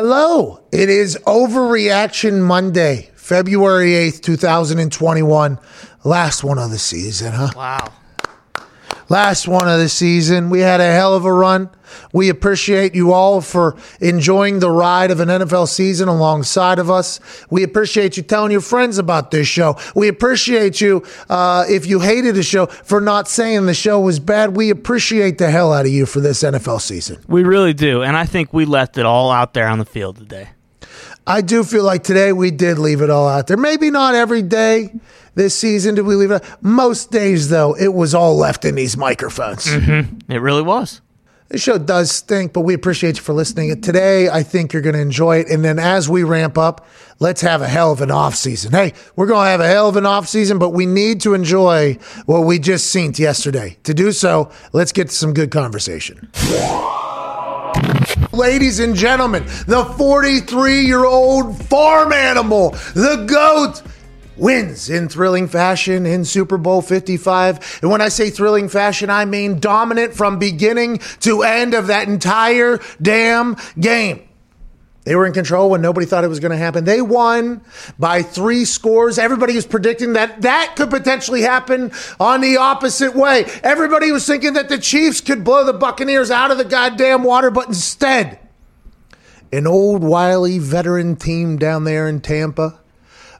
Hello. It is Overreaction Monday, February 8th, 2021. Last one of the season, huh? Wow. Last one of the season. We had a hell of a run. We appreciate you all for enjoying the ride of an NFL season alongside of us. We appreciate you telling your friends about this show. We appreciate you, uh, if you hated the show, for not saying the show was bad. We appreciate the hell out of you for this NFL season. We really do. And I think we left it all out there on the field today. I do feel like today we did leave it all out there. Maybe not every day this season did we leave it. Most days, though, it was all left in these microphones. Mm-hmm. It really was. This show does stink, but we appreciate you for listening. Today, I think you're going to enjoy it. And then as we ramp up, let's have a hell of an off season. Hey, we're going to have a hell of an off season, but we need to enjoy what we just seen yesterday. To do so, let's get to some good conversation. Ladies and gentlemen, the 43 year old farm animal, the GOAT, wins in thrilling fashion in Super Bowl 55. And when I say thrilling fashion, I mean dominant from beginning to end of that entire damn game. They were in control when nobody thought it was going to happen. They won by three scores. Everybody was predicting that that could potentially happen on the opposite way. Everybody was thinking that the Chiefs could blow the Buccaneers out of the goddamn water, but instead, an old, wily veteran team down there in Tampa,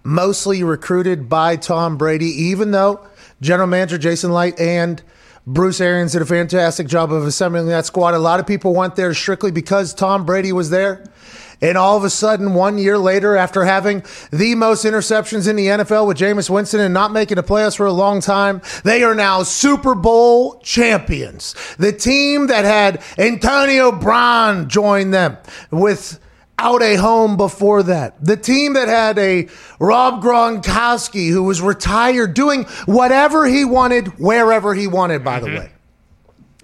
mostly recruited by Tom Brady, even though General Manager Jason Licht and Bruce Arians did a fantastic job of assembling that squad. A lot of people went there strictly because Tom Brady was there. And all of a sudden, one year later, after having the most interceptions in the NFL with Jameis Winston and not making the playoffs for a long time, they are now Super Bowl champions. The team that had Antonio Brown join them with out a home before that. The team that had a Rob Gronkowski who was retired doing whatever he wanted, wherever he wanted, by the mm-hmm. way.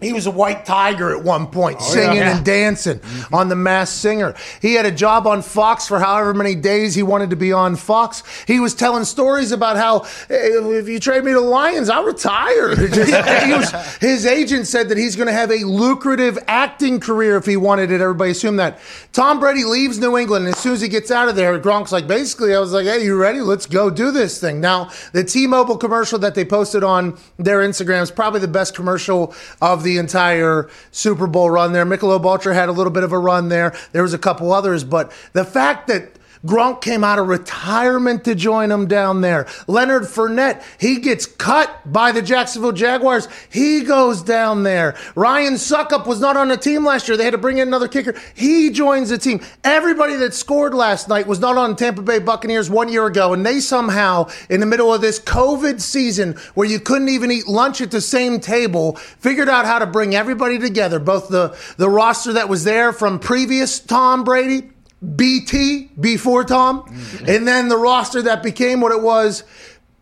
He was a white tiger at one point, oh, singing yeah. and dancing mm-hmm. on The Masked Singer. He had a job on Fox for however many days he wanted to be on Fox. He was telling stories about how "Hey, if you trade me to the Lions, I'll retire. Was- his agent said that he's going to have a lucrative acting career if he wanted it. Everybody assumed that. Tom Brady leaves New England, and as soon as he gets out of there, Gronk's like, basically, I was like, hey, you ready? Let's go do this thing. Now, the T-Mobile commercial that they posted on their Instagram is probably the best commercial of the entire Super Bowl run there. Michelob Ultra had a little bit of a run there. There was a couple others, but the fact that Gronk came out of retirement to join him down there. Leonard Fournette, he gets cut by the Jacksonville Jaguars. He goes down there. Ryan Succop was not on the team last year. They had to bring in another kicker. He joins the team. Everybody that scored last night was not on Tampa Bay Buccaneers one year ago, and they somehow, in the middle of this COVID season where you couldn't even eat lunch at the same table, figured out how to bring everybody together. Both the, the roster that was there from previous Tom Brady BT before Tom, and then the roster that became what it was.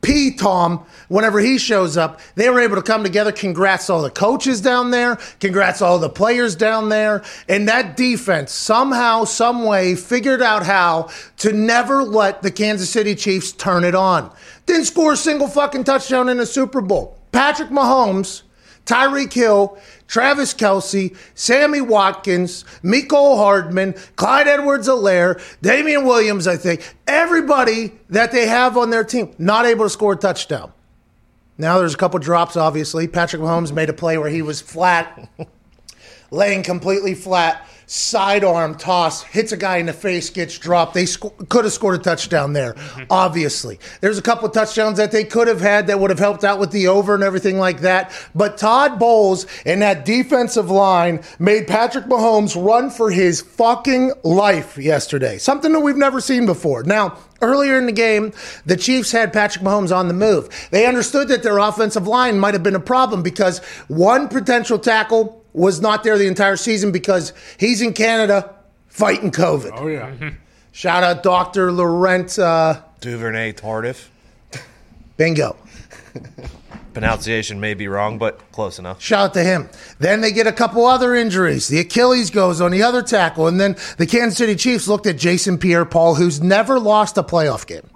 P Tom, whenever he shows up, they were able to come together. Congrats to all the coaches down there. Congrats to all the players down there. And that defense somehow, some way figured out how to never let the Kansas City Chiefs turn it on. Didn't score a single fucking touchdown in the Super Bowl. Patrick Mahomes, Tyreek Hill, Travis Kelce, Sammy Watkins, Mecole Hardman, Clyde Edwards Alaire, Damien Williams, I think. Everybody that they have on their team not able to score a touchdown. Now there's a couple drops, obviously. Patrick Mahomes made a play where he was flat, laying completely flat, sidearm toss, hits a guy in the face, gets dropped. They sco- could have scored a touchdown there, mm-hmm. obviously. There's a couple of touchdowns that they could have had that would have helped out with the over and everything like that. But Todd Bowles and that defensive line made Patrick Mahomes run for his fucking life yesterday. Something that we've never seen before. Now, Earlier in the game, the Chiefs had Patrick Mahomes on the move. They understood that their offensive line might have been a problem because one potential tackle was not there the entire season because he's in Canada fighting COVID. Oh yeah. Shout out Dr. Laurent uh, Duvernay Tardif. Bingo. Pronunciation may be wrong, but close enough. Shout out to him. Then they get a couple other injuries. The Achilles goes on the other tackle, and then the Kansas City Chiefs looked at Jason Pierre-Paul, who's never lost a playoff game.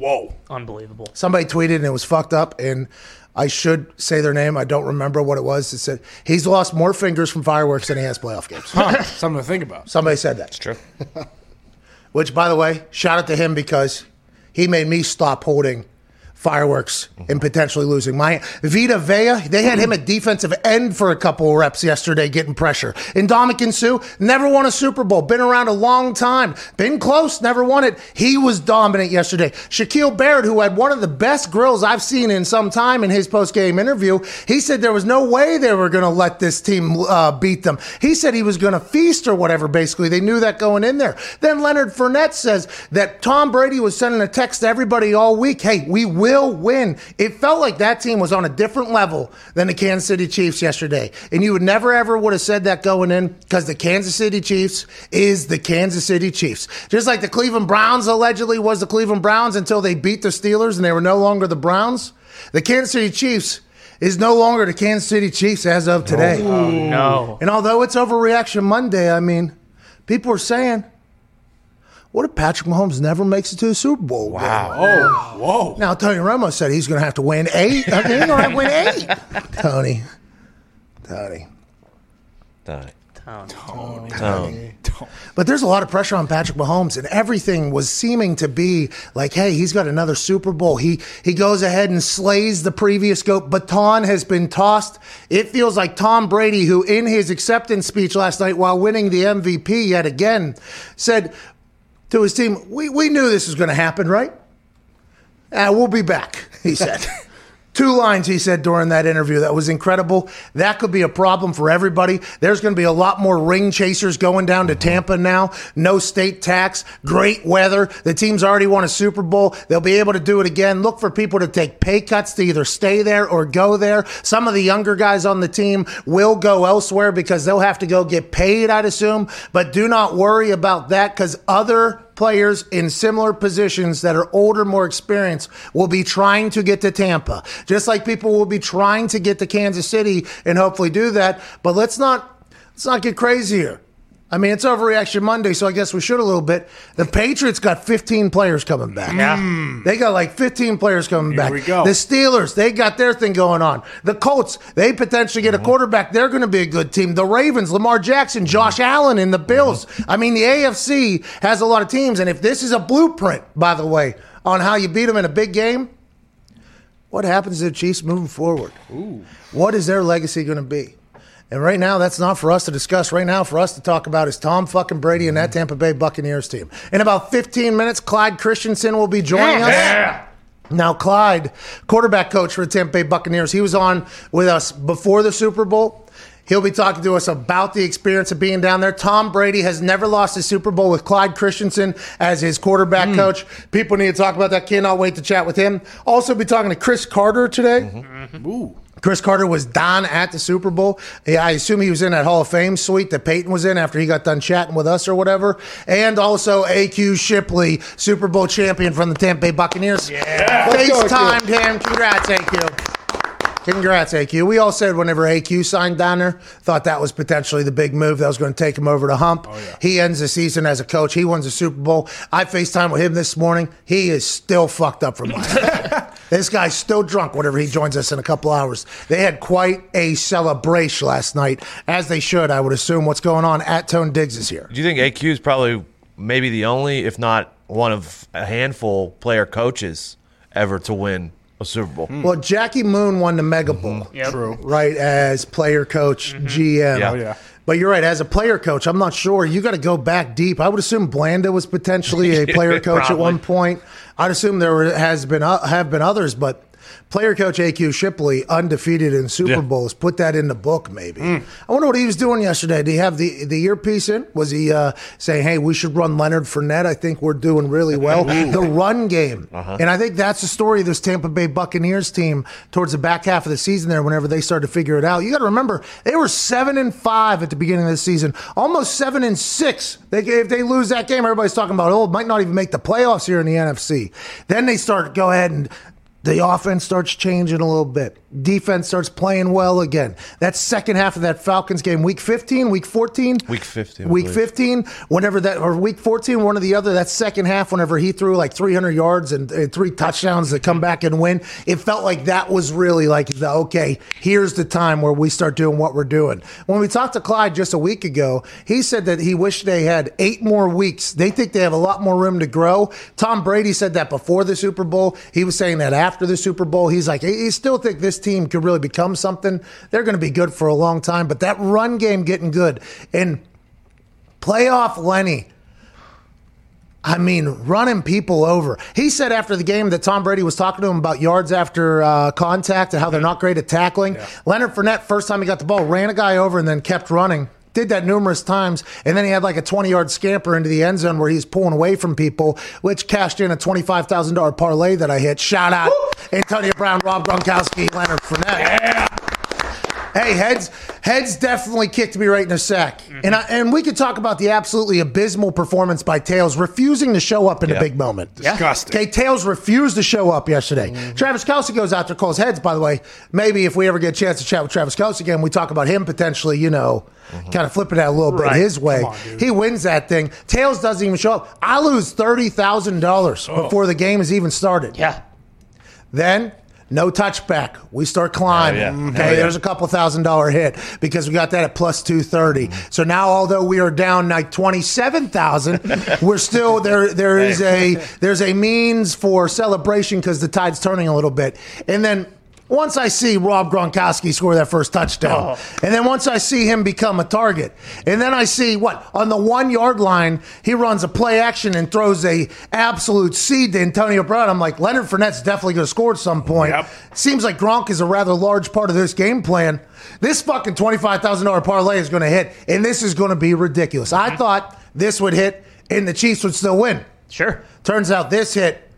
Whoa. Unbelievable. Somebody tweeted and it was fucked up. And I should say their name. I don't remember what it was. It said he's lost more fingers from fireworks than he has playoff games. Huh. Something to think about. Somebody said that. That's true. Which, by the way, shout out to him because he made me stop holding fireworks and potentially losing my Vita Vea. They had him at defensive end for a couple reps yesterday, getting pressure. And Suh never won a Super Bowl, been around a long time, been close, never won it. He was dominant yesterday. Shaquille Barrett, who had one of the best grills I've seen in some time in his post game interview, he said there was no way they were going to let this team uh, beat them. He said he was going to feast or whatever. Basically, they knew that going in there. Then Leonard Fournette says that Tom Brady was sending a text to everybody all week. Hey, we will win. It felt like that team was on a different level than the Kansas City Chiefs yesterday. And you would never ever would have said that going in because the Kansas City Chiefs is the Kansas City Chiefs. Just like the Cleveland Browns allegedly was the Cleveland Browns until they beat the Steelers and they were no longer the Browns. The Kansas City Chiefs is no longer the Kansas City Chiefs as of today. Oh, No. And although it's overreaction Monday, I mean, people are saying, what if Patrick Mahomes never makes it to the Super Bowl? Wow. Oh, whoa. Now, Tony Romo said he's going to have to win eight. I mean, he's going to have to win eight. Tony. Tony. Done. Tony. Tony. Tony. But there's a lot of pressure on Patrick Mahomes, and everything was seeming to be like, hey, he's got another Super Bowl. He he goes ahead and slays the previous goat. Baton has been tossed. It feels like Tom Brady, who in his acceptance speech last night while winning the MVP yet again, said to his team, We we knew this was gonna happen, right? Uh, we'll be back, he said. Two lines he said during that interview that was incredible. That could be a problem for everybody. There's going to be a lot more ring chasers going down to Tampa now. No state tax, great weather. The team's already won a Super Bowl. They'll be able to do it again. Look for people to take pay cuts to either stay there or go there. Some of the younger guys on the team will go elsewhere because they'll have to go get paid, I'd assume. But do not worry about that because other players in similar positions that are older, more experienced will be trying to get to Tampa. Just like people will be trying to get to Kansas City and hopefully do that. But let's not let's not get crazy here. I mean, it's overreaction Monday, so I guess we should a little bit. The Patriots got 15 players coming back. Yeah. Mm. They got like 15 players coming back. we go. The Steelers, they got their thing going on. The Colts, they potentially get a uh-huh. quarterback. They're going to be a good team. The Ravens, Lamar Jackson, Josh mm-hmm. Allen, and the Bills. Mm-hmm. I mean, the AFC has a lot of teams. And if this is a blueprint, by the way, on how you beat them in a big game, what happens to the Chiefs moving forward? What is their legacy going to be? And right now, that's not for us to discuss. Right now, for us to talk about is Tom fucking Brady and that mm-hmm. Tampa Bay Buccaneers team. In about 15 minutes, Clyde Christensen will be joining us. Now, Clyde, quarterback coach for the Tampa Bay Buccaneers, he was on with us before the Super Bowl. He'll be talking to us about the experience of being down there. Tom Brady has never lost a Super Bowl with Clyde Christensen as his quarterback mm. coach. People need to talk about that. Cannot wait to chat with him. Also, be talking to Cris Carter today. Mm-hmm. Ooh. Cris Carter was down at the Super Bowl. Yeah, I assume he was in that Hall of Fame suite that Peyton was in after he got done chatting with us or whatever. And also AQ Shipley, Super Bowl champion from the Tampa Bay Buccaneers. Yeah. FaceTimed him. Congrats, AQ. Congrats, AQ. We all said whenever AQ signed down there, thought that was potentially the big move that was going to take him over the hump. He ends the season as a coach. He wins the Super Bowl. I FaceTime with him this morning. He is still fucked up from last night. This guy's still drunk whenever he joins us in a couple hours. They had quite a celebration last night, as they should, I would assume. What's going on at Tone Digz is here. Do you think AQ is probably maybe the only, if not one of a handful player coaches ever to win a Super Bowl? Well, Jackie Moon won the Mega Bowl. Yep. True. right as player coach GM. Yeah. Oh, yeah. But you're right. As a player coach, I'm not sure. You got to go back deep. I would assume Blanda was potentially a player coach at Probably. one point. I'd assume there were, has been uh, have been others, but player coach AQ Shipley, undefeated in Super Yeah. Bowls, put that in the book. Maybe. I wonder what he was doing yesterday. Did he have the the earpiece in? Was he uh, saying, "Hey, we should run Leonard Fournette"? I think we're doing really well. the run game, and I think that's the story of this Tampa Bay Buccaneers team towards the back half of the season. There, whenever they started to figure it out, you got to remember they were seven and five at the beginning of the season, almost seven and six. They, if they lose that game, everybody's talking about oh, might not even make the playoffs here in the NFC. Then they start go ahead and The offense starts changing a little bit. Defense starts playing well again. That second half of that Falcons game, week 15, week 14, Week 15, week 15, whenever that, or week 14, one or the other, that second half, whenever he threw like 300 yards and, and three touchdowns to come back and win, it felt like that was really like, the, okay, here's the time where we start doing what we're doing. When we talked to Clyde just a week ago, he said that he wished they had eight more weeks. They think they have a lot more room to grow. Tom Brady said that before the Super Bowl. He was saying that after the Super Bowl. He's like, he still think this team could really become something. They're going to be good for a long time, but that run game getting good. And playoff Lenny. I mean, running people over. He said after the game that Tom Brady was talking to him about yards after uh, contact and how they're not great at tackling. Leonard Fournette, first time he got the ball, ran a guy over and then kept running. Did that numerous times. And then he had like a 20 yard scamper into the end zone where he's pulling away from people, which cashed in a $25,000 parlay that I hit. Shout out Antonio Brown, Rob Gronkowski, Leonard Fournette. Hey, heads heads definitely kicked me right in the sack. Mm-hmm. And I, and we could talk about the absolutely abysmal performance by Tails refusing to show up in a big moment. Disgusting. Okay, Tails refused to show up yesterday. Mm-hmm. Travis Kelce goes out there, calls heads, by the way. Maybe if we ever get a chance to chat with Travis Kelce again, we talk about him potentially, you know, mm-hmm. kind of flipping that a little bit his way. On, he wins that thing. Tails doesn't even show up. I lose $30,000 before the game has even started. Yeah. Then no touchback. We start climbing. Oh, yeah. Okay, yeah. there's a couple thousand dollar hit because we got that at plus two thirty. So now, although we are down like twenty seven thousand, we're still there. There is a there's a means for celebration because the tide's turning a little bit, and then. Once I see Rob Gronkowski score that first touchdown, oh. and then once I see him become a target, and then I see what on the one yard line he runs a play action and throws a absolute seed to Antonio Brown. I'm like Leonard Fournette's definitely going to score at some point. Yep. Seems like Gronk is a rather large part of this game plan. This fucking twenty-five thousand dollar parlay is going to hit, and this is going to be ridiculous. I mm-hmm. thought this would hit, and the Chiefs would still win. Sure. Turns out this hit,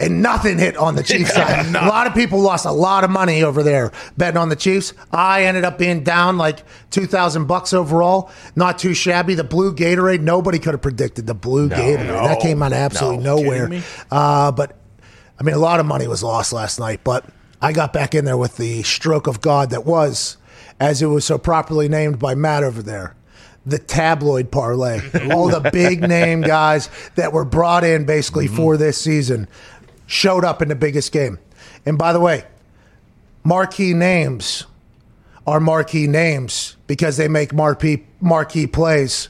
and nothing hit on the Chiefs side. A lot of people lost a lot of money over there betting on the Chiefs. I ended up being down like two thousand bucks overall. Not too shabby. The blue Gatorade, nobody could have predicted the blue Gatorade. That came out of absolutely No. nowhere. Uh, but I mean, a lot of money was lost last night, but I got back in there with the stroke of God that was, as it was so properly named by Matt over there, the tabloid parlay. All the big name guys that were brought in basically for this season showed up in the biggest game. And by the way, marquee names are marquee names because they make marquee marquee plays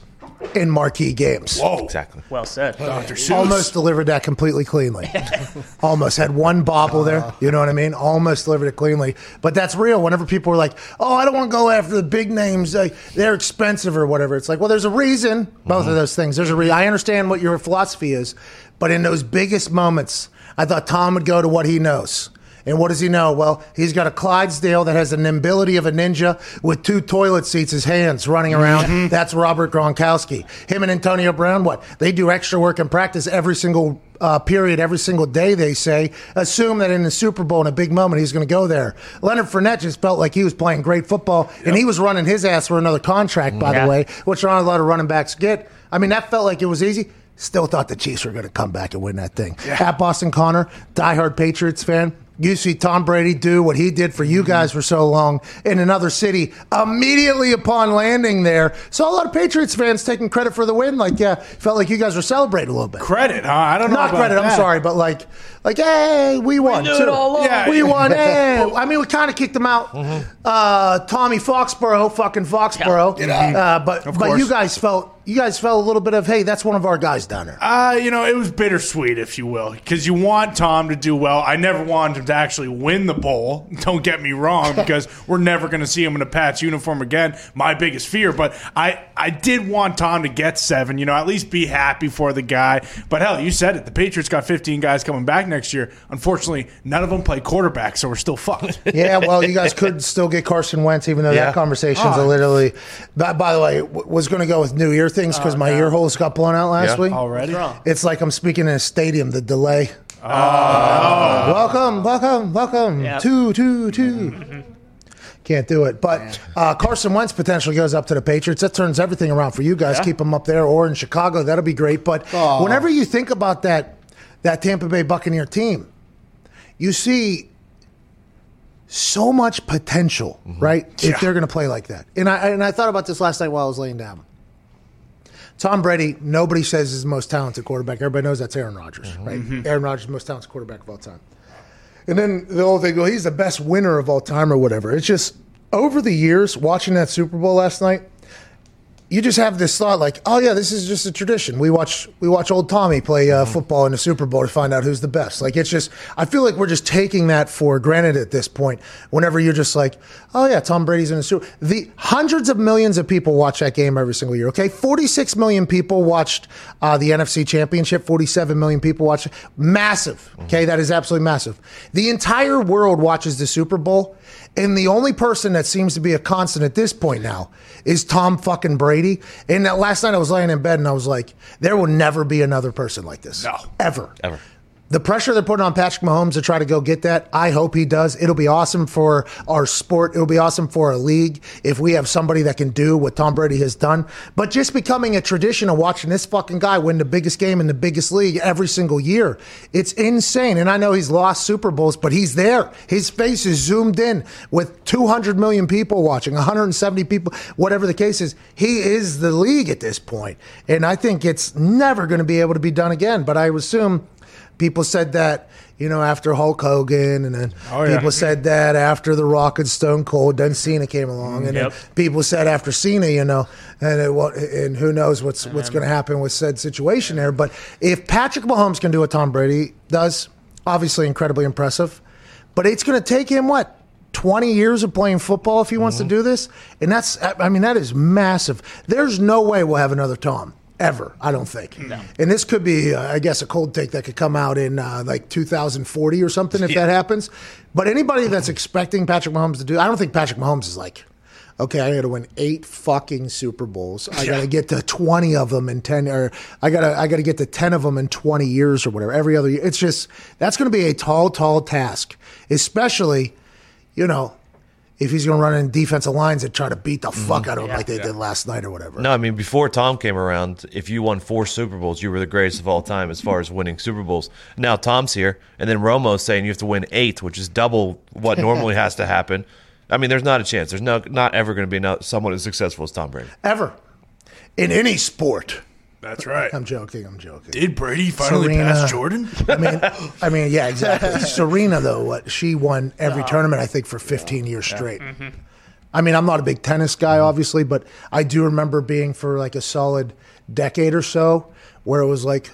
in marquee games. Whoa. Exactly. Well said. Dr. Seuss. Almost delivered that completely cleanly. Almost had one bobble there. Uh-huh. You know what I mean? Almost delivered it cleanly. But that's real. Whenever people are like, "Oh, I don't want to go after the big names. Like, they're expensive or whatever." It's like, well, there's a reason. Both of mm-hmm. those things. There's a reason. I understand what your philosophy is, but in those biggest moments, I thought Tom would go to what he knows. And what does he know? Well, he's got a Clydesdale that has the nimbility of a ninja with two toilet seats, his hands running around. That's Robert Gronkowski. Him and Antonio Brown, what? They do extra work in practice every single uh, period, every single day, they say. Assume that in the Super Bowl, in a big moment, he's going to go there. Leonard Fournette just felt like he was playing great football, and he was running his ass for another contract, by Yeah. the way, which not a lot of running backs get. I mean, that felt like it was easy. Still thought the Chiefs were going to come back and win that thing. At Boston Connor, diehard Patriots fan. You see Tom Brady do what he did for you guys for so long in another city immediately upon landing there. So a lot of Patriots fans taking credit for the win. Like, yeah, felt like you guys were celebrating a little bit. Credit, huh? I don't know. Not credit, I'm sorry, but like, like, hey, we won. knew too. it all. Yeah, we yeah. won. Hey. I mean, we kind of kicked them out. Uh, Tommy Foxborough, fucking Foxborough. Uh, but Of but you guys felt you guys felt a little bit of hey, that's one of our guys down there. Uh, you know, it was bittersweet, if you will, because you want Tom to do well. I never wanted him to actually win the bowl. Don't get me wrong, because we're never going to see him in a Pats uniform again. My biggest fear, but I, I did want Tom to get seven. You know, at least be happy for the guy. But hell, you said it. The Patriots got 15 guys coming back next year. Unfortunately, none of them play quarterback, so we're still fucked. yeah, well, you guys could still get Carson Wentz, even though Yeah. that conversation's Oh. literally. By, by the way, w- was going to go with new ear things because my ear holes got blown out last Yeah. week. Already? It's like I'm speaking in a stadium. The delay. Welcome, welcome, welcome. Yep. Two, two, two. Can't do it. But uh, Carson Wentz potentially goes up to the Patriots. That turns everything around for you guys. Keep them up there or in Chicago. That'll be great. But whenever you think about that, that Tampa Bay Buccaneer team, you see so much potential, right? If they're going to play like that. And I and I thought about this last night while I was laying down. Tom Brady, nobody says is the most talented quarterback. Everybody knows that's Aaron Rodgers, mm-hmm. right? Mm-hmm. Aaron Rodgers most talented quarterback of all time. And then the whole thing, well, he's the best winner of all time or whatever. It's just over the years, watching that Super Bowl last night, you just have this thought like, oh yeah, this is just a tradition. We watch we watch old Tommy play uh, football in the Super Bowl to find out who's the best. Like it's just, I feel like we're just taking that for granted at this point. Whenever you're just like, oh yeah, Tom Brady's in the Super. The hundreds of millions of people watch that game every single year. Okay, 46 million people watched uh, the NFC Championship. 47 million people watched. Massive. Okay, that is absolutely massive. The entire world watches the Super Bowl. And the only person that seems to be a constant at this point now is Tom fucking Brady. And that last night I was laying in bed and I was like, there will never be another person like this. No. Ever. Ever. The pressure they're putting on Patrick Mahomes to try to go get that, I hope he does. It'll be awesome for our sport. It'll be awesome for our league if we have somebody that can do what Tom Brady has done. But just becoming a tradition of watching this fucking guy win the biggest game in the biggest league every single year, it's insane. And I know he's lost Super Bowls, but he's there. His face is zoomed in with 200 million people watching, 170 people, whatever the case is. He is the league at this point. And I think it's never going to be able to be done again. But I assume people said that you know after Hulk Hogan, and then Oh, yeah. people said that after The Rock and Stone Cold. Then Cena came along, and Yep. then people said after Cena, you know, and it, and who knows what's what's going to happen with said situation there. But if Patrick Mahomes can do what Tom Brady does, obviously incredibly impressive. But it's going to take him what. 20 years of playing football if he wants to mm-hmm. do this. And that's, I mean, that is massive. There's no way we'll have another Tom ever, I don't think. And this could be, uh, I guess, a cold take that could come out in uh, like 2040 or something if that happens. But anybody that's expecting Patrick Mahomes to do, I don't think Patrick Mahomes is like, okay, I got to win eight fucking Super Bowls. I got to get to 20 of them in 10, or I got to, I got to get to 10 of them in 20 years or whatever, every other year. It's just, that's going to be a tall, tall task, especially, you know, if he's going to run in defensive lines and try to beat the mm-hmm. fuck out of him like they did last night or whatever. No, I mean before Tom came around, if you won four Super Bowls, you were the greatest of all time as far as winning Super Bowls. Now Tom's here, and then Romo's saying you have to win eight, which is double what normally has to happen. I mean, there's not a chance. There's no not ever going to be no, someone as successful as Tom Brady. Ever. In any sport. That's right. I'm joking. I'm joking. Did Brady finally Serena. pass Jordan? I mean, I mean, yeah, exactly. Serena, though, what she won every tournament, I think, for 15 years straight. Mm-hmm. I mean, I'm not a big tennis guy, mm-hmm. obviously, but I do remember being for like a solid decade or so where it was like,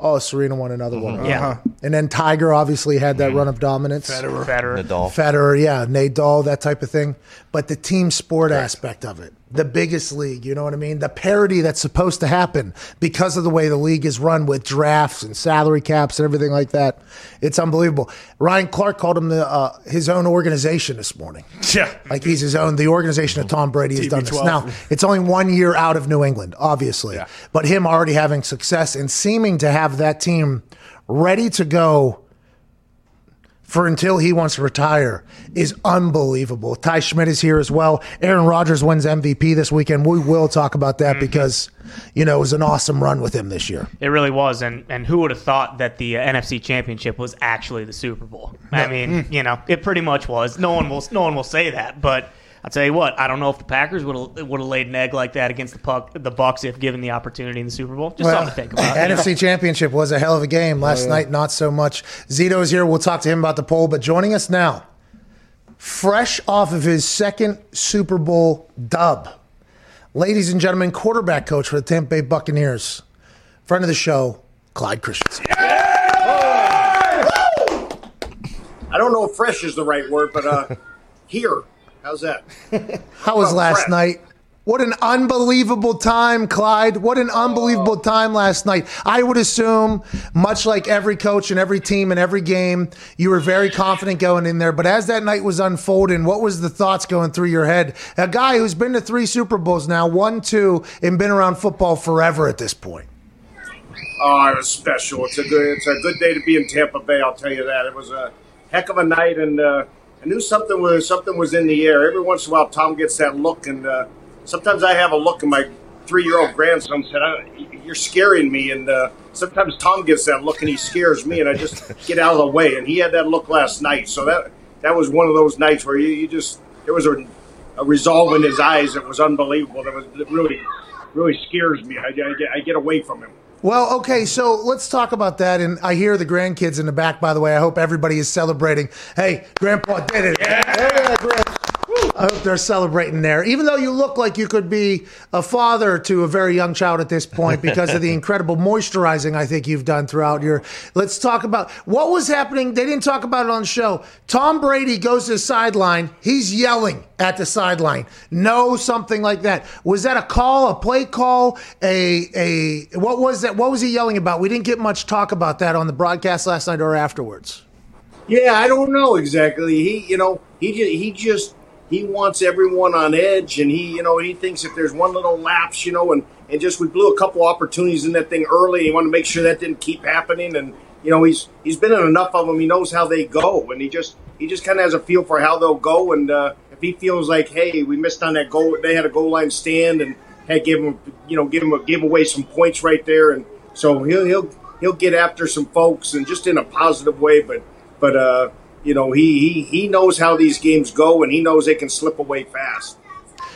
oh, Serena won another one. Mm-hmm. Yeah. Uh-huh. And then Tiger obviously had that run of dominance. Federer. Federer. Nadal. Federer, yeah, Nadal, that type of thing. But the team sport aspect of it, the biggest league, you know what I mean? The parity that's supposed to happen because of the way the league is run with drafts and salary caps and everything like that. It's unbelievable. Ryan Clark called him the, uh, his own organization this morning. Yeah. Like he's his own. The organization of Tom Brady has done this. TB12. Now it's only one year out of New England, obviously, Yeah. but him already having success and seeming to have that team ready to go for until he wants to retire is unbelievable. Ty Schmidt is here as well. Aaron Rodgers wins MVP this weekend. We will talk about that because you know it was an awesome run with him this year. It really was, and and who would have thought that the uh, NFC Championship was actually the Super Bowl? I mean, you know, it pretty much was. No one will no one will say that, but I'll tell you what. I don't know if the Packers would have would have laid an egg like that against the puck, the Bucks if given the opportunity in the Super Bowl. Just Well, something to think about. you know? NFC Championship was a hell of a game last night. Not so much. Zito is here. We'll talk to him about the poll. But joining us now, fresh off of his second Super Bowl dub, ladies and gentlemen, quarterback coach for the Tampa Bay Buccaneers, friend of the show, Clyde Christensen. I don't know if fresh is the right word, but uh, here. How's that? How was Oh, last night? What an unbelievable time, Clyde. What an unbelievable time last night. I would assume, much like every coach and every team and every game, you were very confident going in there. But as that night was unfolding, what was the thoughts going through your head? A guy who's been to three Super Bowls now, one, two, and been around football forever at this point. Oh, it was special. It's a good. It's a good day to be in Tampa Bay. I'll tell you that. It was a heck of a night, and uh, knew something was something was in the air. Every once in a while, Tom gets that look, and uh, sometimes I have a look in my three year old grandson said, "You're scaring me." And uh, sometimes Tom gets that look and he scares me, and I just get out of the way. And he had that look last night, so that that was one of those nights where you, you just there was a, a resolve in his eyes that was unbelievable. That was that really really scares me. I, I, I get away from him. Well, okay, so let's talk about that. And I hear the grandkids in the back, by the way. I hope everybody is celebrating. Hey, Grandpa did it. Yeah, Grandpa. I hope they're celebrating there. Even though you look like you could be a father to a very young child at this point because of the incredible moisturizing I think you've done throughout your. Let's talk about what was happening. They didn't talk about it on the show. Tom Brady goes to the sideline. He's yelling at the sideline. No, something like that. Was that a call, a play call, a a what was that? What was he yelling about? We didn't get much talk about that on the broadcast last night or afterwards. Yeah, I don't know exactly. He, you know, he just, he just he wants everyone on edge, and he, you know, he thinks if there's one little lapse, you know, and and just we blew a couple opportunities in that thing early. He wanted to make sure that didn't keep happening, and you know, he's he's been in enough of them. He knows how they go, and he just he just kind of has a feel for how they'll go. And uh, if he feels like, hey, we missed on that goal, they had a goal line stand, and had give him, you know, give him a, give away some points right there, and so he'll he'll he'll get after some folks, and just in a positive way, but but uh you know, he, he, he knows how these games go and he knows they can slip away fast.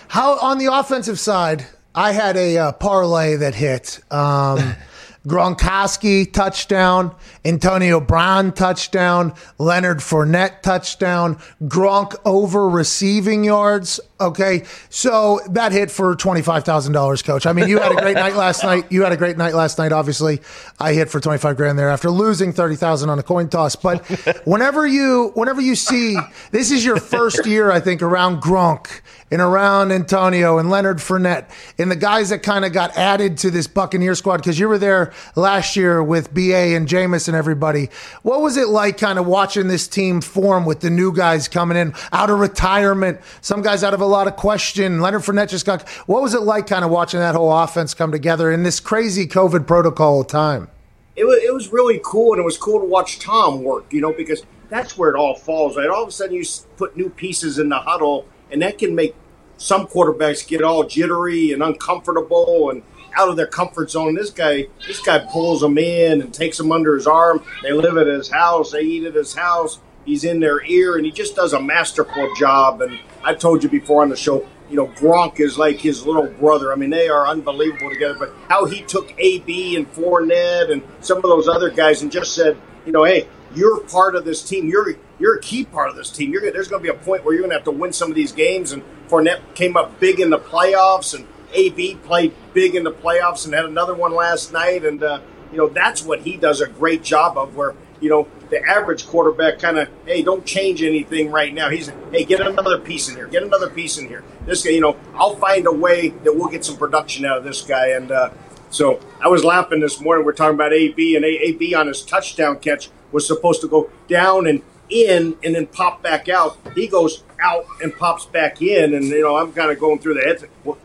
How on the offensive side, I had a uh, parlay that hit. Um, Gronkowski touchdown, Antonio Brown touchdown, Leonard Fournette touchdown, Gronk over receiving yards. Okay, so that hit for twenty five thousand dollars, Coach. I mean, you had a great night last night. You had a great night last night. Obviously, I hit for twenty five grand there after losing thirty thousand on a coin toss. But whenever you, whenever you see this is your first year, I think around Gronk and around Antonio and Leonard Fournette and the guys that kind of got added to this Buccaneer squad because you were there last year with BA and Jameis and everybody. What was it like kind of watching this team form with the new guys coming in out of retirement? Some guys out of a lot of question. Leonard Fournette just got. What was it like kind of watching that whole offense come together in this crazy COVID protocol time? It was, it was really cool, and it was cool to watch Tom work, you know, because that's where it all falls, right? All of a sudden, you put new pieces in the huddle, and that can make some quarterbacks get all jittery and uncomfortable and out of their comfort zone. This guy, this guy pulls them in and takes them under his arm. They live at his house. They eat at his house. He's in their ear, and he just does a masterful job. And I told you before on the show, you know, Gronk is like his little brother. I mean, they are unbelievable together. But how he took AB and Fournette and some of those other guys and just said, you know, hey, you're part of this team. You're you're a key part of this team. You're, there's going to be a point where you're going to have to win some of these games. And Fournette came up big in the playoffs, and AB played big in the playoffs and had another one last night. And uh, you know that's what he does a great job of. Where you know the average quarterback kind of hey don't change anything right now. He's hey get another piece in here, get another piece in here. This guy, you know, I'll find a way that we'll get some production out of this guy. And uh, so I was laughing this morning. We're talking about AB and AB on his touchdown catch was supposed to go down and in and then pop back out. He goes out and pops back in, and you know I'm kind of going through the head. Well,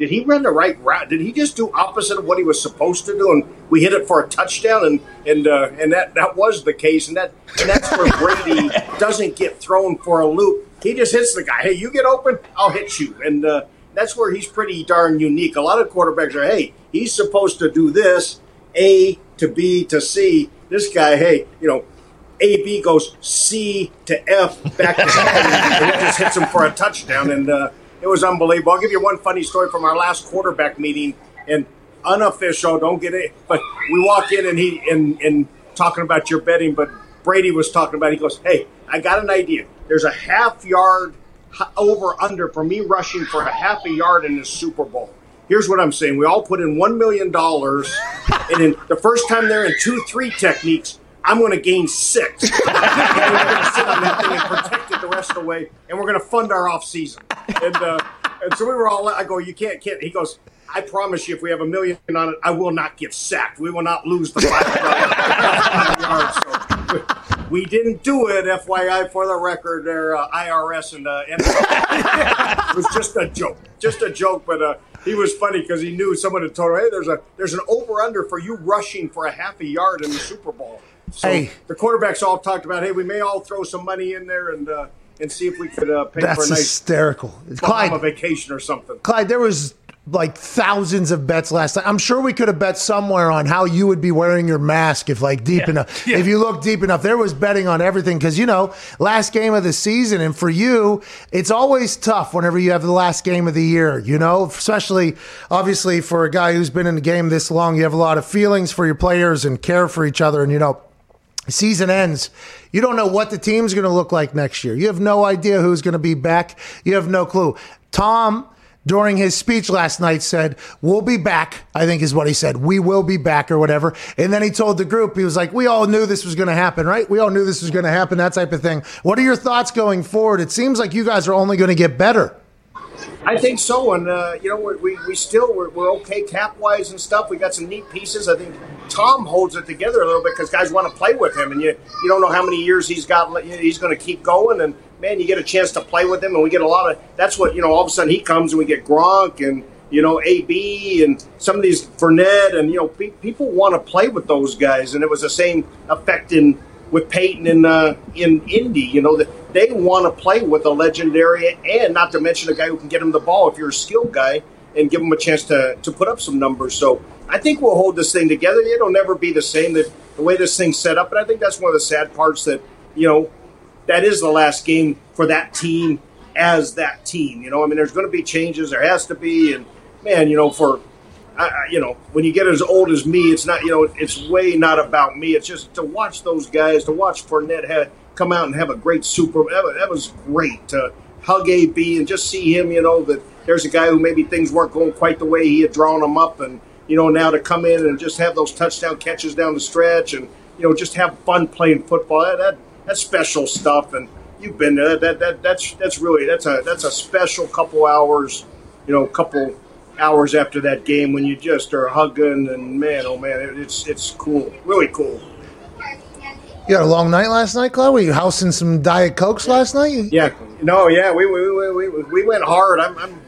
did he run the right route? Did he just do opposite of what he was supposed to do, and we hit it for a touchdown? And and uh, and that that was the case, and that and that's where Brady doesn't get thrown for a loop. He just hits the guy. Hey, you get open, I'll hit you, and uh, that's where he's pretty darn unique. A lot of quarterbacks are, hey, he's supposed to do this, A to B to C. This guy, hey, you know, AB goes C to F back to and it just hits him for a touchdown. And uh, it was unbelievable. I'll give you one funny story from our last quarterback meeting, and unofficial, don't get it. But we walk in and he and and talking about your betting, but Brady was talking about. He goes, "Hey, I got an idea. There's a half yard over under for me rushing for a half a yard in the Super Bowl." Here's what I'm saying. We all put in $1 million, and in the first time they're in 2 3 techniques, I'm going to gain six. and we're going to sit on that thing and protect it the rest of the way, and we're going to fund our off season. And, uh, and so we were all. I go, you can't, can't. He goes, I promise you, if we have a million on it, I will not get sacked. We will not lose the five yards. So we didn't do it, FYI, for the record. There, uh, IRS and uh, it was just a joke, just a joke. But uh, he was funny because he knew someone had told him, "Hey, there's a there's an over under for you rushing for a half a yard in the Super Bowl." So Hey. the quarterbacks all talked about, "Hey, we may all throw some money in there and uh, and see if we could uh, pay for a nice hysterical. Bahama Clyde, vacation or something." Clyde, there was like thousands of bets last night. I'm sure we could have bet somewhere on how you would be wearing your mask if like deep Yeah. enough. If you look deep enough, there was betting on everything because you know last game of the season, and for you, it's always tough whenever you have the last game of the year. You know, especially obviously for a guy who's been in the game this long, you have a lot of feelings for your players and care for each other, and you know season ends, you don't know what the team's going to look like next year. You have no idea who's going to be back. You have no clue. Tom, during his speech last night, said, We'll be back, I think is what he said. We will be back or whatever. And then he told the group, he was like, We all knew this was going to happen, right? We all knew this was going to happen, that type of thing. What are your thoughts going forward? It seems like you guys are only going to get better. I think so, and uh, you know we, we, still we're, we're okay cap wise and stuff. We got some neat pieces. I think Tom holds it together a little bit because guys want to play with him, and you you don't know how many years he's got. He's going to keep going, and man, you get a chance to play with him, and we get a lot of. That's what you know. All of a sudden, he comes, and we get Gronk and you know AB and some of these Fournette, and you know pe- people want to play with those guys, and it was the same effect in with Peyton in uh, in Indy. You know that they want to play with a legendary, and not to mention a guy who can get him the ball if you're a skilled guy and give him a chance to to put up some numbers. So I think we'll hold this thing together. It'll never be the same that the way this thing's set up, but I think that's one of the sad parts that you know that is the last game for that team as that team. You know, I mean, there's going to be changes. There has to be, and man, you know, for I, you know, when you get as old as me, it's not, you know, it's way not about me. It's just to watch those guys, to watch Fournette have, come out and have a great super. That was, that was great to hug AB and just see him. You know that there's a guy who maybe things weren't going quite the way he had drawn them up, and you know now to come in and just have those touchdown catches down the stretch, and you know just have fun playing football. That, that that's special stuff, and you've been there. That, that that's that's really that's a that's a special couple hours. You know, couple hours after that game when you just are hugging and man, oh man, it, it's it's cool, really cool. You had a long night last night, Clyde? Were you housing some Diet Cokes last night? Yeah, no, yeah, we we, we, we, we went hard. I'm, I'm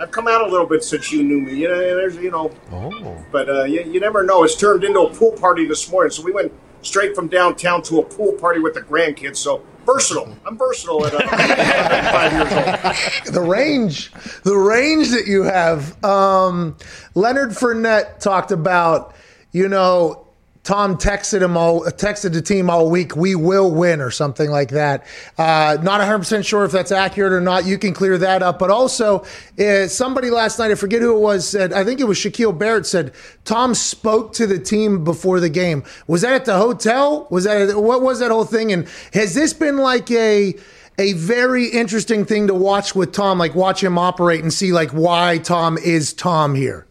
I've come out a little bit since you knew me. You know, there's you know, Oh. but uh, you, you never know. It's turned into a pool party this morning, so we went straight from downtown to a pool party with the grandkids. So versatile. I'm versatile at uh, five years old. the range, the range that you have. Um, Leonard Fournette talked about, you know, Tom texted him all, texted the team all week. We will win, or something like that. Uh, not 100 percent sure if that's accurate or not. You can clear that up. But also, uh, somebody last night, I forget who it was, said I think it was Shaquille Barrett said Tom spoke to the team before the game. Was that at the hotel? Was that what was that whole thing? And has this been like a a very interesting thing to watch with Tom, like watch him operate and see like why Tom is Tom here.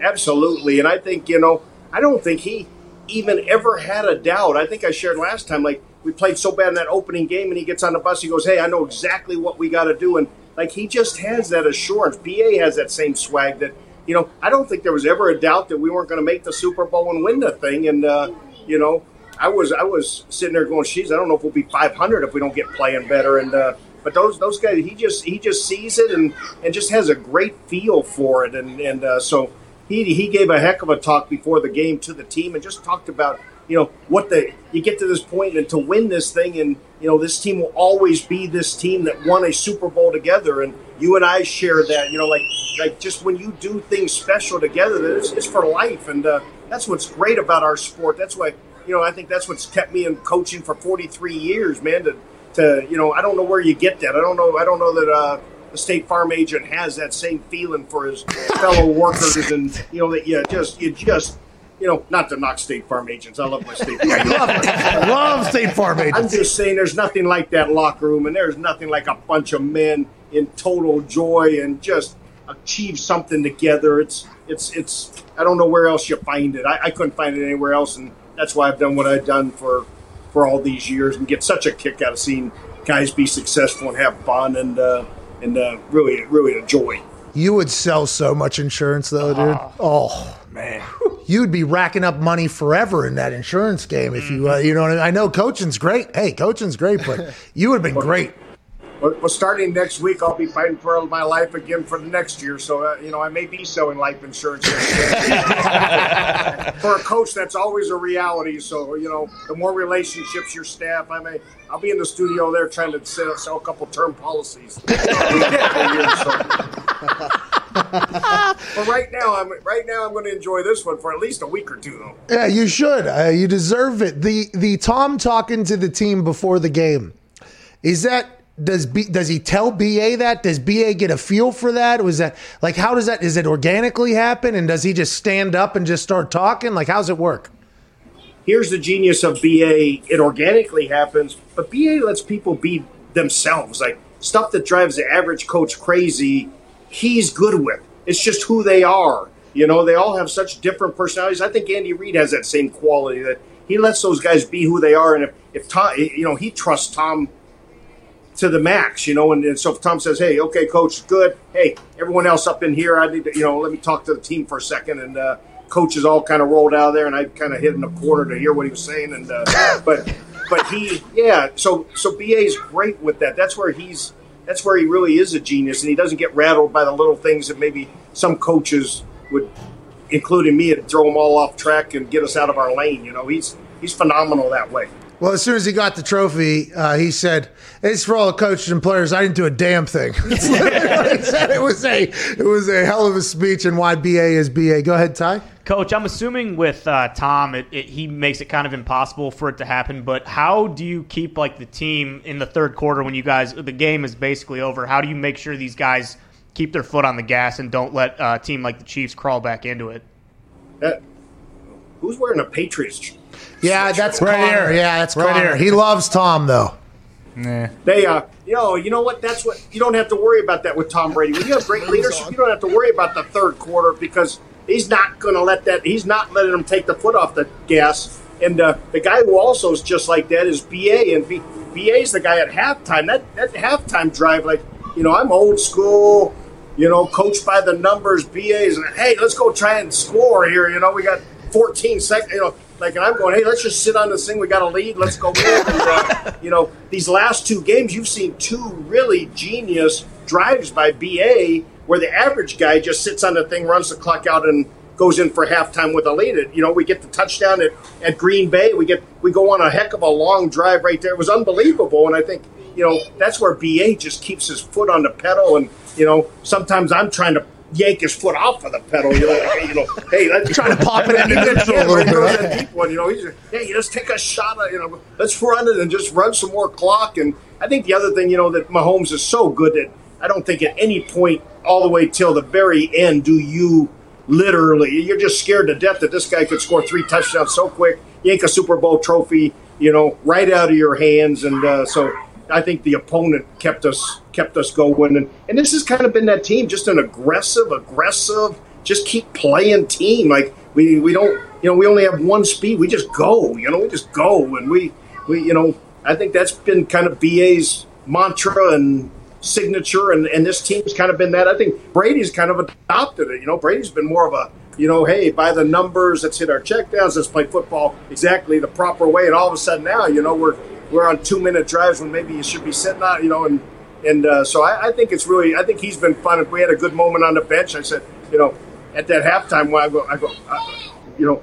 Absolutely. And I think, you know, I don't think he even ever had a doubt. I think I shared last time, like, we played so bad in that opening game, and he gets on the bus, he goes, Hey, I know exactly what we got to do. And, like, he just has that assurance. BA has that same swag that, you know, I don't think there was ever a doubt that we weren't going to make the Super Bowl and win the thing. And, uh, you know, I was I was sitting there going, "Geez, I don't know if we'll be 500 if we don't get playing better." And uh, but those those guys, he just he just sees it and and just has a great feel for it. And and uh, so he he gave a heck of a talk before the game to the team and just talked about you know what the you get to this point and to win this thing and you know this team will always be this team that won a Super Bowl together. And you and I share that you know like like just when you do things special together it's, it's for life. And uh, that's what's great about our sport. That's why you know I think that's what's kept me in coaching for 43 years man to to you know I don't know where you get that. I don't know I don't know that uh, the State Farm agent has that same feeling for his fellow workers and you know that you just you just you know not to knock State Farm agents I love my State Farm agents. I love State Farm agents. I'm just saying there's nothing like that locker room and there's nothing like a bunch of men in total joy and just achieve something together. It's it's it's I don't know where else you find it. I, I couldn't find it anywhere else and that's why I've done what I've done for for all these years and get such a kick out of seeing guys be successful and have fun and uh, and uh, really really a joy. You would sell so much insurance though, dude. Oh Man. you'd be racking up money forever in that insurance game if you, uh, you know. What I, mean? I know coaching's great. Hey, coaching's great, but you would have been great. Well, starting next week, I'll be fighting for my life again for the next year. So, uh, you know, I may be selling life insurance. for a coach, that's always a reality. So, you know, the more relationships your staff, I may, I'll be in the studio there trying to sell, sell a couple term policies. So, but right now, I'm right now I'm going to enjoy this one for at least a week or two, though. Yeah, you should. Uh, you deserve it. The the Tom talking to the team before the game is that does B, does he tell BA that? Does BA get a feel for that? Was that like how does that? Is it organically happen? And does he just stand up and just start talking? Like how's it work? Here's the genius of BA. It organically happens, but BA lets people be themselves. Like stuff that drives the average coach crazy, he's good with. It's just who they are. You know, they all have such different personalities. I think Andy Reid has that same quality that he lets those guys be who they are. And if, if Tom, you know, he trusts Tom to the max, you know, and, and so if Tom says, hey, okay, coach, good. Hey, everyone else up in here, I need to, you know, let me talk to the team for a second. And, uh, coaches all kind of rolled out of there and I kind of hid in the corner to hear what he was saying. And, uh, but, but he, yeah, so, so BA is great with that. That's where he's, that's where he really is a genius, and he doesn't get rattled by the little things that maybe some coaches would, including me, throw them all off track and get us out of our lane. You know, he's he's phenomenal that way. Well, as soon as he got the trophy, uh, he said, "It's for all the coaches and players. I didn't do a damn thing." said it was a it was a hell of a speech, and why BA is BA. Go ahead, Ty. Coach, I'm assuming with uh, Tom, it, it, he makes it kind of impossible for it to happen. But how do you keep like the team in the third quarter when you guys the game is basically over? How do you make sure these guys keep their foot on the gas and don't let uh, a team like the Chiefs crawl back into it? That, who's wearing a Patriots? Yeah, that's Right Connor. here. Yeah, that's Right Connor. here. He loves Tom though. Nah. They, uh, you know, you know what? That's what you don't have to worry about that with Tom Brady. When you have great leadership, you don't have to worry about the third quarter because he's not going to let that. He's not letting them take the foot off the gas. And uh, the guy who also is just like that is BA, and B, BA is the guy at halftime. That that halftime drive, like you know, I'm old school. You know, coached by the numbers. BA is hey, let's go try and score here. You know, we got 14 seconds. You know, like, and I'm going, hey, let's just sit on this thing. We got a lead. Let's go. And, uh, you know, these last two games, you've seen two really genius drives by BA where the average guy just sits on the thing, runs the clock out, and goes in for halftime with a lead. It, you know, we get the touchdown at, at Green Bay. We get we go on a heck of a long drive right there. It was unbelievable, and I think you know that's where BA just keeps his foot on the pedal, and you know sometimes I'm trying to yank his foot off of the pedal. You know, hey, you know, hey, let's Trying to pop it into Yeah, neutral a yeah, little right, bit, go right? to that deep one. You know, he's just, hey, let's take a shot. At, you know, let's run it and just run some more clock. And I think the other thing, you know, that Mahomes is so good that I don't think at any point all the way till the very end do you literally you're just scared to death that this guy could score three touchdowns so quick, yank a Super Bowl trophy, you know, right out of your hands. And uh, so I think the opponent kept us kept us going. And and this has kind of been that team, just an aggressive, aggressive, just keep playing team. Like we we don't you know we only have one speed. We just go. You know, we just go, and we we you know I think that's been kind of BA's mantra and signature, and, and this team's kind of been that. I think Brady's kind of adopted it. You know, Brady's been more of a, you know, hey, by the numbers, let's hit our checkdowns, let's play football exactly the proper way. And all of a sudden now, you know, we're we're on two minute drives when maybe you should be sitting out, you know, and and uh, so I, I think it's really, I think he's been fun. If we had a good moment on the bench. I said, you know, at that halftime, I go, I go, uh, you know,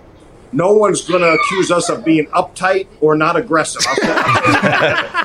no one's going to accuse us of being uptight or not aggressive.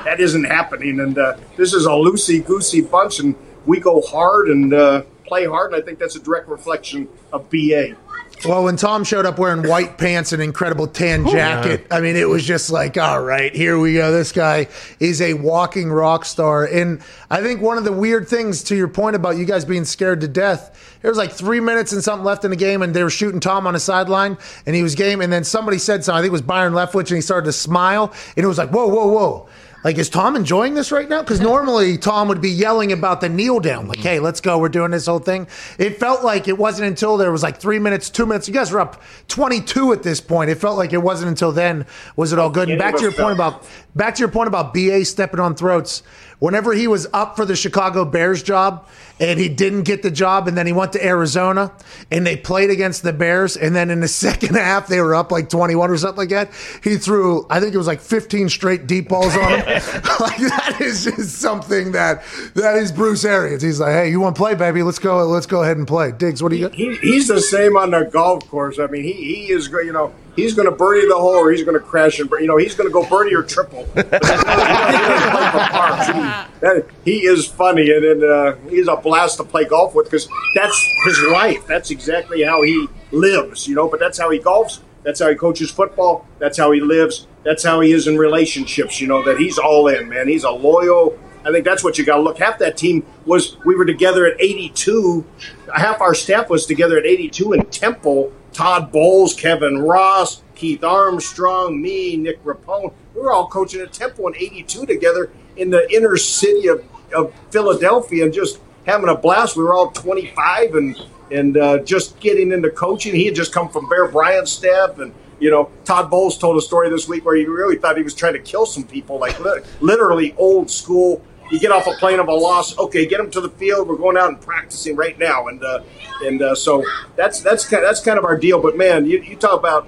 That isn't happening. And uh, this is a loosey goosey bunch, and we go hard and uh, play hard. And I think that's a direct reflection of BA. Well, when Tom showed up wearing white pants and incredible tan jacket, I mean, it was just like, all right, here we go. This guy is a walking rock star. And I think one of the weird things to your point about you guys being scared to death, there was like three minutes and something left in the game, and they were shooting Tom on the sideline, and he was game. And then somebody said something, I think it was Byron Leftwich, and he started to smile, and it was like, whoa, whoa, whoa. Like, is Tom enjoying this right now? Because normally Tom would be yelling about the kneel down, like, mm-hmm. hey, let's go. We're doing this whole thing. It felt like it wasn't until there was like three minutes, two minutes. You guys were up 22 at this point. It felt like it wasn't until then was it all good. And back to your point about back to your point about BA stepping on throats. Whenever he was up for the Chicago Bears job and he didn't get the job, and then he went to Arizona and they played against the Bears, and then in the second half they were up like 21 or something like that. He threw, I think it was like 15 straight deep balls on him, like that is just something that that is Bruce Arians. He's like, hey, you want to play, baby? Let's go. Let's go ahead and play. Diggs, what do you got? he, he's the same on the golf course. I mean, he, he is, go- you know, he's going to birdie the hole or he's going to crash and, you know, he's going to go birdie or triple. He doesn't play for parks. He, that- he is funny and, and uh, he's a blast to play golf with because that's his life. That's exactly how he lives, you know, but that's how he golfs. That's how he coaches football. That's how he lives. That's how he is in relationships, you know, that he's all in, man. He's a loyal, I think that's what you got to look. Half that team was we were together at 82. Half our staff was together at 82 in Temple. Todd Bowles, Kevin Ross, Keith Armstrong, me, Nick Rapone. We were all coaching at Temple in 82 together in the inner city of, of Philadelphia and just having a blast. We were all 25 and and uh, just getting into coaching. He had just come from Bear Bryant's staff and you know, Todd Bowles told a story this week where he really thought he was trying to kill some people, like literally old school. You get off a plane of a loss, okay, get them to the field. We're going out and practicing right now, and uh, and uh, so that's that's kind that's kind of our deal. But man, you, you talk about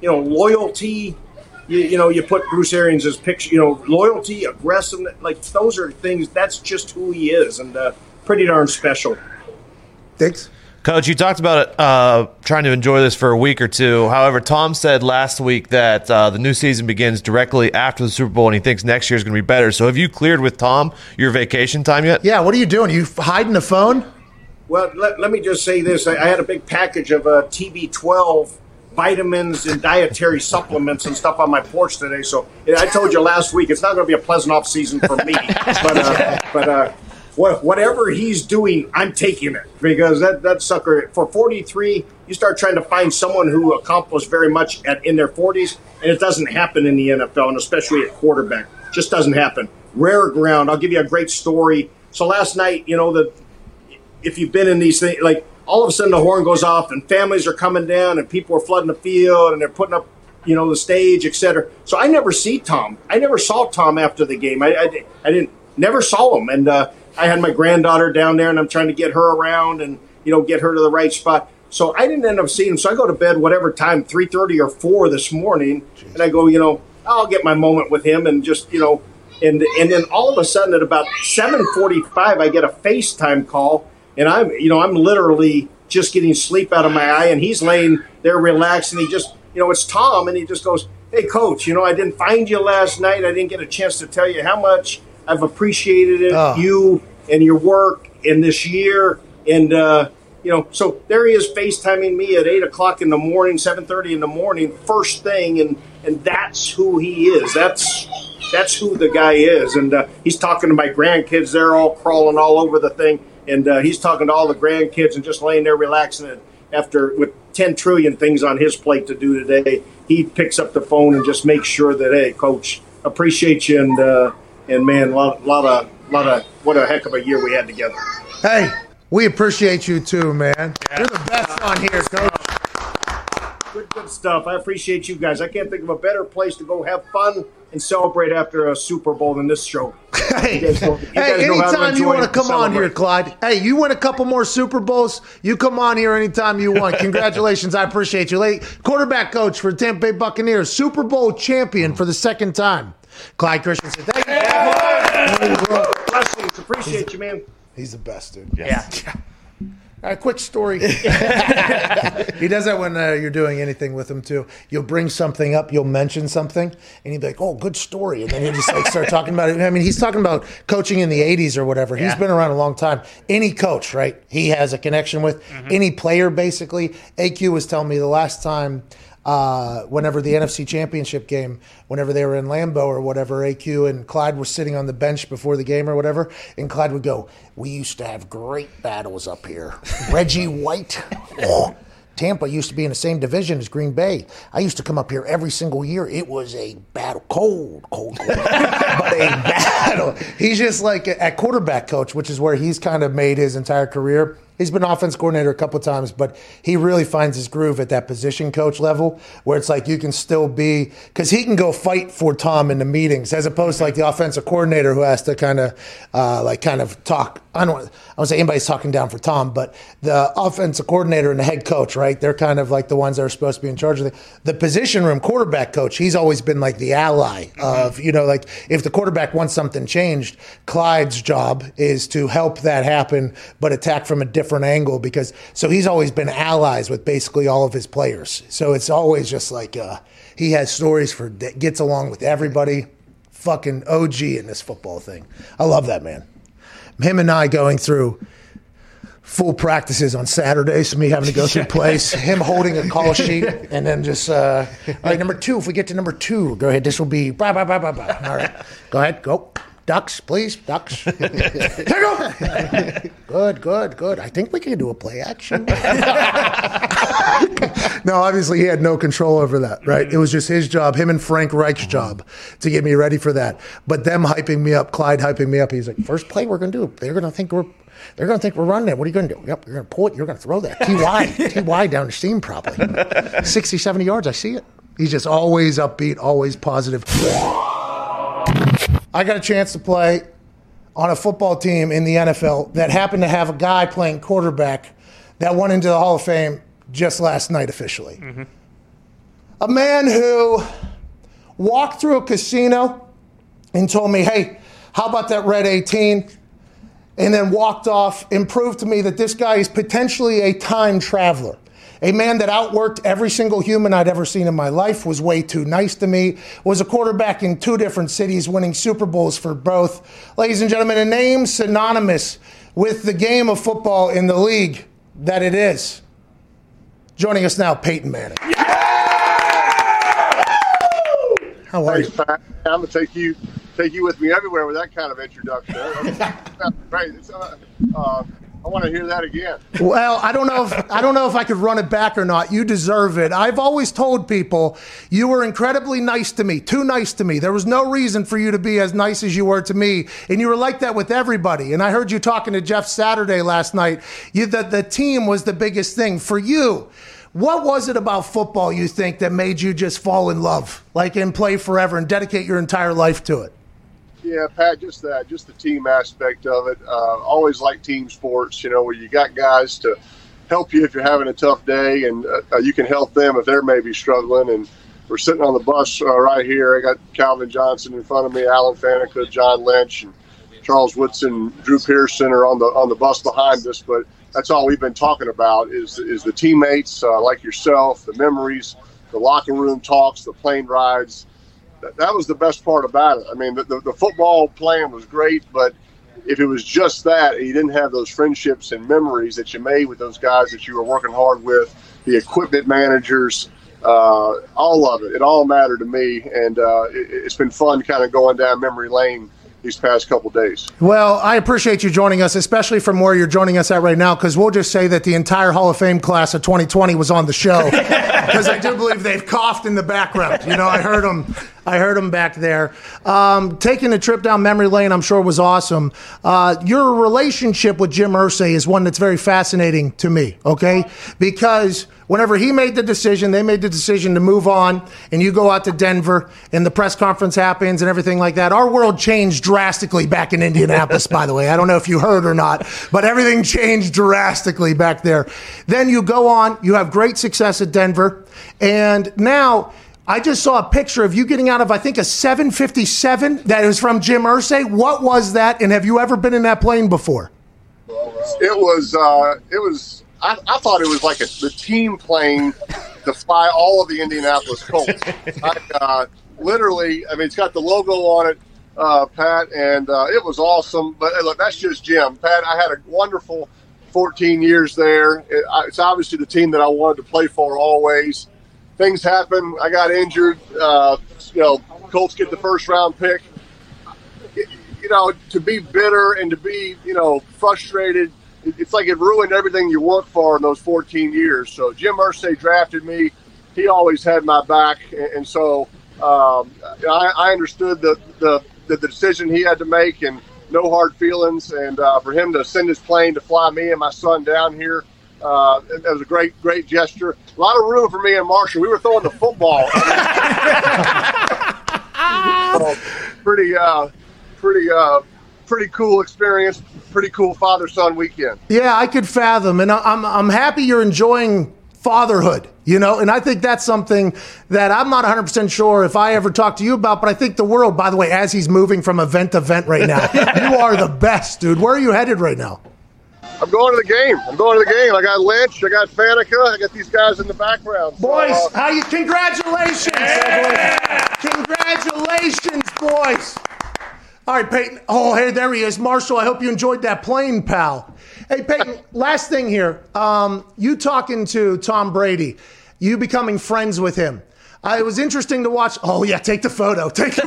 you know loyalty. You, you know, you put Bruce Arians' as picture. You know, loyalty, aggressiveness, like those are things. That's just who he is, and uh, pretty darn special. Diggs? Coach, you talked about uh, trying to enjoy this for a week or two. However, Tom said last week that uh, the new season begins directly after the Super Bowl, and he thinks next year is going to be better. So, have you cleared with Tom your vacation time yet? Yeah, what are you doing? You hiding the phone? Well, let, let me just say this. I, I had a big package of uh, TB12 vitamins and dietary supplements and stuff on my porch today. So I told you last week it's not going to be a pleasant off season for me. but uh, but uh, what, whatever he's doing, I'm taking it because that that sucker for 43. You start trying to find someone who accomplished very much at in their 40s, and it doesn't happen in the NFL, and especially at quarterback, just doesn't happen. Rare ground. I'll give you a great story. So last night, you know the if you've been in these things, like all of a sudden the horn goes off and families are coming down and people are flooding the field and they're putting up, you know, the stage, etc. So I never see Tom. I never saw Tom after the game. I, I, I didn't, never saw him. And uh, I had my granddaughter down there and I'm trying to get her around and, you know, get her to the right spot. So I didn't end up seeing. So I go to bed whatever time, 3.30 or 4 this morning. And I go, you know, I'll get my moment with him and just, you know, and, and then all of a sudden at about 7.45, I get a FaceTime call and I'm you know I'm literally just getting sleep out of my eye, and he's laying there relaxed, and he just you know it's Tom, and he just goes, "Hey, coach, you know I didn't find you last night. I didn't get a chance to tell you how much I've appreciated it, Oh. you and your work in this year, and uh, you know so there he is FaceTiming me at eight o'clock in the morning, seven thirty in the morning, first thing, and and that's who he is. That's that's who the guy is, and uh, he's talking to my grandkids. They're all crawling all over the thing, and uh, he's talking to all the grandkids and just laying there relaxing. And after with ten trillion things on his plate to do today, he picks up the phone and just makes sure that hey, coach, appreciate you, and uh, and man, lot lot of lot of what a heck of a year we had together. Hey, we appreciate you too, man. You're the best on here, coach. Good, good stuff. I appreciate you guys. I can't think of a better place to go have fun and celebrate after a Super Bowl than this show. Hey, You know- you hey guys know how to anytime you want to come on here. Clyde. Hey, you win a couple more Super Bowls, you come on here anytime you want. Congratulations. I appreciate you. Late quarterback coach for Tampa Bay Buccaneers, Super Bowl champion for the second time. Clyde Christensen. Thank you. Blessings. Appreciate you, man. He's the best, dude. Yeah. All right, quick story. he does that when uh, you're doing anything with him too. You'll bring something up, you'll mention something, and he'll be like, "Oh, good story," and then he'll just like start talking about it. I mean, he's talking about coaching in the '80s or whatever. He's been around a long time. Any coach, right? He has a connection with any player, basically. AQ was telling me the last time. Uh, whenever the NFC Championship game, whenever they were in Lambeau or whatever, AQ and Clyde were sitting on the bench before the game or whatever, and Clyde would go, "We used to have great battles up here. Reggie White, oh, Tampa used to be in the same division as Green Bay. I used to come up here every single year. It was a battle, cold, cold, cold, but a battle. He's just like at quarterback coach, which is where he's kind of made his entire career. He's been offense coordinator a couple times, but he really finds his groove at that position coach level where it's like you can still be because he can go fight for Tom in the meetings as opposed to like the offensive coordinator who has to kind of uh, like kind of talk. I don't. I don't say anybody's talking down for Tom, but the offensive coordinator and the head coach, right? They're kind of like the ones that are supposed to be in charge of the, the position room. Quarterback coach, he's always been like the ally of you know like if the quarterback wants something changed, Clyde's job is to help that happen, but attack from a different different angle because so he's always been allies with basically all of his players. So it's always just like uh, he has stories for that gets along with everybody. Fucking OG in this football thing. I love that man. Him and I going through full practices on Saturdays, me having to go through plays, him holding a call sheet, and then just, uh, all right, number two, if we get to number two, go ahead, this will be, blah, blah, blah, blah, blah. All right, go ahead, go. Ducks, please, ducks. Here go. good, good, good. I think we can do a play action. no, obviously he had no control over that, right? It was just his job, him and Frank Reich's uh-huh. job to get me ready for that. But them hyping me up, Clyde hyping me up. He's like, first play we're going to do, they're going to think we're they're going to think we're running it. What are you going to do? Yep, you're going to pull it. You're going to throw that. TY. TY down the seam probably. 60, 70 yards. I see it. He's just always upbeat, always positive. I got a chance to play on a football team in the NFL that happened to have a guy playing quarterback that went into the Hall of Fame just last night officially. Mm-hmm. A man who walked through a casino and told me, hey, how about that red 18? And then walked off and proved to me that this guy is potentially a time traveler. A man that outworked every single human I'd ever seen in my life, was way too nice to me, was a quarterback in two different cities, winning Super Bowls for both. Ladies and gentlemen, a name synonymous with the game of football in the league that it is. Joining us now, Peyton Manning. How are Thanks, you? Pat. I'm gonna take you take you with me everywhere with that kind of introduction. right? Uh, uh, I want to hear that again. Well, I don't know if I don't know if I could run it back or not. You deserve it. I've always told people you were incredibly nice to me, too nice to me. There was no reason for you to be as nice as you were to me, and you were like that with everybody. And I heard you talking to Jeff Saturday last night. You the, the team was the biggest thing for you. What was it about football you think that made you just fall in love, like and play forever and dedicate your entire life to it? Yeah, Pat, just that, just the team aspect of it. Uh, always like team sports, you know, where you got guys to help you if you're having a tough day, and uh, you can help them if they're maybe struggling. And we're sitting on the bus uh, right here. I got Calvin Johnson in front of me, Alan Faneca, John Lynch, and Charles Woodson, Drew Pearson are on the on the bus behind us. But that's all we've been talking about is is the teammates uh, like yourself, the memories, the locker room talks, the plane rides that, was the best part about it. I mean, the, the, the football playing was great, but if it was just that, you didn't have those friendships and memories that you made with those guys that you were working hard with, the equipment managers, uh, all of it. It all mattered to me, and uh, it, has been fun kind of going down memory lane these past couple days. Well, I appreciate you joining us, especially from where you're joining us at right now, because we'll just say that the entire Hall of Fame class of 2020 was on the show, because I do believe they've coughed in the background. You know, I heard them. I heard him back there. Um, taking a trip down memory lane, I'm sure was awesome. Uh, your relationship with Jim Irsay is one that's very fascinating to me. Okay, because whenever he made the decision, they made the decision to move on, and you go out to Denver, and the press conference happens and everything like that. Our world changed drastically back in Indianapolis, by the way. I don't know if you heard or not, but everything changed drastically back there. Then you go on, you have great success at Denver, and now. I just saw a picture of you getting out of, I think, a 757 that was from Jim Irsay. What was that, and have you ever been in that plane before? It was, uh, it was I, I thought it was like a, the team plane to fly all of the Indianapolis Colts. I, uh, literally, I mean, it's got the logo on it, uh, Pat, and uh, it was awesome. But look, that's just Jim. Pat, I had a wonderful 14 years there. It, it's obviously the team that I wanted to play for always. Things happen. I got injured. Uh, you know, Colts get the first round pick. you know, to be bitter and to be, you know, frustrated – it's like it ruined everything you worked for in those 14 years. So Jim Irsay drafted me. He always had my back, and so um, I, I, understood the, the, the decision he had to make, and no hard feelings. And uh, for him to send his plane to fly me and my son down here, uh, it, it was a great, great gesture. A lot of room for me and Marshall. We were throwing the football. So, pretty, uh, pretty, uh, pretty cool experience. Pretty cool father son weekend. Yeah, I could fathom, and I'm I'm happy you're enjoying fatherhood. You know, and I think that's something that I'm not 100 percent sure if I ever talk to you about. But I think the world, by the way, as he's moving from event to event right now, you are the best, dude. Where are you headed right now? I'm going to the game. I'm going to the game. I got Lynch. I got Faneca. I got these guys in the background. So, Boys, uh, how you? Congratulations! Congratulations, boys! All right, Peyton. Oh, hey, there he is, Marshall. I hope you enjoyed that plane, pal. Hey, Peyton. last thing here. Um, you talking to Tom Brady? You becoming friends with him? Uh, it was interesting to watch. Oh yeah, take the photo. Take the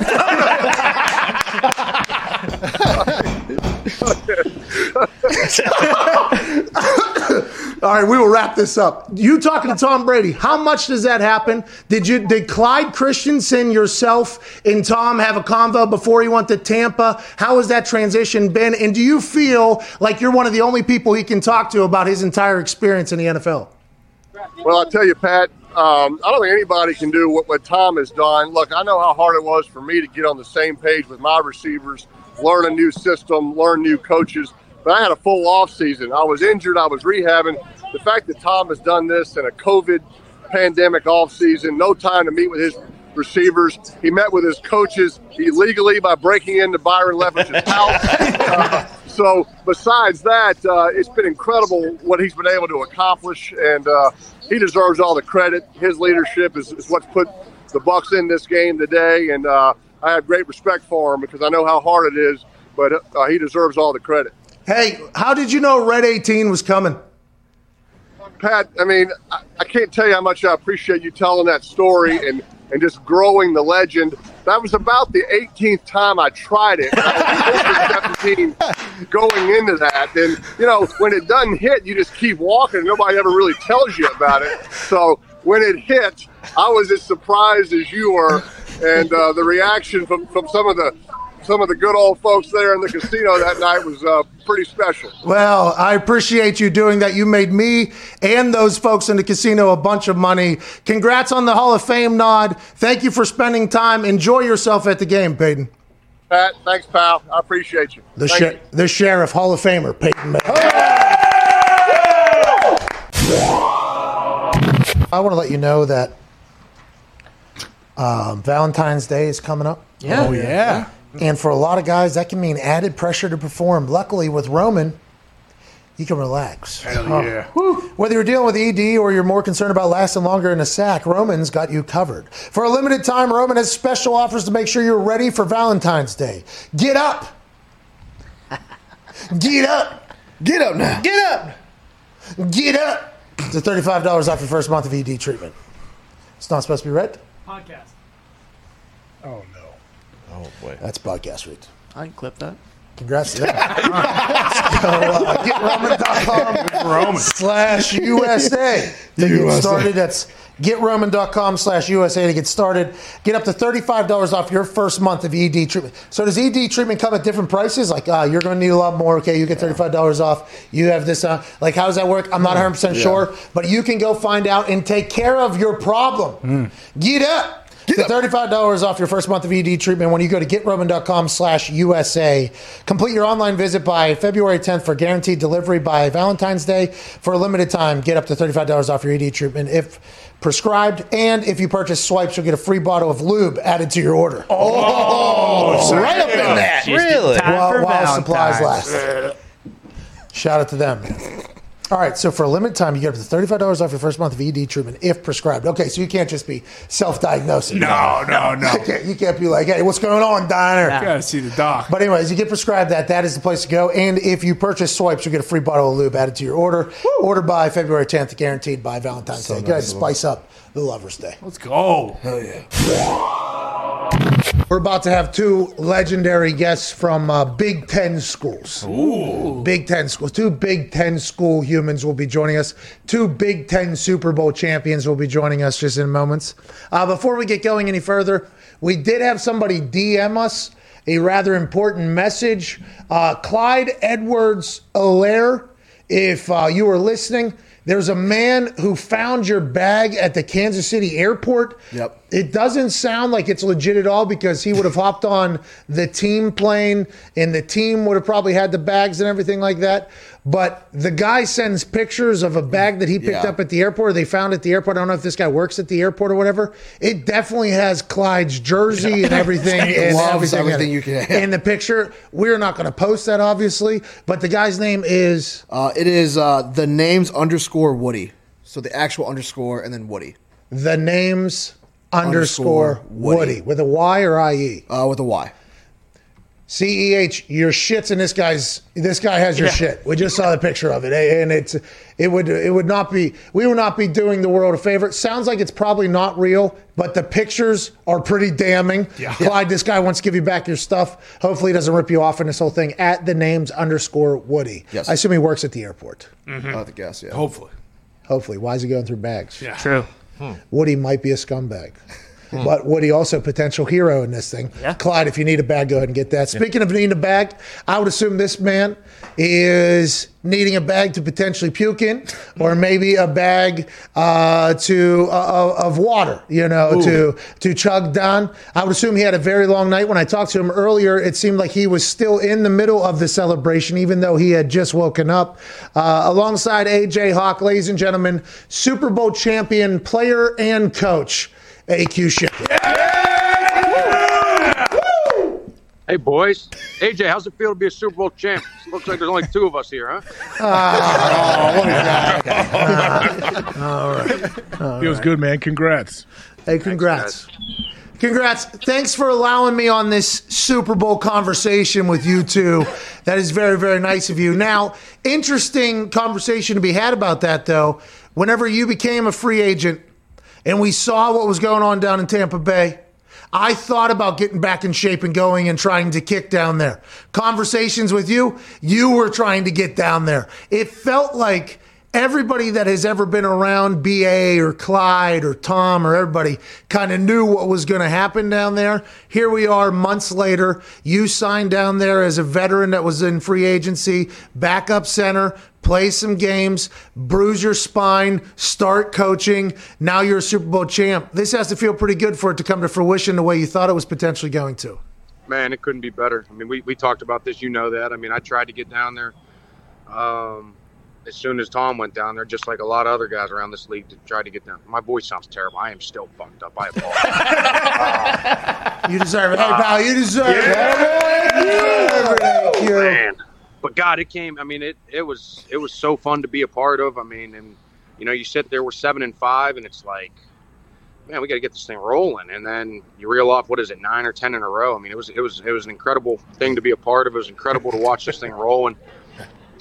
All right, we will wrap this up. You talking to Tom Brady? How much does that happen? Did you did Clyde Christensen yourself and Tom have a convo before he went to Tampa? How has that transition been? And do you feel like you're one of the only people he can talk to about his entire experience in the NFL? Well, I'll tell you, Pat, um, I don't think anybody can do what, what Tom has done. Look, I know how hard it was for me to get on the same page with my receivers, learn a new system, learn new coaches. But I had a full off season. I was injured. I was rehabbing. The fact that Tom has done this in a COVID pandemic off season, no time to meet with his receivers. He met with his coaches illegally by breaking into Byron Leftwich's house. Uh, so besides that, uh, it's been incredible what he's been able to accomplish, and uh, he deserves all the credit. His leadership is, is what's put the Bucs in this game today, and uh, I have great respect for him because I know how hard it is. But uh, he deserves all the credit. Hey, how did you know Red 18 was coming? Pat, I mean, I, I can't tell you how much I appreciate you telling that story and, and just growing the legend. That was about the 18th time I tried it. I was 17 going into that. And, you know, when it doesn't hit, you just keep walking. Nobody ever really tells you about it. So when it hit, I was as surprised as you were. And uh, the reaction from, from some of the some of the good old folks there in the casino that night was uh, pretty special. Well, I appreciate you doing that. You made me and those folks in the casino a bunch of money. Congrats on the Hall of Fame nod. Thank you for spending time. Enjoy yourself at the game, Peyton. Pat, thanks, pal. I appreciate you. The, sher- you. the sheriff, Hall of Famer, Peyton Manning. I want to let you know that um, Valentine's Day is coming up. Yeah. Oh yeah. And for a lot of guys, that can mean added pressure to perform. Luckily, with Roman, you can relax. Hell yeah. Whether you're dealing with ED or you're more concerned about lasting longer in a sack, Roman's got you covered. For a limited time, Roman has special offers to make sure you're ready for Valentine's Day. Get up! Get up! Get up now. Get up! Get up! It's a $35 off your first month of ED treatment. It's not supposed to be read. Podcast. Oh no. Oh boy. That's podcast read. I can clip that. Congrats to them. so, uh, getroman.com Roman. slash USA to get USA. started. That's getroman.com slash USA to get started. Get up to $35 off your first month of ED treatment. So does ED treatment come at different prices? Like, uh, you're going to need a lot more. Okay, you get $35 off. You have this. Uh, like, how does that work? I'm not 100% sure, but you can go find out and take care of your problem. Get up. Get $35 off your first month of ED treatment when you go to getroman.com slash USA. Complete your online visit by February 10th for guaranteed delivery by Valentine's Day. For a limited time, get up to $35 off your ED treatment if prescribed. And if you purchase swipes, you'll get a free bottle of lube added to your order. Oh, oh Right up in that. Really? time while, for while supplies last. Shout out to them. Man. All right, so for a limited time, you get up to $35 off your first month of ED treatment if prescribed. Okay, so you can't just be self diagnosing. No, no, no. You can't, you can't be like, hey, what's going on, Diner? Gotta see the doc. But anyways, you get prescribed that. That is the place to go. And if you purchase swipes, you get a free bottle of lube added to your order. Order by February 10th, guaranteed by Valentine's Day. Go ahead, spice up the Lover's Day. Let's go. We're about to have two legendary guests from uh, Big Ten schools. Ooh. Big Ten schools. Two Big Ten school humans will be joining us. Two Big Ten Super Bowl champions will be joining us just in moments. Uh, before we get going any further, we did have somebody DM us a rather important message. Uh, Clyde Edwards Alaire, if uh, you are listening, there's a man who found your bag at the Kansas City airport. Yep. It doesn't sound like it's legit at all because he would have hopped on the team plane and the team would have probably had the bags and everything like that. But the guy sends pictures of a bag that he picked Yeah. up at the airport or they found at the airport. I don't know if this guy works at the airport or whatever. It definitely has Clyde's jersey and everything. and everything, in everything you can- In the picture, we're not going to post that, obviously. But the guy's name is Uh, it is uh, the names underscore Woody. So the actual underscore and then Woody the names underscore, Underscore Woody. Woody. with a Y or IE. uh, with a Y. C E H. Your shit's in this guy's. This guy has your shit. We just saw the picture of it, and it's it would it would not be we would not be doing the world a favor. It sounds like it's probably not real, but the pictures are pretty damning. Yeah. Clyde, this guy wants to give you back your stuff. Hopefully, he doesn't rip you off in this whole thing. At the names underscore Woody. Yes. I assume he works at the airport. I have to guess. Yeah. Hopefully. Hopefully, why is he going through bags? Yeah. True. Hmm. Woody might be a scumbag. But Woody also potential hero in this thing. Yeah. Clyde, if you need a bag, go ahead and get that. Speaking of needing a bag, I would assume this man is needing a bag to potentially puke in, or maybe a bag uh, to uh, of water, you know, to to chug down. I would assume he had a very long night. When I talked to him earlier, it seemed like he was still in the middle of the celebration, even though he had just woken up. Uh, alongside AJ Hawk, ladies and gentlemen, Super Bowl champion, player and coach. AQ Shipley. Hey boys, AJ, how's it feel to be a Super Bowl champ? Looks like there's only two of us here, huh? Ah, oh, yeah. Feels good, man. Congrats. Hey, congrats. Congrats. Thanks for allowing me on this Super Bowl conversation with you two. That is very, very nice of you. Now, interesting conversation to be had about that, though. Whenever you became a free agent and we saw what was going on down in Tampa Bay, I thought about getting back in shape and going and trying to kick down there. Conversations with you, you were trying to get down there. It felt like everybody that has ever been around BA or Clyde or Tom or everybody kind of knew what was going to happen down there. Here we are months later. You signed down there as a veteran that was in free agency, backup center, play some games, bruise your spine, start coaching. Now you're a Super Bowl champ. This has to feel pretty good for it to come to fruition the way you thought it was potentially going to. Man, it couldn't be better. I mean, we, we talked about this, you know that. I mean, I tried to get down there um, as soon as Tom went down there, just like a lot of other guys around this league to try to get down. My voice sounds terrible. I am still fucked up. I apologize. You deserve it. Hey, uh, pal, you deserve it. You deserve it. Thank you. man. But God, it came. I mean, it it was it was so fun to be a part of. I mean, and you know, you sit there, we're seven and five, and it's like, man, we got to get this thing rolling. And then you reel off what is it, nine or ten in a row. I mean, it was it was it was an incredible thing to be a part of. It was incredible to watch this thing roll. And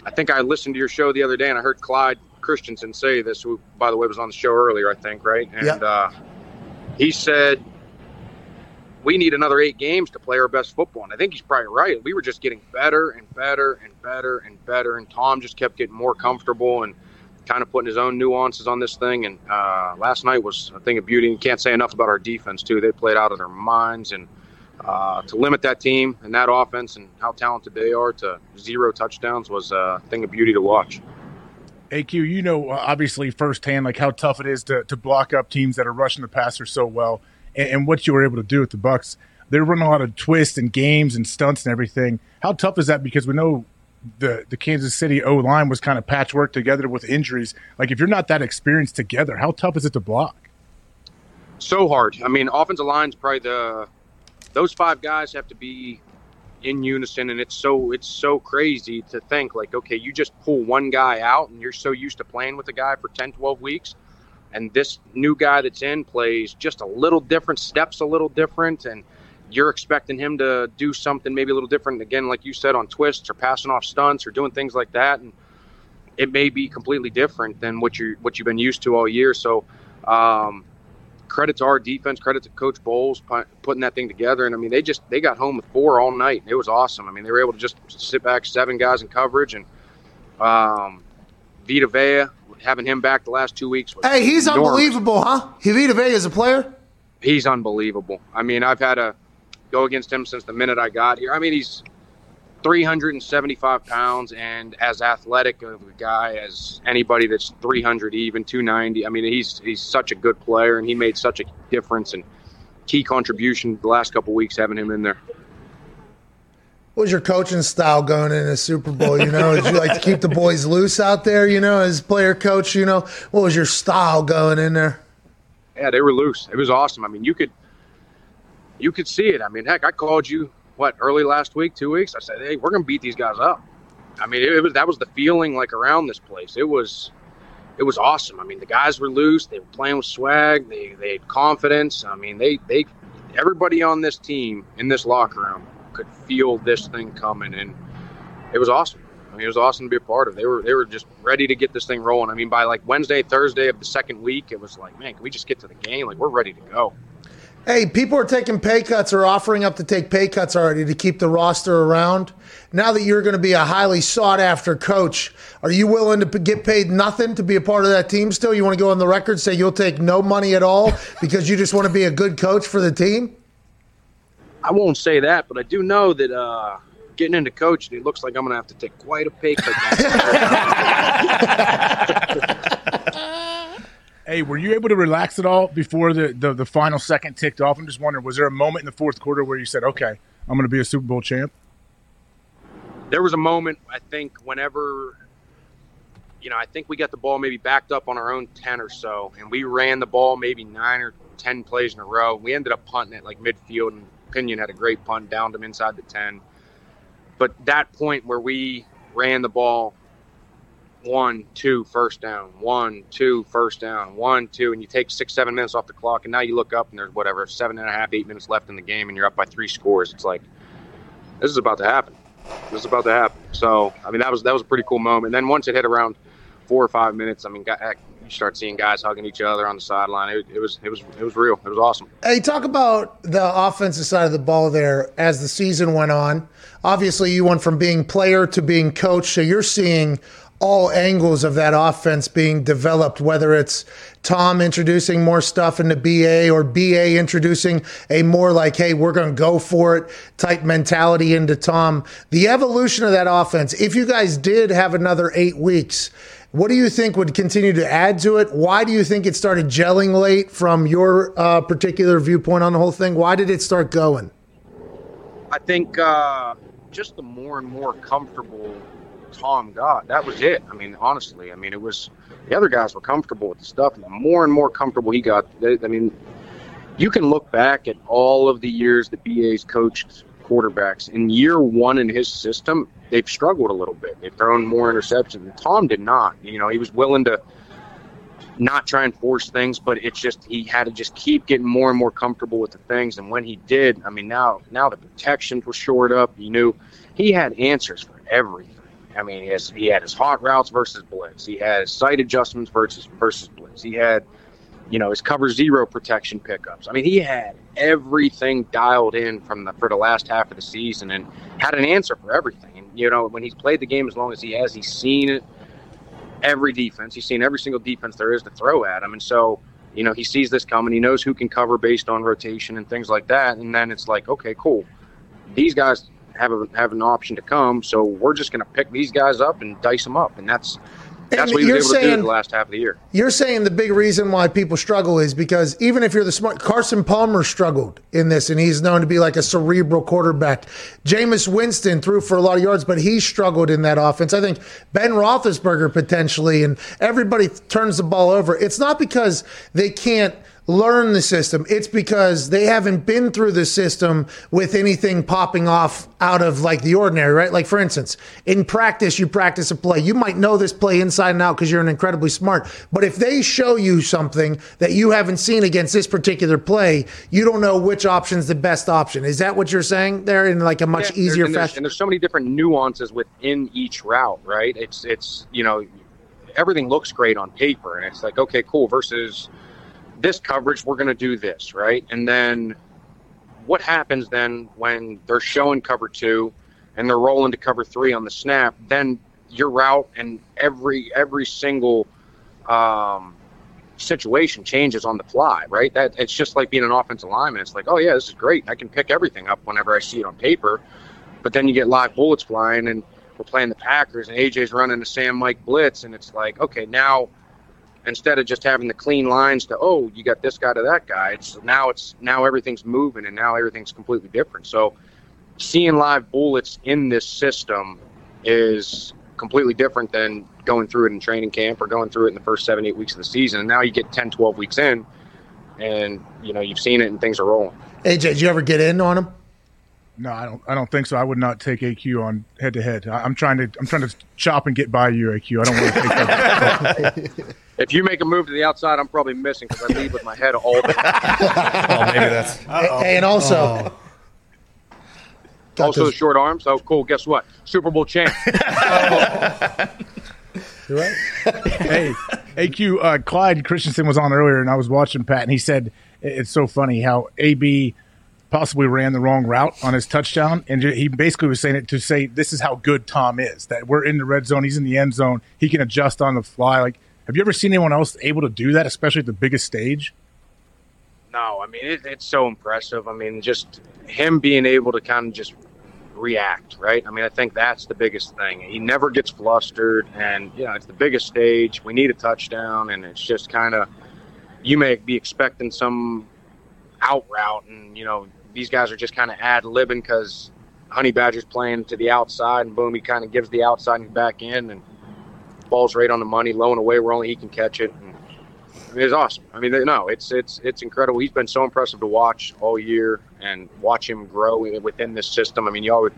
I think I listened to your show the other day, and I heard Clyde Christensen say this, who, by the way, was on the show earlier, I think, right? And Yep. uh, he said we need another eight games to play our best football. And I think he's probably right. We were just getting better and better and better and better. And Tom just kept getting more comfortable and kind of putting his own nuances on this thing. And uh, last night was a thing of beauty. And can't say enough about our defense, too. They played out of their minds. And uh, to limit that team and that offense and how talented they are to zero touchdowns was a thing of beauty to watch. AQ, you know, obviously firsthand, like how tough it is to, to block up teams that are rushing the passer so well, and, and what you were able to do with the Bucs. They're running a lot of twists and games and stunts and everything. How tough is that? Because we know the the Kansas City O line was kind of patchwork together with injuries. Like if you're not that experienced together, how tough is it to block? so hard. I mean, offensive line is probably the those five guys have to be in unison, and it's so it's so crazy to think like, okay, you just pull one guy out, and you're so used to playing with a guy for 10, 12 weeks, and this new guy that's in plays just a little different, steps a little different, and you're expecting him to do something maybe a little different again, like you said, on twists or passing off stunts or doing things like that, and it may be completely different than what you what you've been used to all year. So. Um, credit to our defense, credit to Coach Bowles putting that thing together. And I mean, they just they got home with four all night. It was awesome. I mean, they were able to just sit back seven guys in coverage and um, Vita Vea having him back the last two weeks. Was Hey, he's enormous. unbelievable, huh? Tevita Vea is a player. He's unbelievable. I mean, I've had a go against him since the minute I got here. I mean, he's 375 pounds and as athletic of a guy as anybody that's 300 even 290 i mean he's he's such a good player and he made such a difference and key contribution the last couple weeks having him in there What was your coaching style going in a Super Bowl? You know, did you like to keep the boys loose out there? You know, as player coach, you know, what was your style going in there? yeah they were loose it was awesome i mean you could you could see it i mean heck i called you what early last week two weeks i said hey we're gonna beat these guys up i mean it, was that was the feeling like around this place it was it was awesome i mean the guys were loose they were playing with swag they, they had confidence i mean they they everybody on this team in this locker room could feel this thing coming and it was awesome I mean, it was awesome to be a part of. They were they were just ready to get this thing rolling. I mean, by like Wednesday, Thursday of the second week, it was like, man, can we just get to the game? Like, we're ready to go. Hey, people are taking pay cuts or offering up to take pay cuts already to keep the roster around. Now that you're going to be a highly sought after coach, are you willing to p- get paid nothing to be a part of that team still? You want to go on the record say you'll take no money at all because you just want to be a good coach for the team? I won't say that, but I do know that uh, getting into coaching, it looks like I'm going to have to take quite a pay cut. Hey, were you able to relax at all before the, the, the final second ticked off? I'm just wondering, was there a moment in the fourth quarter where you said, okay, I'm going to be a Super Bowl champ? there was a moment, I think, whenever, you know, I think we got the ball maybe backed up on our own 10 or so, and we ran the ball maybe nine or 10 plays in a row. We ended up punting it like midfield, and Pinion had a great punt, downed him inside the 10. But that point where we ran the ball one, two, first down, one, two, first down, one, two, and you take six, seven minutes off the clock, and now you look up and there's whatever, seven and a half, eight minutes left in the game, and you're up by three scores. It's like, this is about to happen. This is about to happen. So, I mean, that was that was a pretty cool moment. And then once it hit around four or five minutes, I mean, you start seeing guys hugging each other on the sideline. It, it was it was it was real. It was awesome. Hey, talk about the offensive side of the ball there as the season went on. Obviously, you went from being player to being coach, so you're seeing all angles of that offense being developed, whether it's Tom introducing more stuff into BA or BA introducing a more like, hey, we're going to go for it type mentality into Tom. The evolution of that offense, if you guys did have another eight weeks, what do you think would continue to add to it? Why do you think it started gelling late from your uh, particular viewpoint on the whole thing? Why did it start going? I think uh, just the more and more comfortable Tom got, that was it. I mean, honestly, I mean, it was the other guys were comfortable with the stuff, and the more and more comfortable he got, they, I mean, you can look back at all of the years the BA's coached quarterbacks. In year one in his system, they've struggled a little bit. They've thrown more interceptions. Tom did not. You know, he was willing to not try and force things, but it's just he had to just keep getting more and more comfortable with the things. And when he did, I mean, now now the protections were shored up. You knew he had answers for everything. I mean, he, has, he had his hot routes versus blitz. He had his sight adjustments versus versus blitz. He had, you know, his cover zero protection pickups. I mean, he had everything dialed in from the for the last half of the season and had an answer for everything. And you know, when he's played the game as long as he has, he's seen it every defense. He's seen every single defense there is to throw at him, and so you know he sees this coming. He knows who can cover based on rotation and things like that. And then it's like, okay, cool. These guys have a, have an option to come, so we're just going to pick these guys up and dice them up, and that's that's And what he you're was able to saying- do the last half of the year. You're saying the big reason why people struggle is because even if you're the smart, Carson Palmer struggled in this, and he's known to be like a cerebral quarterback. Jameis Winston threw for a lot of yards, but he struggled in that offense. I think Ben Roethlisberger potentially, and everybody turns the ball over. It's not because they can't learn the system. It's because they haven't been through the system with anything popping off out of like the ordinary, right? Like for instance, in practice, you practice a play. You might know this play inside and out because you're an incredibly smart. But if they show you something that you haven't seen against this particular play, you don't know which option's the best option. Is that what you're saying there in like a much Yeah, easier and there's, fashion? and there's so many different nuances within each route, right? It's it's you know everything looks great on paper, and it's like okay, cool. Versus this coverage, we're going to do this, right? And then what happens then when they're showing cover two and they're rolling to cover three on the snap? Then your route and every every single um, situation changes on the fly, right? That it's just like being an offensive lineman. It's like, oh yeah, this is great. I can pick everything up whenever I see it on paper. But then you get live bullets flying, and we're playing the Packers, and AJ's running the Sam Mike blitz, and it's like, okay, now instead of just having the clean lines to oh you got this guy to that guy it's now it's now everything's moving and now everything's completely different. So seeing live bullets in this system is completely different than going through it in training camp or going through it in the first seven eight weeks of the season. And now you get 10 12 weeks in and you know you've seen it and things are rolling. AJ, did you ever get in on him? No, I don't. I don't think so. I would not take AQ on head to head. I'm trying to. I'm trying to chop and get by you, AQ. I don't want to take that. if you make a move to the outside i'm probably missing because i leave with my head all the Oh, maybe that's. Hey, and also, got also those- short arms oh cool guess what super bowl champ You're right. hey, AQ. Uh, Clyde Christensen was on earlier, and I was watching Pat, and he said it's so funny how AB possibly ran the wrong route on his touchdown, and he basically was saying it to say this is how good Tom is. That we're in the red zone, he's in the end zone, he can adjust on the fly. Like, have you ever seen anyone else able to do that, especially at the biggest stage? No, I mean it, it's so impressive. I mean, just him being able to kind of just react, right? I mean, I think that's the biggest thing. He never gets flustered, and you know, it's the biggest stage. We need a touchdown, and it's just kind of you may be expecting some out route, and you know, these guys are just kind of ad libbing because Honey Badger's playing to the outside, and boom, he kind of gives the outside and back in, and ball's right on the money, low and away where only he can catch it. And, I mean, it's awesome. I mean, no, it's it's it's incredible. He's been so impressive to watch all year and watch him grow within this system. I mean, you always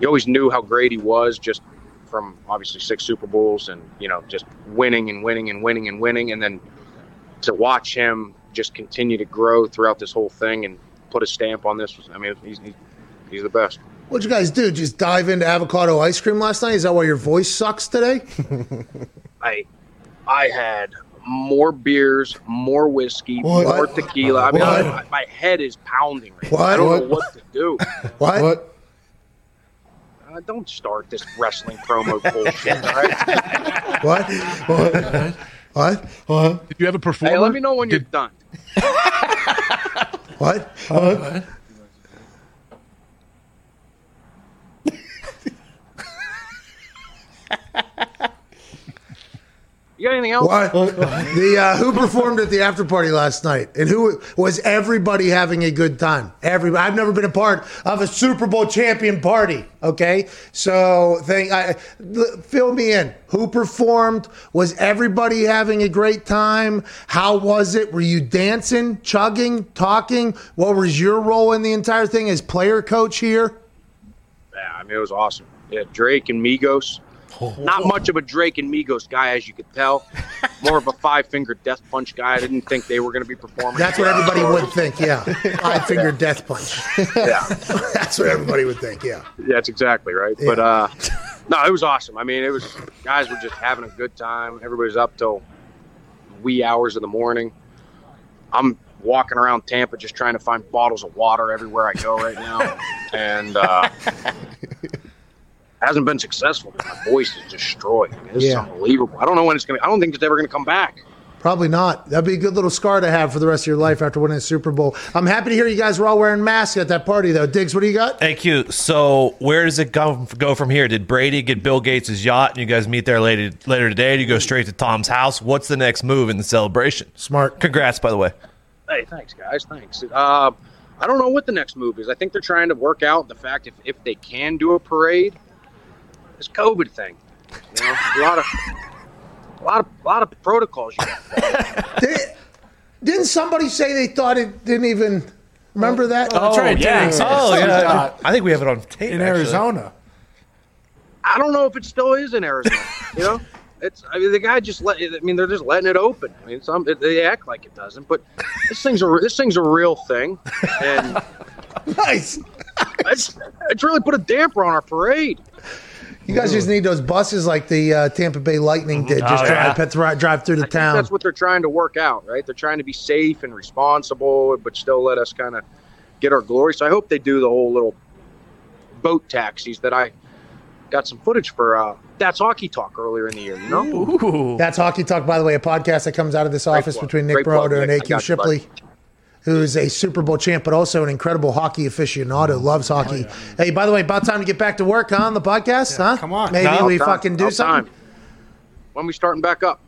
you always knew how great he was just from obviously six Super Bowls and you know just winning and winning and winning and winning, and then to watch him just continue to grow throughout this whole thing and put a stamp on this. I mean, he's he's, he's the best. What'd you guys do? Just dive into avocado ice cream last night? Is that why your voice sucks today? I I had more beers, more whiskey, What? more tequila. I mean, What? I, my head is pounding. Right now. What? I don't What? know what to do. What? What? Uh, don't start this wrestling promo bullshit. All right? What? What? What? What? Did you have a performer? Hey, let me know when you're done. What? What? You got anything else? What? the uh, who performed at the after party last night, and who was everybody having a good time? Everybody. I've never been a part of a Super Bowl champion party. Okay, so thing. I, l- fill me in. Who performed? Was everybody having a great time? How was it? Were you dancing, chugging, talking? What was your role in the entire thing as player coach here? Yeah, I mean, it was awesome. Yeah, Drake and Migos. Not much of a Drake and Migos guy, as you could tell. More of a five finger death punch guy. I didn't think they were going to be performing. That's what everybody would think. Yeah, five finger death punch. Yeah. That's what everybody would think. Yeah. Yeah, that's exactly right. But uh, no, it was awesome. I mean, it was guys were just having a good time. Everybody's up till wee hours of the morning. I'm walking around Tampa just trying to find bottles of water everywhere I go right now, and uh, hasn't been successful. My voice is destroyed. I mean, this Yeah. is unbelievable. I don't know when it's gonna. I don't think it's ever gonna come back. Probably not. That'd be a good little scar to have for the rest of your life after winning a Super Bowl. I'm happy to hear you guys were all wearing masks at that party, though. Digz, what do you got? Thank you. So where does it go go from here? Did Brady get Bill Gates' yacht and you guys meet there later later today? Do you go straight to Tom's house? What's the next move in the celebration? Smart. Congrats, by the way. Hey, thanks, guys. Thanks. Uh, I don't know what the next move is. I think they're trying to work out the fact if, if they can do a parade, this COVID thing. You know, a lot of a lot of a lot of protocols. You. Did, didn't somebody say they thought it didn't even remember that? Oh, That's right. yeah. Digz. Oh Something yeah, I think we have it on tape in actually. Arizona. I don't know if it still is in Arizona. You know, it's. I mean, the guy just let. I mean, they're just letting it open. I mean, some they act like it doesn't, but this thing's a this thing's a real thing, and Nice. it's it's really put a damper on our parade. You guys just need those buses like the uh, Tampa Bay Lightning did. Just Oh, drive, yeah. drive, drive through the I think town. that's what they're trying to work out, right? They're trying to be safe and responsible, but still let us kind of get our glory. So I hope they do the whole little boat taxis that I got some footage for uh, that's hockey talk earlier in the year. You know, That's Hockey Talk, by the way, a podcast that comes out of this office plug. between Nick Great Broder and Nick. I AQ got you, bud. Shipley, who's a Super Bowl champ, but also an incredible hockey aficionado, mm-hmm. loves hockey. Hey, by the way, about time to get back to work huh, on the podcast, huh? come on. Maybe About we time. fucking do About something. time. When we starting back up?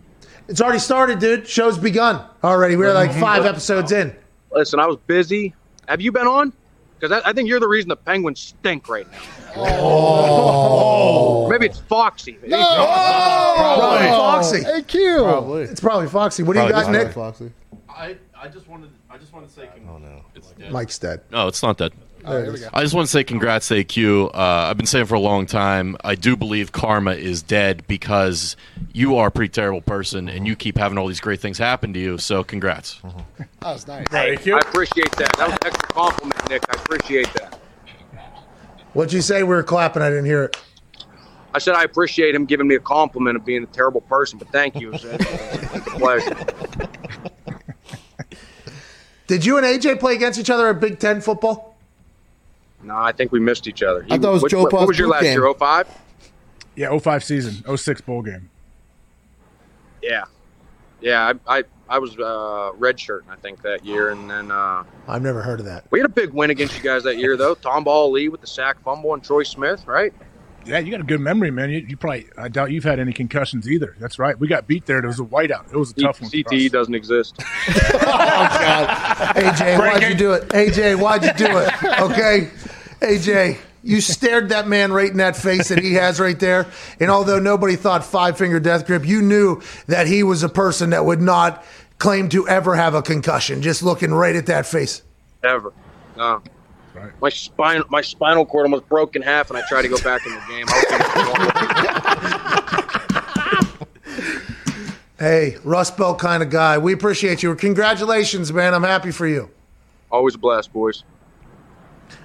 It's already started, dude. Show's begun already. We're like mm-hmm. five episodes in. Listen, I was busy. Have you been on? Because I, I think you're the reason the Penguins stink right now. Oh. Maybe it's Foxy. Probably Foxy. Hey, Q. Probably. It's probably Foxy. What do you got, Hi, Nick? Foxy. I, I just wanted I just want to say oh no it's dead. Mike's dead. no it's not dead Oh, here. I just want to say congrats AQ. Uh, I've been saying for a long time. I do believe karma is dead because you are a pretty terrible person and you keep having all these great things happen to you. So congrats. That was nice. Thank you. I appreciate that. That was an extra compliment, Nick. I appreciate that. What'd you say? We were clapping. I didn't hear it. I said I appreciate him giving me a compliment of being a terrible person, but thank you. It's a, it's a pleasure. Did you and AJ play against each other at Big Ten football? No, I think we missed each other. I thought it was Which- Joe what, what was your last game. year? 05? Yeah, 05 season, 06 bowl game. Yeah. Yeah, I, I, I was uh, redshirt, I think, that year. And then uh, I've never heard of that. we had a big win against you guys that year, though. Tamba Hali with the sack fumble and Troy Smith, right? Yeah, you got a good memory, man. You, you probably, I doubt you've had any concussions either. That's right. We got beat there. It was a whiteout. It was a tough one. CTE doesn't exist. Oh, AJ, why'd you do it? AJ, why'd you do it? Okay, AJ, you stared that man right in that face that he has right there. And although nobody thought five finger death grip, you knew that he was a person that would not claim to ever have a concussion. Just looking right at that face. Ever. No. Right. My spine, my spinal cord almost broke in half, and I tried to go back in the game. I Hey, Rust Belt kind of guy. We appreciate you. Congratulations, man. I'm happy for you. always a blast, boys.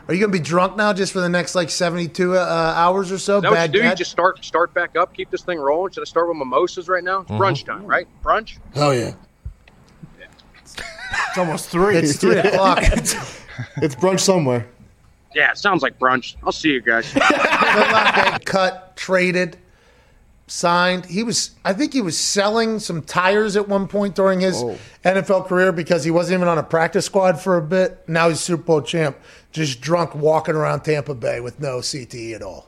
Are you gonna be drunk now, just for the next like 72 uh, hours or so? Is that what you Bad do? You just start start back up, keep this thing rolling. Should I start with mimosas right now? It's brunch time, right? Brunch. Hell yeah. It's almost three. It's three o'clock. It's brunch somewhere. Yeah, it sounds like brunch. I'll see you guys. cut, traded, signed. He was, I think, he was selling some tires at one point during his NFL career because he wasn't even on a practice squad for a bit. Now he's Super Bowl champ, just drunk walking around Tampa Bay with no CTE at all.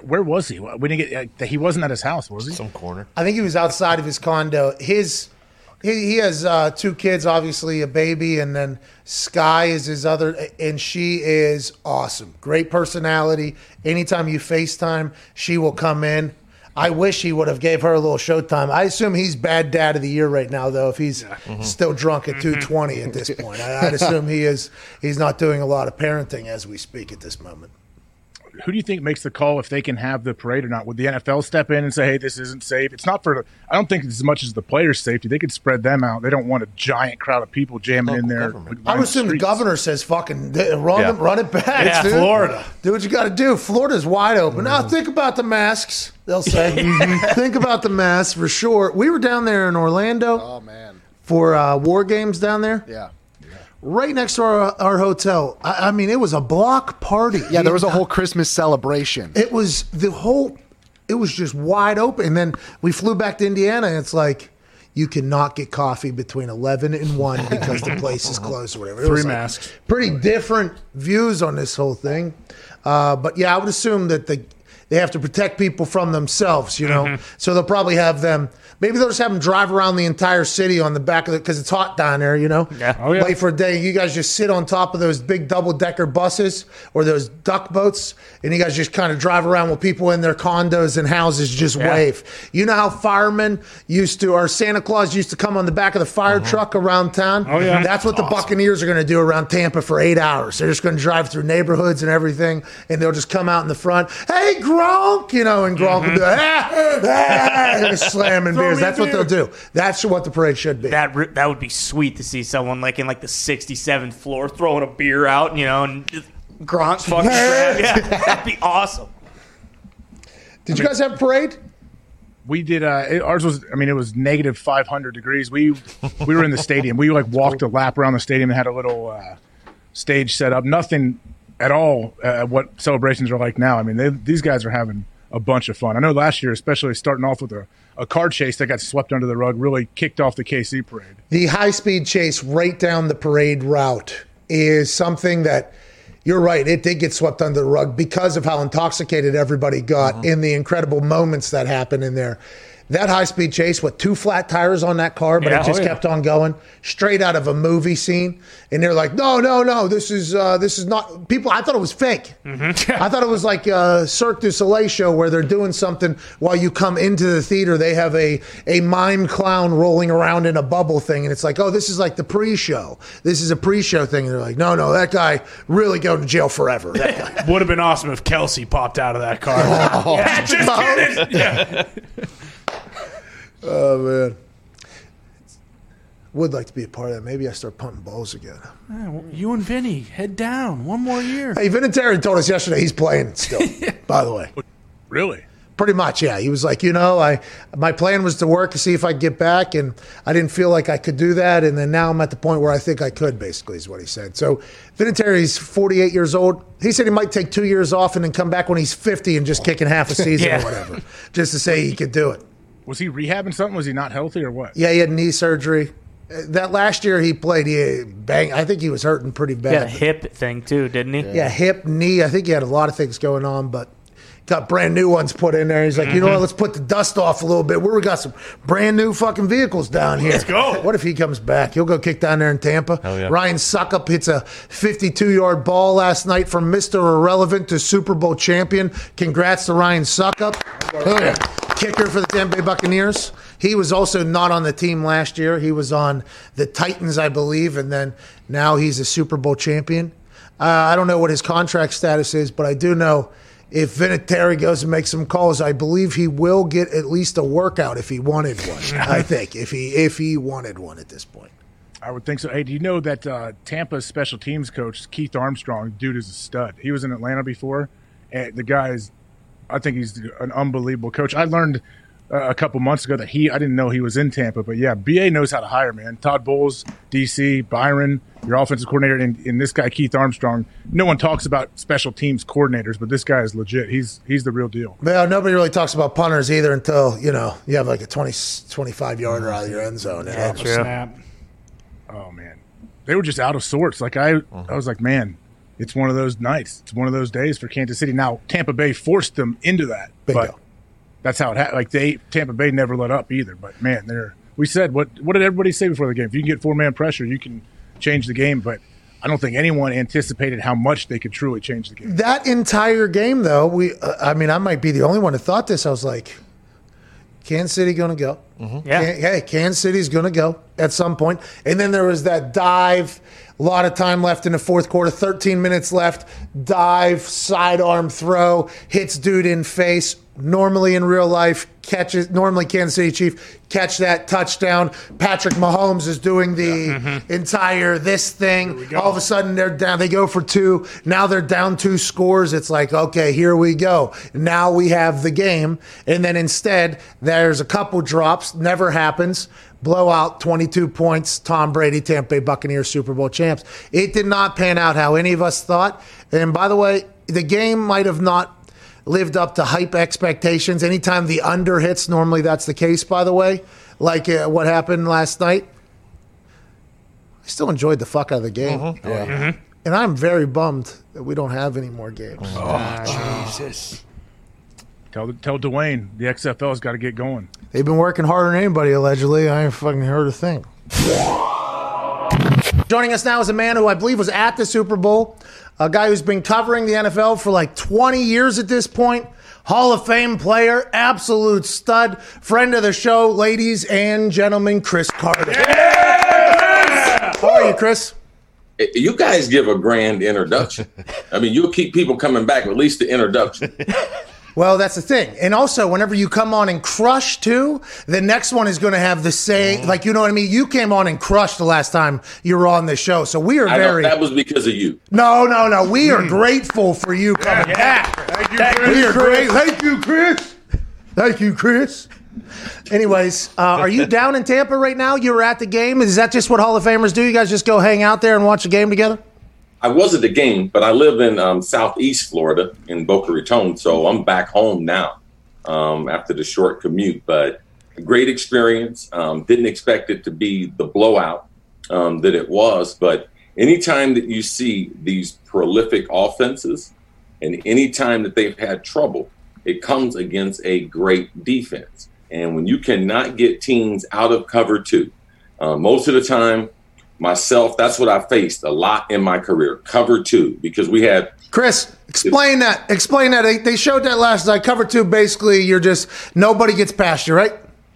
Where was he? We didn't get. Uh, he wasn't at his house, was he? Some corner. I think he was outside of his condo. His he, he has uh, two kids, obviously a baby, and then Sky is his other, and she is awesome. Great personality. Anytime you FaceTime, she will come in. I wish he would have gave her a little showtime. I assume he's bad dad of the year right now, though. If he's still drunk at two twenty at this point, I, I'd assume he is. He's not doing a lot of parenting as we speak at this moment. Who do you think makes the call if they can have the parade or not? Would the NFL step in and say, "Hey, this isn't safe"? It's not for. I don't think it's as much as the players' safety. They could spread them out. They don't want a giant crowd of people jamming in there. government. I would assume the governor says, "Fucking run, Yeah. them, run it back." It's dude. Florida. Do what you got to do. Florida's wide open. Now think about the masks. They'll say, think about the masks for sure. We were down there in Orlando Oh man. for uh, war games down there, Yeah. Right next to our, our hotel. I, I mean, it was a block party. Yeah, there was a whole Christmas celebration. It was the whole. It was just wide open. And then we flew back to Indiana, and it's like. You cannot get coffee between eleven and one because the place is closed or whatever. It was Three like masks. Pretty different views on this whole thing, uh, but yeah, I would assume that the they have to protect people from themselves. You know, so they'll probably have them. Maybe they'll just have them drive around the entire city on the back of it because it's hot down there. You know, Yeah. Oh, yeah. Wait for a day. You guys just sit on top of those big double decker buses or those duck boats, and you guys just kind of drive around with people in their condos and houses just Yeah. wave. You know how firemen used to, or Santa Claus used to come on the back of the fire truck around town? Oh, yeah. That's what the Buccaneers are going to do around Tampa for eight hours. They're just going to drive through neighborhoods and everything, and they'll just come out in the front. Hey, Gronk! You know, and Gronk will be like, ah, ah, and slamming beers. Me That's what they'll do. That's what the parade should be. That re- that would be sweet to see someone like in like the 67th floor throwing a beer out, you know, and just Gronk fucking grab. Yeah, that'd be awesome. Did you guys have a parade? We did. Uh, it, ours was. I mean, it was negative five hundred degrees. We we were in the stadium. We like walked a lap around the stadium and had a little uh, stage set up. Nothing at all. Uh, what celebrations are like now. I mean, they, these guys are having a bunch of fun. I know last year, especially starting off with a, a car chase that got swept under the rug, really kicked off the KC parade. The high speed chase right down the parade route is something that you're right. It did get swept under the rug because of how intoxicated everybody got mm-hmm. in the incredible moments that happened in there. That high speed chase with two flat tires on that car, but Yeah, it just oh, yeah. kept on going straight out of a movie scene. And they're like, no, no, no, this is uh, this is not people. I thought it was fake. I thought it was like a Cirque du Soleil show where they're doing something while you come into the theater. They have a a mime clown rolling around in a bubble thing, and it's like, oh, this is like the pre-show. This is a pre-show thing. And they're like, no, no, that guy really going to jail forever. Would have been awesome if Kelce popped out of that car. Yeah, just kidding. Yeah. Oh man. Would like to be a part of that. Maybe I start punting balls again. You and Vinny, head down. One more year. Hey, Vinatieri told us yesterday he's playing still. by the way, Really? pretty much, yeah. He was like, you know, I my plan was to work to see if I could get back, and I didn't feel like I could do that, and then now I'm at the point where I think I could. Basically, is what he said. So Vinatieri's 48 years old. He said he might take two years off and then come back when he's 50 and just kicking half a season Yeah. or whatever, just to say he could do it. Was he rehabbing something? Was he not healthy or what? Yeah, he had knee surgery. Uh, That last year he played, he bang. I think he was hurting pretty He had a bad. hip thing too, didn't he? Yeah, hip, knee. I think he had a lot of things going on, but got brand new ones put in there. He's like, you know what? Let's put the dust off a little bit. We got some brand new fucking vehicles down here. Let's go. What if he comes back? He'll go kick down there in Tampa. Yeah. Ryan Succop hits a 52 yard ball last night from Mr. Irrelevant to Super Bowl champion. Congrats to Ryan Succop. Oh, yeah. Kicker for the Tampa Bay Buccaneers. He was also not on the team last year. He was on the Titans, I believe, and then now he's a Super Bowl champion. Uh, I don't know what his contract status is, but I do know if Vinatieri goes and makes some calls, I believe he will get at least a workout if he wanted one. I think if he if he wanted one at this point. I would think so. Hey, do you know that uh, Tampa's special teams coach Keith Armstrong, dude, is a stud. He was in Atlanta before, and the guy is, I think he's an unbelievable coach. I learned uh, a couple months ago that he, I didn't know he was in Tampa, but yeah, BA knows how to hire, man. Todd Bowles, DC, Byron, your offensive coordinator, and, and this guy Keith Armstrong. No one talks about special teams coordinators, but this guy is legit. He's he's the real deal. Well, nobody really talks about punters either until, you know, you have like a 20, 25 yarder out of your end zone. And all of a sudden- Snap. Oh man, they were just out of sorts. Like I, I was like, man, it's one of those nights. It's one of those days for Kansas City. Now Tampa Bay forced them into that, Bingo. but that's how it happened. Like they, Tampa Bay never let up either. But man, they're. We said what? What did everybody say before the game? If you can get four man pressure, you can change the game. But I don't think anyone anticipated how much they could truly change the game. That entire game, though, we, uh, I mean, I might be the only one who thought this. I was like, Kansas City going to go. Yeah. Can- hey, Kansas City's going to go at some point. And then there was that dive, a lot of time left in the fourth quarter, 13 minutes left, dive, sidearm throw, hits dude in face. Normally in real life, catches, normally Kansas City Chief catch that touchdown. Patrick Mahomes is doing the entire this thing. All of a sudden they're down, they go for two. Now they're down two scores. It's like, okay, here we go. Now we have the game. And then instead, there's a couple drops, never happens. Blowout, 22 points. Tom Brady, Tampa Bay Buccaneers, Super Bowl champs. It did not pan out how any of us thought. And by the way, the game might have not lived up to hype expectations. Anytime the under hits, normally that's the case, by the way, like uh, what happened last night. I still enjoyed the fuck out of the game. Mm-hmm. Yeah. Mm-hmm. And I'm very bummed that we don't have any more games. Oh ah, Jesus. Tell tell Dwayne the XFL's got to get going. They've been working harder than anybody, allegedly. I ain't fucking heard a thing. Joining us now is a man who I believe was at the Super Bowl, a guy who's been covering the NFL for like 20 years at this point. Hall of Fame player, absolute stud, friend of the show, ladies and gentlemen, Cris Carter. How are you, Cris? You guys give a grand introduction. I mean, you'll keep people coming back at least the introduction. Well, that's the thing. And also, whenever you come on and crush too, the next one is going to have the Mm. same, like, you know what I mean? You came on and crushed the last time you were on the show. So we are I very. that was because of you. No, no, no. We are grateful for you coming back. Thank you, We Cris. are great. Thank you, Cris. Thank you, Cris. Anyways, uh, are you down in Tampa right now? You were at the game. Is that just what Hall of Famers do? You guys just go hang out there and watch a game together? I was at the game, but I live in um, Southeast Florida in Boca Raton, so I'm back home now. um, after the short commute. But great experience. Um, didn't expect it to be the blowout um, that it was. But anytime that you see these prolific offenses, and anytime that they've had trouble, it comes against a great defense. And when you cannot get teams out of cover two, uh, most of the time, myself, that's what I faced a lot in my career cover two, because we had Cris, explain that. Explain that. They, they showed that last night. Cover two, basically, you're just nobody gets past you, right?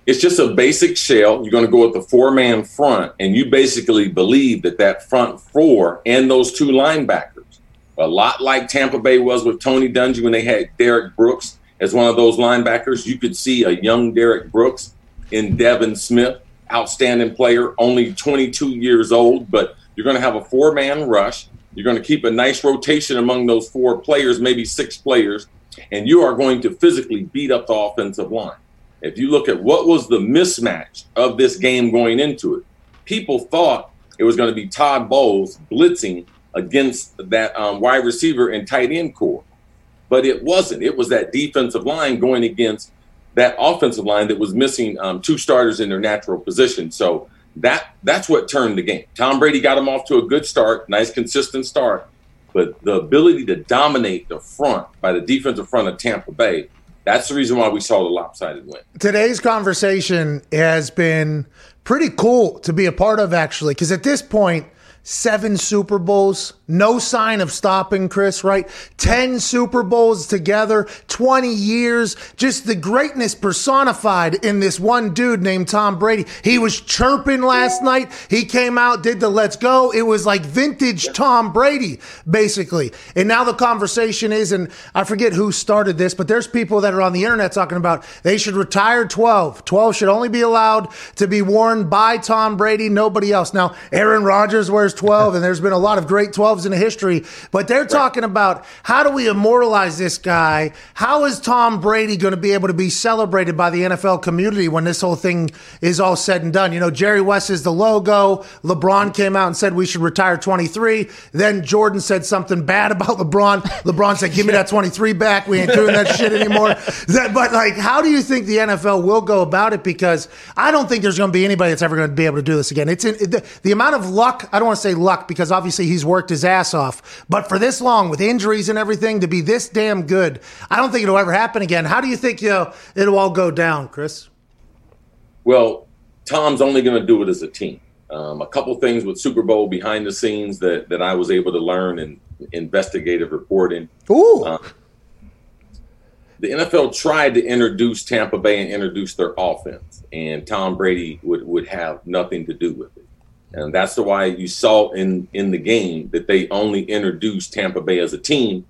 it's just a basic shell. You're going to go with the four man front, and you basically believe that that front four and those two linebackers, a lot like Tampa Bay was with Tony Dungy when they had Derrick Brooks as one of those linebackers. You could see a young Derrick Brooks in Devin Smith, outstanding player, only 22 years old, but you're going to have a four man rush. You're going to keep a nice rotation among those four players, maybe six players, and you are going to physically beat up the offensive line. If you look at what was the mismatch of this game going into it, people thought it was going to be Todd Bowles blitzing against that um, wide receiver and tight end core, but it wasn't. It was that defensive line going against that offensive line that was missing um, two starters in their natural position. So that that's what turned the game. Tom Brady got him off to a good start, nice consistent start, but the ability to dominate the front by the defensive front of Tampa Bay that's the reason why we saw the lopsided win. Today's conversation has been pretty cool to be a part of, actually, because at this point, seven Super Bowls, no sign of stopping, Cris, right? 10 Super Bowls together, 20 years, just the greatness personified in this one dude named Tom Brady. He was chirping last night. He came out, did the let's go. It was like vintage Tom Brady, basically. And now the conversation is, and I forget who started this, but there's people that are on the internet talking about they should retire 12. 12 should only be allowed to be worn by Tom Brady, nobody else. Now, Aaron Rodgers wears 12, and there's been a lot of great 12s in the history, but they're talking about how do we immortalize this guy? How is Tom Brady going to be able to be celebrated by the NFL community when this whole thing is all said and done? You know, Jerry West is the logo. LeBron came out and said we should retire 23. Then Jordan said something bad about LeBron. LeBron said, give me that 23 back. We ain't doing that shit anymore. That, but, like, how do you think the NFL will go about it? Because I don't think there's going to be anybody that's ever going to be able to do this again. It's in, the, the amount of luck, I don't want to say luck because obviously he's worked his ass off, but for this long with injuries and everything to be this damn good, I don't think it'll ever happen again. How do you think you know, it'll all go down, Cris? Well, Tom's only going to do it as a team. Um, a couple things with Super Bowl behind the scenes that, that I was able to learn in investigative reporting. Ooh. Um, the NFL tried to introduce Tampa Bay and introduce their offense, and Tom Brady would, would have nothing to do with it. And that's the why you saw in, in the game that they only introduced Tampa Bay as a team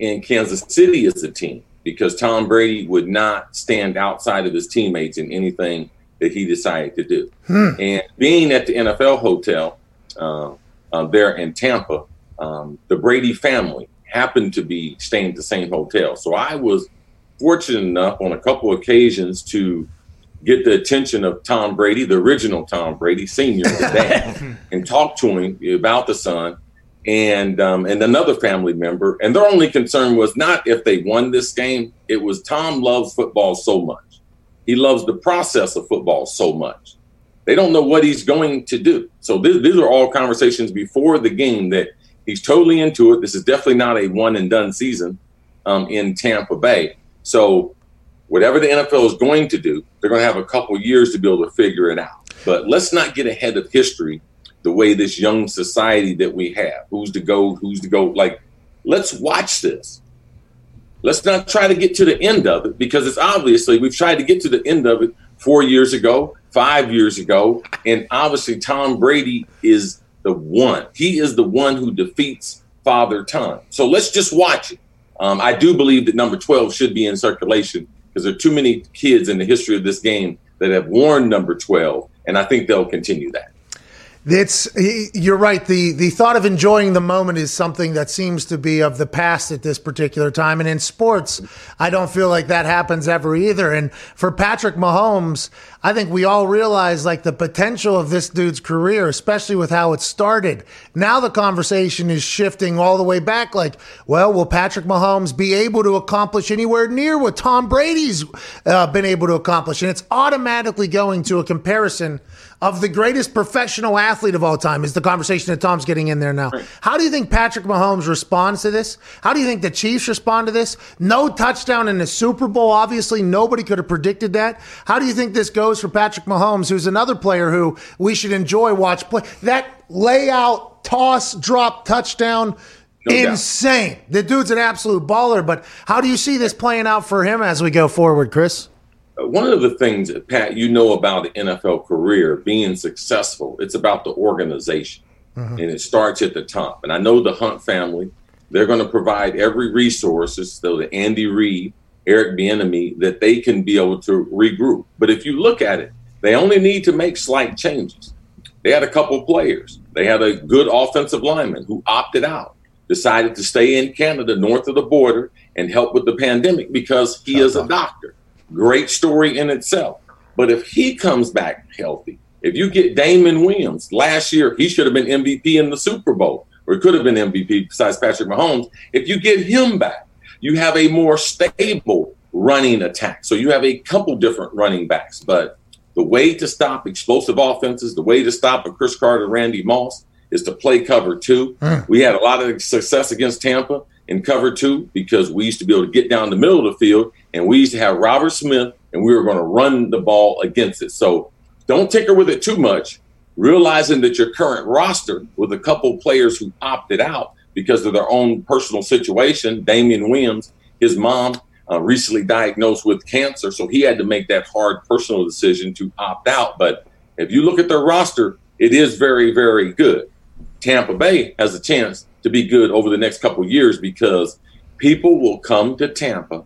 and Kansas City as a team because Tom Brady would not stand outside of his teammates in anything that he decided to do. Hmm. And being at the NFL hotel uh, uh, there in Tampa, um, the Brady family happened to be staying at the same hotel. So I was fortunate enough on a couple occasions to get the attention of Tom Brady, the original Tom Brady, senior, dad, and talk to him about the son and um, and another family member. And their only concern was not if they won this game. It was Tom loves football so much. He loves the process of football so much. They don't know what he's going to do. So this, these are all conversations before the game that he's totally into it. This is definitely not a one and done season um, in Tampa Bay. So whatever the NFL is going to do, they're going to have a couple years to be able to figure it out. But let's not get ahead of history the way this young society that we have. Who's to go? Who's to go? Like, let's watch this. Let's not try to get to the end of it because it's obviously we've tried to get to the end of it four years ago, five years ago, and obviously Tom Brady is the one. He is the one who defeats Father Time. So let's just watch it. Um, I do believe that number 12 should be in circulation because there are too many kids in the history of this game that have worn number 12, and I think they'll continue that. It's you're right. The the thought of enjoying the moment is something that seems to be of the past at this particular time. And in sports, I don't feel like that happens ever either. And for Patrick Mahomes, I think we all realize like the potential of this dude's career, especially with how it started. Now the conversation is shifting all the way back. Like, well, will Patrick Mahomes be able to accomplish anywhere near what Tom Brady's uh, been able to accomplish? And it's automatically going to a comparison of the greatest professional athlete of all time is the conversation that Tom's getting in there now. How do you think Patrick Mahomes responds to this? How do you think the Chiefs respond to this? No touchdown in the Super Bowl. Obviously, nobody could have predicted that. How do you think this goes for Patrick Mahomes, who's another player who we should enjoy watch play? That layout, toss, drop, touchdown. No doubt. insane. The dude's an absolute baller, but how do you see this playing out for him as we go forward, Cris? One of the things Pat, you know about the NFL career being successful, it's about the organization, mm-hmm. and it starts at the top. And I know the Hunt family; they're going to provide every resources so that Andy Reid, Eric Bieniemy, that they can be able to regroup. But if you look at it, they only need to make slight changes. They had a couple players. They had a good offensive lineman who opted out, decided to stay in Canada, north of the border, and help with the pandemic because he is a uh-huh. doctor. Great story in itself. But if he comes back healthy, if you get Damien Williams, last year he should have been MVP in the Super Bowl, or he could have been MVP besides Patrick Mahomes. If you get him back, you have a more stable running attack. So you have a couple different running backs. But the way to stop explosive offenses, the way to stop a Cris Carter, Randy Moss, is to play cover two. Hmm. We had a lot of success against Tampa in cover two because we used to be able to get down the middle of the field and we used to have Robert Smith and we were going to run the ball against it. So don't tinker with it too much, realizing that your current roster with a couple players who opted out because of their own personal situation, Damien Williams, his mom uh, recently diagnosed with cancer, so he had to make that hard personal decision to opt out. But if you look at their roster, it is very, very good. Tampa Bay has a chance to be good over the next couple years because people will come to Tampa,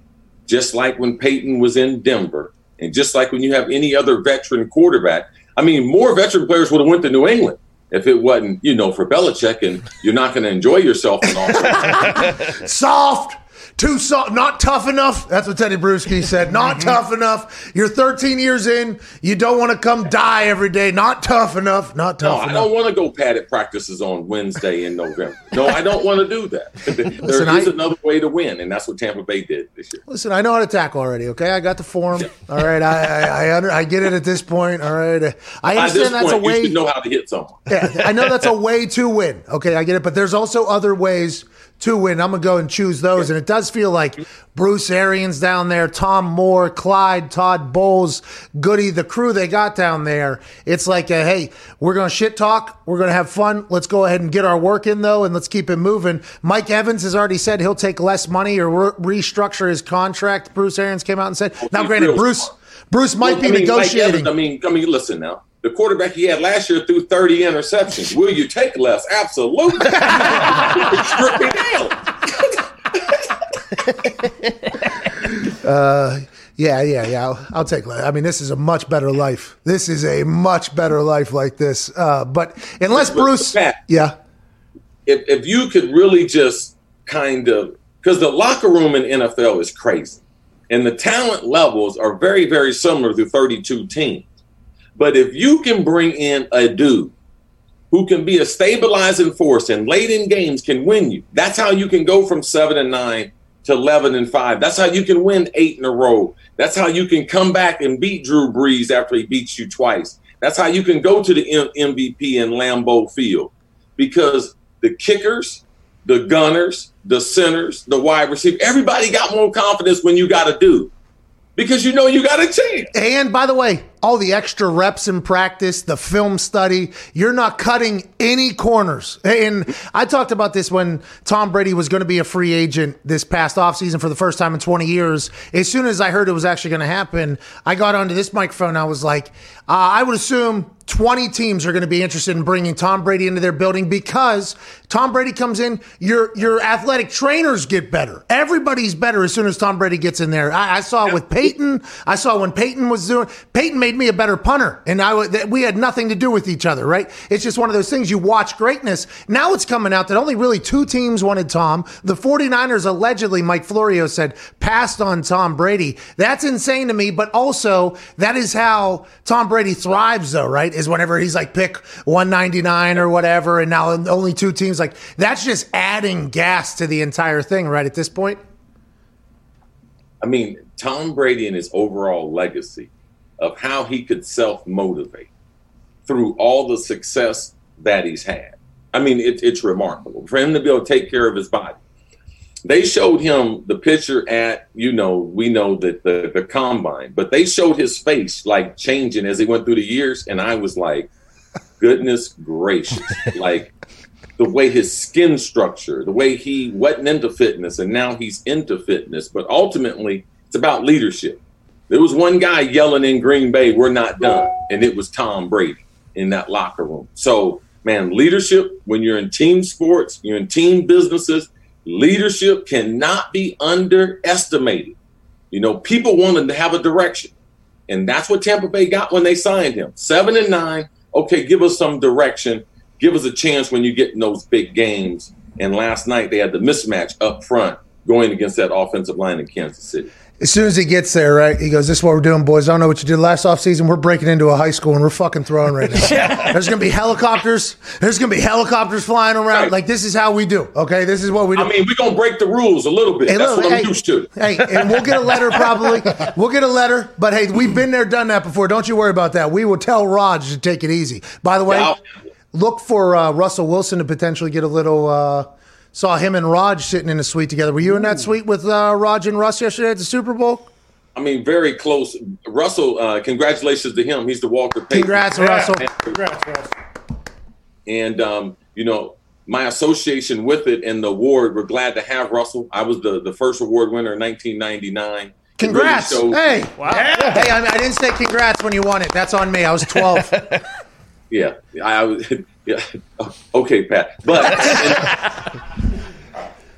just like when Peyton was in Denver, and just like when you have any other veteran quarterback. I mean, more veteran players would have went to New England if it wasn't, you know, for Belichick, and you're not going to enjoy yourself and all. soft, too soft, not tough enough. That's what Tedy Bruschi said. Not mm-hmm. tough enough. You're 13 years in. You don't want to come die every day. Not tough enough. Not tough. Enough. No, tough I don't want to go padded practices on Wednesday in November. No, I don't want to do that. There is Listen, I- another way to win, and that's what Tampa Bay did this year. Listen, I know how to tackle already. Okay, I got the form. All right, I I, I, under, I get it at this point. All right, I understand that's a point, you way. should know how to hit someone. Yeah, I know that's a way to win. Okay, I get it, but there's also other ways to win. I'm gonna go and choose those, and it does feel like Bruce Arians down there, Tom Moore, Clyde, Todd Bowles, Goody, the crew they got down there. It's like, a, hey, we're gonna shit talk, we're gonna have fun. Let's go ahead and get our work in though, and let's keep it moving. Mike Evans has already said he'll take less money or re- restructure his contract. Bruce Arians came out and said. Now, granted, Bruce. Bruce might Well, be I mean, negotiating. Evans, I mean, I mean, listen now. The quarterback he had last year threw 30 interceptions. Will you take less? Absolutely. Strip me down. Uh, yeah, yeah, yeah. I'll, I'll take. that. I mean, this is a much better life. This is a much better life like this. Uh, but unless But- Bruce, Pat, yeah, if, if you could really just kind of because the locker room in NFL is crazy, and the talent levels are very very similar to 32 teams. But if you can bring in a dude who can be a stabilizing force and late in games can win you, that's how you can go from seven and nine to 11 and five. That's how you can win eight in a row. That's how you can come back and beat Drew Brees after he beats you twice. That's how you can go to the M- MVP in Lambeau Field because the kickers, the gunners, the centers, the wide receiver, everybody got more confidence when you got a dude because you know you got a chance. And by the way, all the extra reps in practice, the film study, you're not cutting any corners. And I talked about this when Tom Brady was going to be a free agent this past offseason for the first time in 20 years. As soon as I heard it was actually going to happen, I got onto this microphone. I was like, uh, I would assume 20 teams are going to be interested in bringing Tom Brady into their building because Tom Brady comes in, your your athletic trainers get better. Everybody's better as soon as Tom Brady gets in there. I, I saw it with Peyton. I saw when Peyton was doing. Peyton made me a better punter, and I we had nothing to do with each other. Right? It's just one of those things. You watch greatness. Now it's coming out that only really two teams wanted Tom. The 49ers allegedly, Mike Florio said, passed on Tom Brady. That's insane to me. But also, that is how Tom Brady thrives, though. Right? Is whenever he's like pick 199 or whatever, and now only two teams. Like that's just adding gas to the entire thing. Right at this point. I mean, Tom Brady and his overall legacy of how he could self motivate through all the success that he's had. I mean, it, it's remarkable for him to be able to take care of his body. They showed him the picture at, you know, we know that the, the combine, but they showed his face like changing as he went through the years. And I was like, goodness gracious. like, the way his skin structure, the way he wasn't into fitness and now he's into fitness. But ultimately, it's about leadership. There was one guy yelling in Green Bay, "We're not done," and it was Tom Brady in that locker room. So, man, leadership when you're in team sports, you're in team businesses. Leadership cannot be underestimated. You know, people wanted to have a direction, and that's what Tampa Bay got when they signed him. Seven and nine. Okay, give us some direction give us a chance when you get in those big games. And last night they had the mismatch up front going against that offensive line in Kansas City. As soon as he gets there, right, he goes, This is what we're doing, boys. I don't know what you did last offseason. We're breaking into a high school and we're fucking throwing right now. There's going to be helicopters. There's going to be helicopters flying around. Right. Like, this is how we do. Okay. This is what we do. I mean, we're going to break the rules a little bit. Hey, That's look, what I'm used to. Hey, and we'll get a letter probably. We'll get a letter, but hey, we've been there, done that before. Don't you worry about that. We will tell Raj to take it easy. By the way, look for uh, Russell Wilson to potentially get a little. Uh, saw him and Raj sitting in a suite together. Were you in that suite with uh, Raj and Russ yesterday at the Super Bowl? I mean, very close. Russell, uh, congratulations to him. He's the Walter Payton. Congrats, Russell. Congrats, Russ. And um, you know, my association with it and the award, we're glad to have Russell. I was the, the first award winner in 1999. It really Congrats. showed- hey. Hey, I, I didn't say congrats when you won it. That's on me. I was 12. Yeah, I, I was. Yeah, okay, Pat. But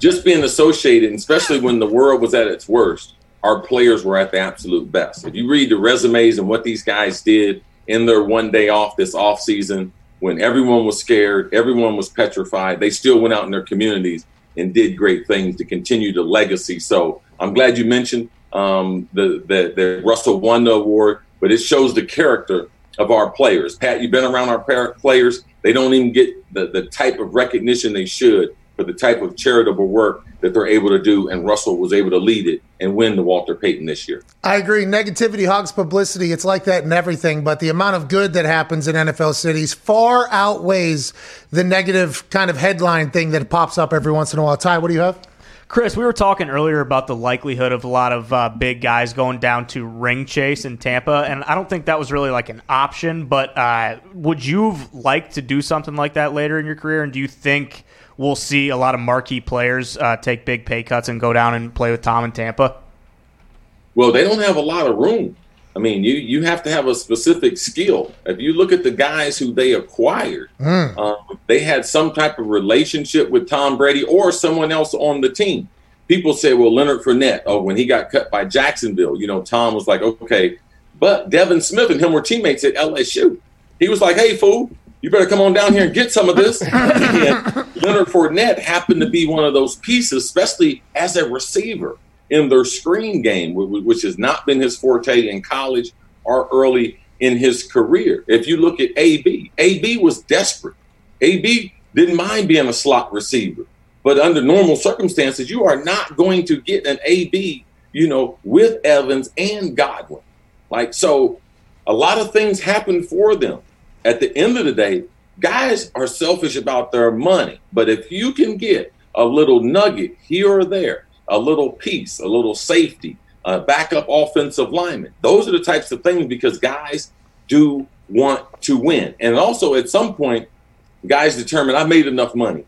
just being associated, especially when the world was at its worst, our players were at the absolute best. If you read the resumes and what these guys did in their one day off this off season, when everyone was scared, everyone was petrified, they still went out in their communities and did great things to continue the legacy. So I'm glad you mentioned um, the, the the Russell won the award, but it shows the character of our players. Pat, you've been around our players; they don't even get the the type of recognition they should for the type of charitable work that they're able to do. And Russell was able to lead it and win the Walter Payton this year. I agree. Negativity hogs publicity. It's like that in everything, but the amount of good that happens in NFL cities far outweighs the negative kind of headline thing that pops up every once in a while. Ty, what do you have? Cris, we were talking earlier about the likelihood of a lot of uh, big guys going down to ring chase in Tampa, and I don't think that was really like an option. But uh, would you like to do something like that later in your career? And do you think we'll see a lot of marquee players uh, take big pay cuts and go down and play with Tom in Tampa? Well, they don't have a lot of room. I mean, you you have to have a specific skill. If you look at the guys who they acquired, um, they had some type of relationship with Tom Brady or someone else on the team. People say, well, Leonard Fournette, oh, when he got cut by Jacksonville, you know, Tom was like, okay. But Devin Smith and him were teammates at LSU. He was like, hey, fool, you better come on down here and get some of this. Leonard Fournette happened to be one of those pieces, especially as a receiver in their screen game, wh- wh- which has not been his forte in college or early in his career. If you look at AB, AB was desperate. AB didn't mind being a slot receiver, but under normal circumstances, you are not going to get an AB, you know, with Evans and Godwin. Like, so a lot of things happen for them. At the end of the day, guys are selfish about their money, but if you can get a little nugget here or there, a little piece, a little safety, a backup offensive lineman, those are the types of things because guys do want to win. And also, at some point, guys determine I made enough money.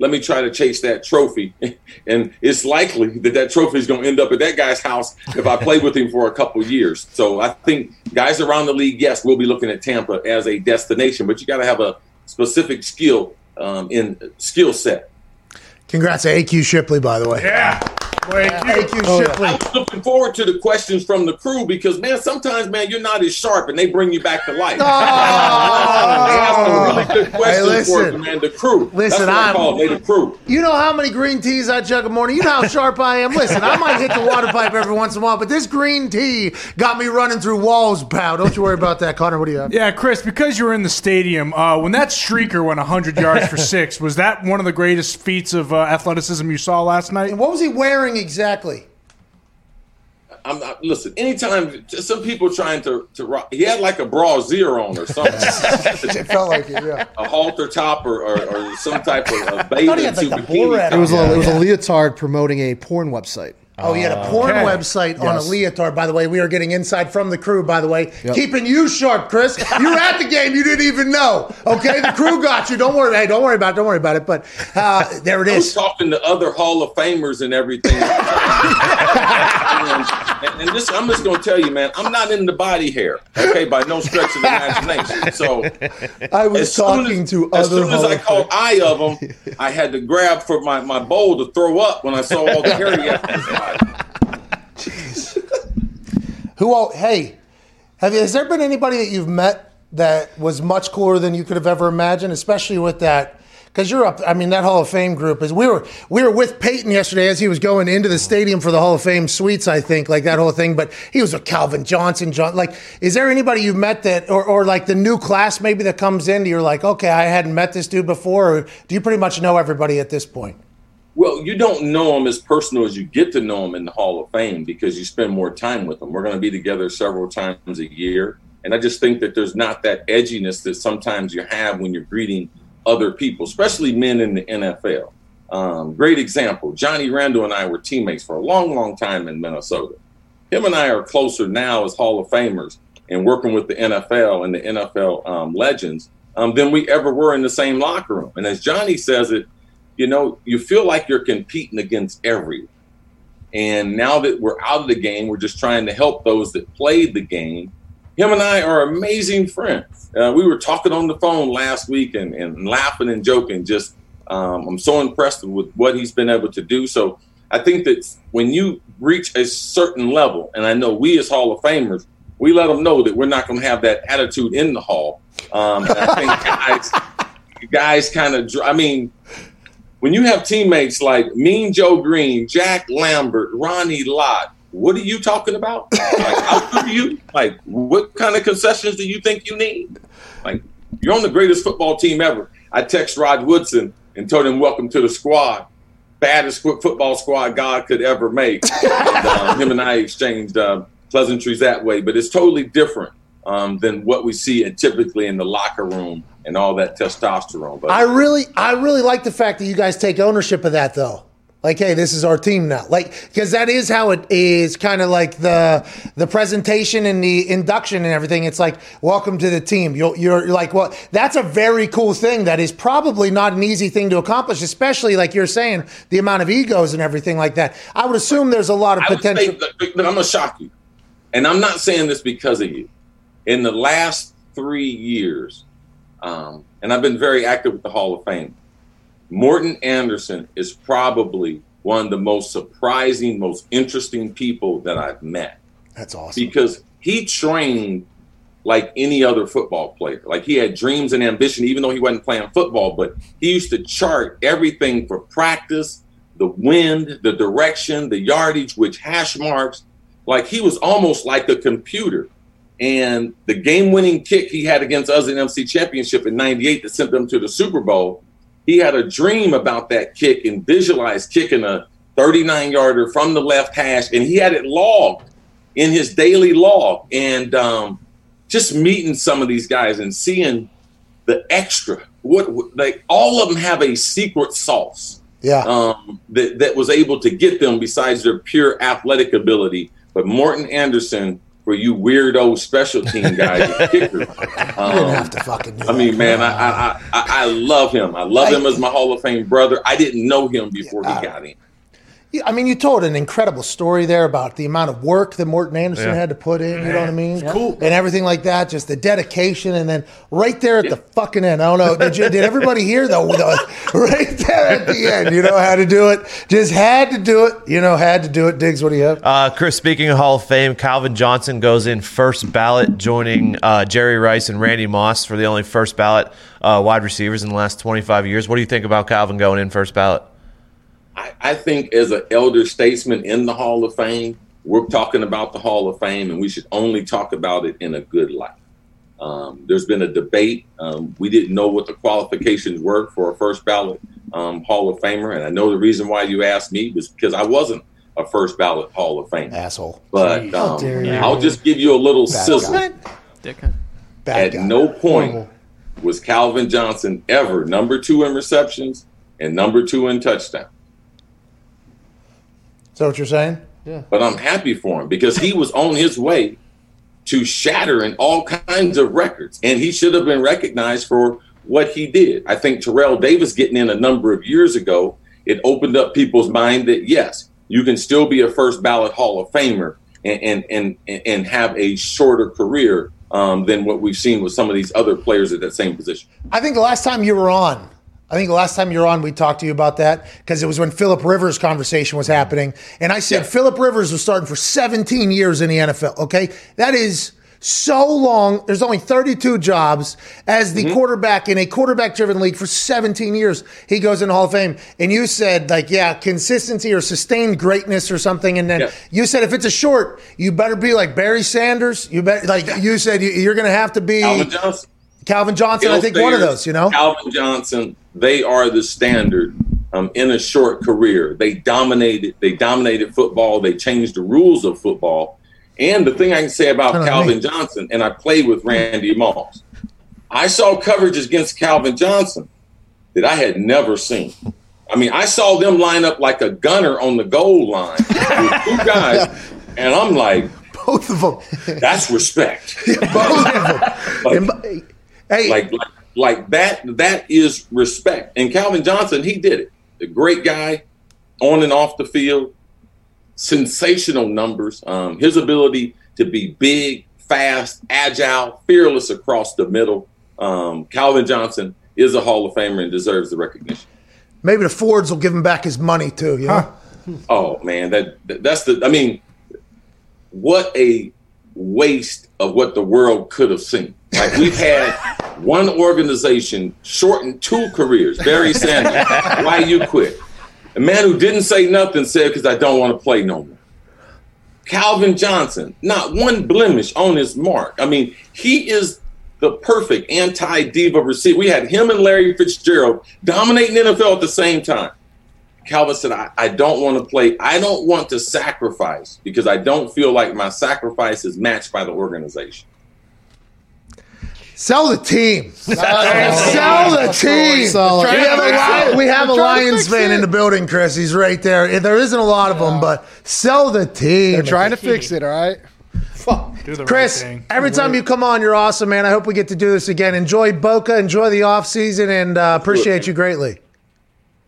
Let me try to chase that trophy. And it's likely that that trophy is going to end up at that guy's house if I play with him for a couple years. So I think guys around the league, yes, we'll be looking at Tampa as a destination, but you got to have a specific skill um, in skill set. Congrats to AQ Shipley, by the way. Yeah. Thank you, Oh, yeah. Shipley. I was looking forward to the questions from the crew because, man, sometimes, man, you're not as sharp and they bring you back to life. they ask some really good questions for listen. you, man. The crew. Listen, That's what I I'm- call it, they the crew. You know how many green teas I chug a morning? You know how sharp I am? Listen, I might hit the water pipe every once in a while, but this green tea got me running through walls, pal. Don't you worry about that, Connor. What do you have? Yeah, Cris, because you were in the stadium, uh, when that streaker went 100 yards for six, was that one of the greatest feats of uh, athleticism you saw last night? And what was he wearing exactly? I'm not, listen, anytime some people trying to, to rock, he had like a bra zero on or something, It felt like it, yeah. a halter top or, or, or some type of a bathing had, like, suit bikini. It was top. a, it was a leotard promoting a porn website. Oh, he had a porn Okay. website on a Yes. leotard. By the way, we are getting inside from the crew. By the way, Yep. keeping you sharp, Cris. You were at the game, you didn't even know. Okay, the crew got you. Don't worry. Hey, don't worry about. it. Don't worry about it. But uh, there it is. I was talking to other Hall of Famers and everything. and, and this, I'm just going to tell you, man, I'm not in the body hair, okay, by no stretch of the imagination. So I was soon talking as, to as other. soon as Hall I of caught eye of them, I had to grab for my, my bowl to throw up when I saw all the hair he had his body. Who? All, hey, have you, has there been anybody that you've met that was much cooler than you could have ever imagined, especially with that? Because you're up. I mean, that Hall of Fame group is. We were we were with Peyton yesterday as he was going into the stadium for the Hall of Fame suites. I think like that whole thing. But he was with Calvin Johnson. John, like, is there anybody you've met that, or, or like the new class maybe that comes in? You're like, okay, I hadn't met this dude before. Or do you pretty much know everybody at this point? Well, you don't know them as personal as you get to know them in the Hall of Fame because you spend more time with them. We're going to be together several times a year. And I just think that there's not that edginess that sometimes you have when you're greeting other people, especially men in the NFL. Um, great example Johnny Randle and I were teammates for a long, long time in Minnesota. Him and I are closer now as Hall of Famers and working with the NFL and the NFL um, legends um, than we ever were in the same locker room. And as Johnny says it, you know, you feel like you're competing against everyone. And now that we're out of the game, we're just trying to help those that played the game. Him and I are amazing friends. Uh, we were talking on the phone last week and, and laughing and joking. Just, um, I'm so impressed with what he's been able to do. So I think that when you reach a certain level, and I know we as Hall of Famers, we let them know that we're not going to have that attitude in the Hall. Um, I think guys, guys kind of, I mean, when you have teammates like Mean Joe Greene, Jack Lambert, Ronnie Lott, what are you talking about? Like, how good you? Like, what kind of concessions do you think you need? Like, you're on the greatest football team ever. I text Rod Woodson and told him, "Welcome to the squad, baddest football squad God could ever make." and, um, him and I exchanged uh, pleasantries that way, but it's totally different um, than what we see in, typically in the locker room and all that testosterone. But I really, I really like the fact that you guys take ownership of that, though. Like, hey, this is our team now. Like, because that is how it is, kind of like the the presentation and the induction and everything. It's like, welcome to the team. You're, you're like, well, that's a very cool thing. That is probably not an easy thing to accomplish, especially like you're saying, the amount of egos and everything like that. I would assume there's a lot of potential. say, I'm gonna shock you, and I'm not saying this because of you. In the last three years, um, and I've been very active with the Hall of Fame. Morten Andersen is probably one of the most surprising, most interesting people that I've met That's awesome. because he trained like any other football player. Like he had dreams and ambition, even though he wasn't playing football, but he used to chart everything for practice, the wind, the direction, the yardage, which hash marks. Like he was almost like a computer. And the game winning kick he had against us in NFC Championship in 98 that sent them to the Super Bowl, he had a dream about that kick and visualized kicking a 39 yarder from the left hash. And he had it logged in his daily log. And um, just meeting some of these guys and seeing the extra, what like all of them have a secret sauce Yeah. um, that, that was able to get them besides their pure athletic ability. But Morten Andersen, for you weirdo special team guys, kickers, you didn't um, have to fucking do I mean, man, I. I, I, I love him. I love him as my Hall of Fame brother. I didn't know him before he got in. Yeah, I mean, you told an incredible story there about the amount of work that Morten Andersen Yeah. had to put in. You know what I mean? Cool. And everything like that, just the dedication, and then right there at the fucking end. I don't know. Did, you, did everybody hear though? The, right there at the end, you know how to do it. Just had to do it. You know, had to do it. Digz, what do you have? Uh, Cris, speaking of Hall of Fame, Calvin Johnson goes in first ballot, joining uh, Jerry Rice and Randy Moss for the only first ballot uh, wide receivers in the last 25 years. What do you think about Calvin going in first ballot? I, I think as an elder statesman in the Hall of Fame, we're talking about the Hall of Fame, and we should only talk about it in a good light. Um, there's been a debate. Um, we didn't know what the qualifications were for a first ballot um, Hall of Famer, and I know the reason why you asked me was because I wasn't a first ballot Hall of Famer. Asshole. But um. I'll just give you a little Bad sizzle. At guy. no point Horrible. was Calvin Johnson ever number two in receptions and number two in touchdown. Is that what you're saying? Yeah. But I'm happy for him because he was on his way to shattering all kinds of records, and he should have been recognized for what he did. I think Terrell Davis getting in a number of years ago, it opened up people's mind that yes, you can still be a first ballot Hall of Famer and and and, and have a shorter career um, than what we've seen with some of these other players at that same position. I think the last time you were on, I think the last time you were on, we talked to you about that because it was when Philip Rivers' conversation was happening. And I said Philip Rivers was starting for 17 years in the NFL. Okay. That is so long. There's only 32 jobs as the mm-hmm. quarterback in a quarterback driven league for 17 years. He goes in the Hall of Fame. And you said, like, yeah, consistency or sustained greatness or something. And then Yeah. you said, if it's a short, you better be like Barry Sanders. You bet, like you said, you- you're going to have to be Calvin Johnson. Calvin Johnson. I think one of those, you know? Calvin Johnson, they are the standard um, in a short career. They dominated. They dominated football. They changed the rules of football. And the thing I can say about Calvin me. Johnson, and I played with Randy Moss, I saw coverages against Calvin Johnson that I had never seen. I mean, I saw them line up like a gunner on the goal line with two guys, and I'm like, both of them. That's respect. both of them. And- hey, like, like like that that is respect. And Calvin Johnson, he did it. A great guy on and off the field, sensational numbers. Um, his ability to be big, fast, agile, fearless across the middle. Um, Calvin Johnson is a Hall of Famer and deserves the recognition. Maybe the Fords will give him back his money too. You know? Oh man, that that- that's the. I mean, what a waste of what the world could have seen. Like we've had one organization shorten two careers. Barry Sanders, why you quit? A man who didn't say nothing said because I don't want to play no more. Calvin Johnson, not one blemish on his mark. I mean, he is the perfect anti diva receiver. We had him and Larry Fitzgerald dominating NFL at the same time. Calvin said, I, I don't want to play. I don't want to sacrifice because I don't feel like my sacrifice is matched by the organization. Sell the team. Sell the team. Sell it. We have a, Li- we have a We're trying to Lions fan it. in the building, Cris. He's right there. There isn't a lot of them, but sell the team. They're trying to fix it, all right? Do the Cris, right every time you come on, you're awesome, man. I hope we get to do this again. Enjoy Boca, enjoy the off season, and uh, appreciate you greatly.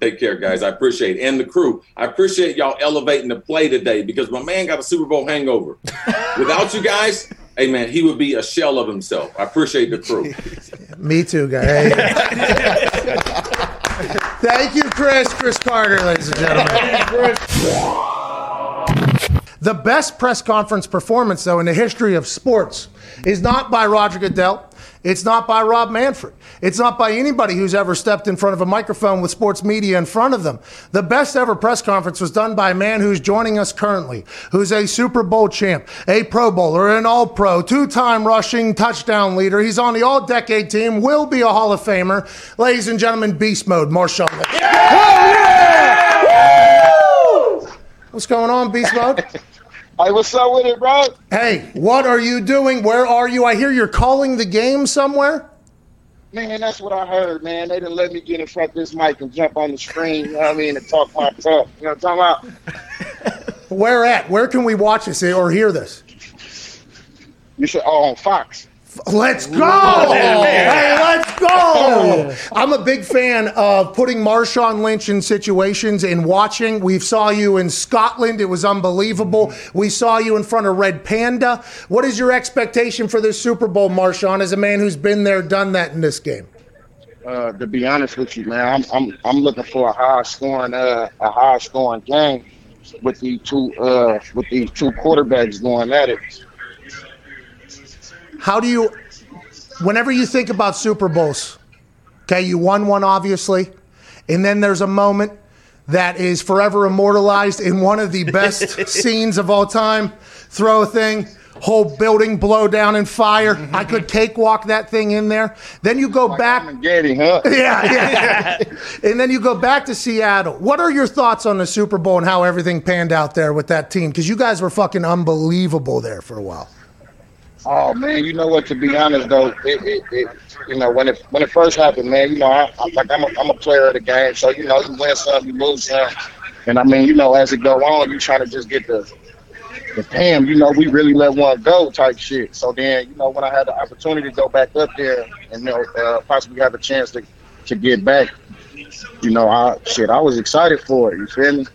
Take care, guys. I appreciate it. And the crew. I appreciate y'all elevating the play today because my man got a Super Bowl hangover. Without you guys, hey man, he would be a shell of himself. I appreciate the crew. Me too, guy. Hey. Thank you, Cris. Cris Carter, ladies and gentlemen. The best press conference performance, though, in the history of sports is not by Roger Goodell. It's not by Rob Manfred. It's not by anybody who's ever stepped in front of a microphone with sports media in front of them. The best ever press conference was done by a man who's joining us currently, who's a Super Bowl champ, a Pro Bowler, an All Pro, two time rushing touchdown leader. He's on the All Decade team, will be a Hall of Famer. Ladies and gentlemen, Beast Mode, Marshawn. Lynch. What's going on, Beast Mode? Hey, what's up with it, bro? Hey, what are you doing? Where are you? I hear you're calling the game somewhere. Man, that's what I heard, man. They didn't let me get in front of this mic and jump on the screen, you know what I mean, and talk my talk. You know what I'm talking about? Where at? Where can we watch this or hear this? You should, oh, on Fox. Let's go! Hey, let's go! I'm a big fan of putting Marshawn Lynch in situations and watching. We saw you in Scotland. It was unbelievable. We saw you in front of Red Panda. What is your expectation for this Super Bowl, Marshawn, as a man who's been there, done that in this game? Uh, to be honest with you, man, I'm I'm I'm looking for a high scoring uh, a high scoring game with these two uh, with these two quarterbacks going at it. How do you, whenever you think about Super Bowls, okay, you won one, obviously, and then there's a moment that is forever immortalized in one of the best scenes of all time. Throw a thing, whole building blow down in fire. I mm-hmm. could cakewalk that thing in there. Then you go back. Getting huh? Yeah, yeah. and then you go back to Seattle. What are your thoughts on the Super Bowl and how everything panned out there with that team? Because you guys were fucking unbelievable there for a while. Oh man, you know what? To be honest though, it, it, it you know when it when it first happened, man, you know I, I'm like I'm a, I'm a player of the game, so you know you win some, you lose some, and I mean you know as it go on, you trying to just get the the damn, you know we really let one go type shit. So then you know when I had the opportunity to go back up there and you know uh, possibly have a chance to to get back, you know I shit I was excited for it. You feel me?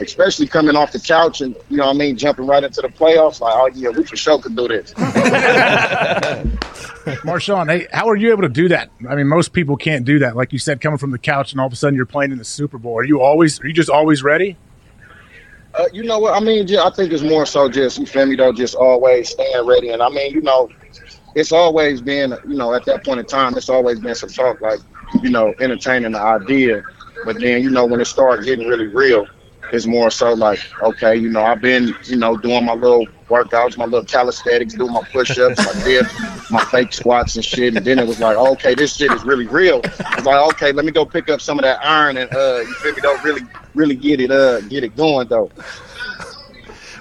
Especially coming off the couch and you know what I mean, jumping right into the playoffs. Like, oh yeah, we for sure could do this. Marshawn, hey, how are you able to do that? I mean, most people can't do that. Like you said, coming from the couch and all of a sudden you're playing in the Super Bowl. Are you always? Are you just always ready? Uh, you know what I mean? I think it's more so just you feel me though, just always staying ready. And I mean, you know, it's always been you know at that point in time, it's always been some talk like you know entertaining the idea, but then you know when it started getting really real, it's more so like okay, you know, I've been you know doing my little workouts, my little calisthenics, doing my push-ups, my dips, my fake squats and shit, and then it was like okay, this shit is really real. It's like okay, let me go pick up some of that iron and uh, you feel me? Don't really really get it uh get it going though.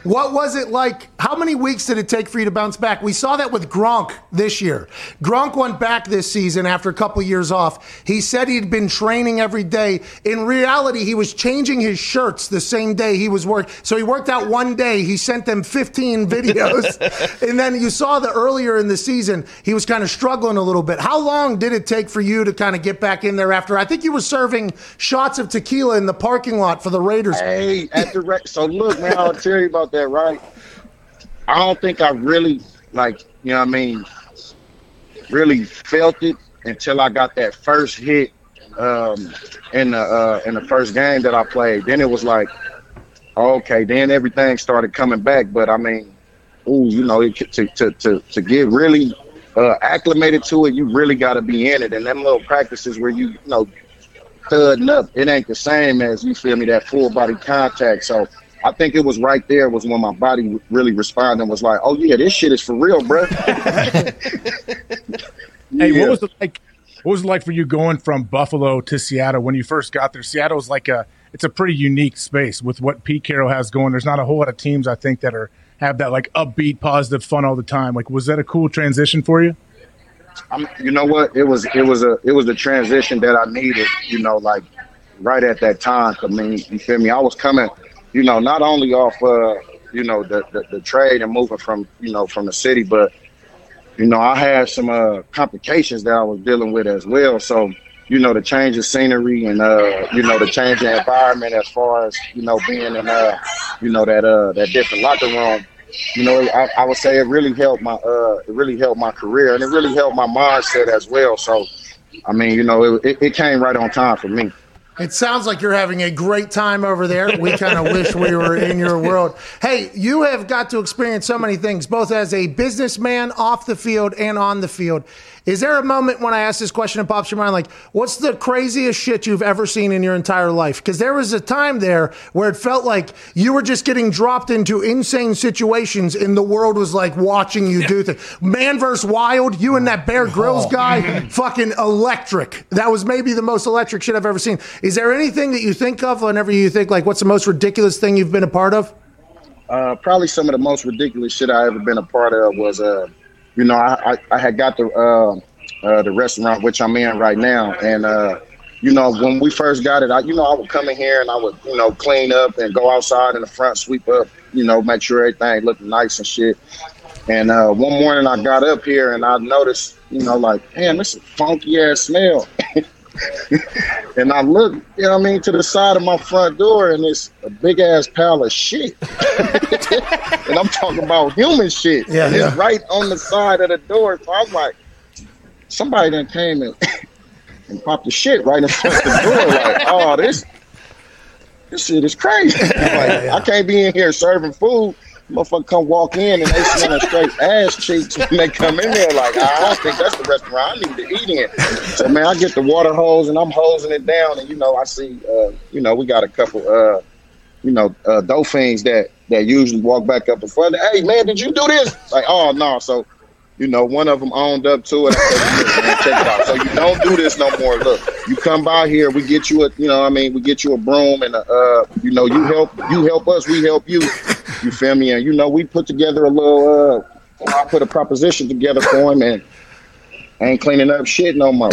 What was it like? How many weeks did it take for you to bounce back? We saw that with Gronk this year. Gronk went back this season after a couple years off. He said he'd been training every day. In reality, he was changing his shirts the same day he was working. So he worked out one day. He sent them 15 videos. and then you saw that earlier in the season, he was kind of struggling a little bit. How long did it take for you to kind of get back in there after? I think you were serving shots of tequila in the parking lot for the Raiders. Hey, at the re- so look, man, I'll tell you about that, right? I don't think I really like, you know what I mean, really felt it until I got that first hit um in the uh in the first game that I played. Then it was like, okay, then everything started coming back. But I mean, ooh, you know, it, to to to to get really uh acclimated to it, you really gotta be in it. And them little practices where you, you know, thudding up, it ain't the same as you feel me, that full body contact. So I think it was right there was when my body really responded and was like, "Oh yeah, this shit is for real, bro." Hey, Yeah. what was it like? What was it like for you going from Buffalo to Seattle when you first got there? Seattle's like a it's a pretty unique space with what Pete Carroll has going. There's not a whole lot of teams I think that are have that like upbeat, positive, fun all the time. Like, was that a cool transition for you? I'm, you know what? It was it was a it was the transition that I needed. You know, like right at that time. I mean, you feel me? I was coming, you know, not only off, uh, you know, the, the the trade and moving from you know from the city, but you know, I had some uh, complications that I was dealing with as well. So, you know, the change of scenery and uh, you know, the change of environment as far as you know being in uh, you know, that uh that different locker room. You know, I, I would say it really helped my uh, it really helped my career and it really helped my mindset as well. So, I mean, you know, it, it, it came right on time for me. It sounds like you're having a great time over there. We kind of wish we were in your world. Hey, you have got to experience so many things, both as a businessman off the field and on the field. Is there a moment when I ask this question and pops your mind, like, what's the craziest shit you've ever seen in your entire life? Because there was a time there where it felt like you were just getting dropped into insane situations and the world was like watching you do things. Man versus Wild, you and that Bear Grylls guy, fucking electric. That was maybe the most electric shit I've ever seen. Is there anything that you think of whenever you think, like, what's the most ridiculous thing you've been a part of? Uh, probably some of the most ridiculous shit I ever been a part of was, uh, you know, I, I, I had got the uh, uh, the restaurant which I'm in right now, and uh, you know, when we first got it, I, you know, I would come in here and I would, you know, clean up and go outside in the front, sweep up, you know, make sure everything looked nice and shit. And uh, one morning I got up here and I noticed, you know, like, man, this is funky ass smell. and I look, you know what I mean, to the side of my front door and it's a big ass pile of shit. and I'm talking about human shit. Yeah, and it's right on the side of the door. So I'm like, somebody done came and, and popped the shit right in front of the door. Like, oh, this this shit is crazy. I'm like, I can't be in here serving food. Motherfucker come walk in and they smelling straight ass cheeks when they come in there. Like, I don't think that's the restaurant I need to eat in. So man, I get the water hose and I'm hosing it down, and you know, I see, uh, you know, we got a couple, uh, you know, uh, dolphins that that usually walk back up in front. Hey man, did you do this? Like, oh no. So you know, one of them owned up to it. Said, man, check it out. So you don't do this no more. Look, you come by here, we get you a, you know, I mean, we get you a broom and a, uh, you know, you help, you help us, we help you. You feel me? And you know, we put together a little, uh, I put a proposition together for him, and I ain't cleaning up shit no more.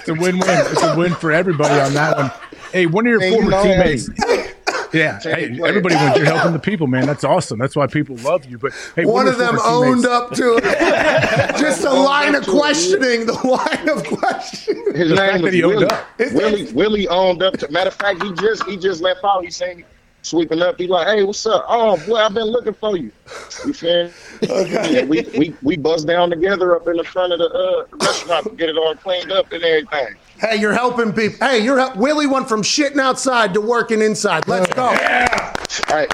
It's a win-win. It's a win for everybody on that one. Hey, one of your you former know, teammates. hey. Yeah, hey, everybody wins. You're helping the people, man. That's awesome. That's why people love you. But hey, One of them owned up to it. Just a line of to it, yeah. questioning. The line of questioning. His The name fact was that he owned Willie. up. Willie. Willie owned up to. Matter of fact, he just he just left out. He's saying sweeping up. He's like, hey, what's up? Oh boy, I've been looking for you. You feel? Okay. Yeah, we we we bust down together up in the front of the uh, restaurant to get it all cleaned up and everything. Hey, you're helping people. Hey, you're hel- Willie went from shitting outside to working inside. Let's go. Yeah. All right,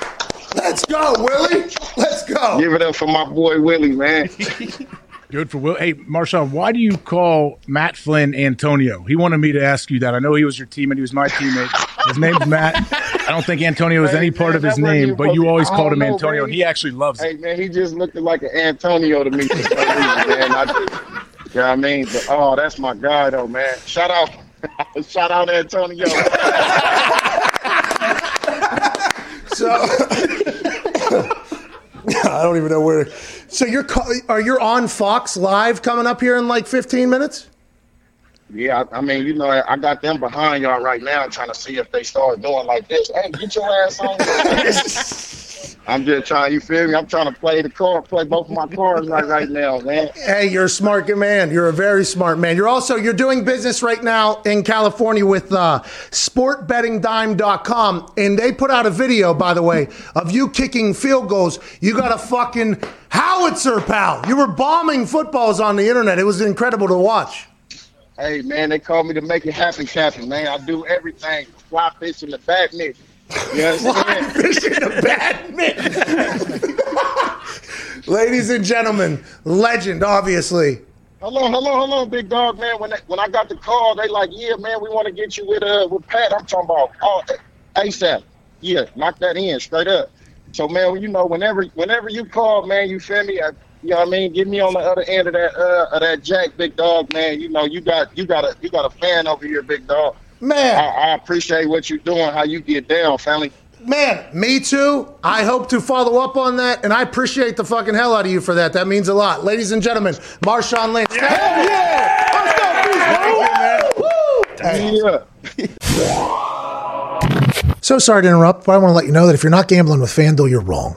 Let's go, Willie. Let's go. give it up for my boy Willie, man. Good for Will. Hey, Marshawn, why do you call Matt Flynn Antonio? He wanted me to ask you that. I know he was your teammate. He was my teammate. His name's Matt. I don't think Antonio is Hey, any part man, of his name, even but you always called him know, Antonio, man. and he actually loves it. Hey man, he just looked like an Antonio to me for some reason, man. I just, you know what I mean? But oh, that's my guy though, man. Shout out, shout out Antonio. So I don't even know where. So you're are you on Fox Live coming up here in like 15 minutes? Yeah, I I mean, you know, I got them behind y'all right now, trying to see if they start doing like this. Hey, get your ass on. I'm just trying. You feel me? I'm trying to play the card, play both of my cards right right now, man. Hey, you're a smart man. You're a very smart man. You're also you're doing business right now in California with uh, sportbettingdime.com, and they put out a video, by the way, of you kicking field goals. You got a fucking howitzer, pal. You were bombing footballs on the internet. It was incredible to watch. Hey, man, they called me to make it happen, Captain. Man, I do everything. Fly fish in the back net. You know what I'm saying? A bad mitt. Ladies and gentlemen, legend, obviously. Hold on, hold on, hold on, big dog, man. When they, when I got the call, they like, yeah, man, we want to get you with uh with Pat. I'm talking about oh, ASAP. Yeah, knock that in straight up. So man, you know, whenever whenever you call, man, you feel me? I, you know what I mean? Get me on the other end of that uh of that jack, big dog, man. You know, you got you got a you got a fan over here, big dog. Man. I, I appreciate what you're doing, how you get down, family. Man, me too. I hope to follow up on that, and I appreciate the fucking hell out of you for that. That means a lot. Ladies and gentlemen, Marshawn Lynch. Hell yeah! Let's go, Beast, Yeah. So sorry to interrupt, but I want to let you know that if you're not gambling with FanDuel, you're wrong.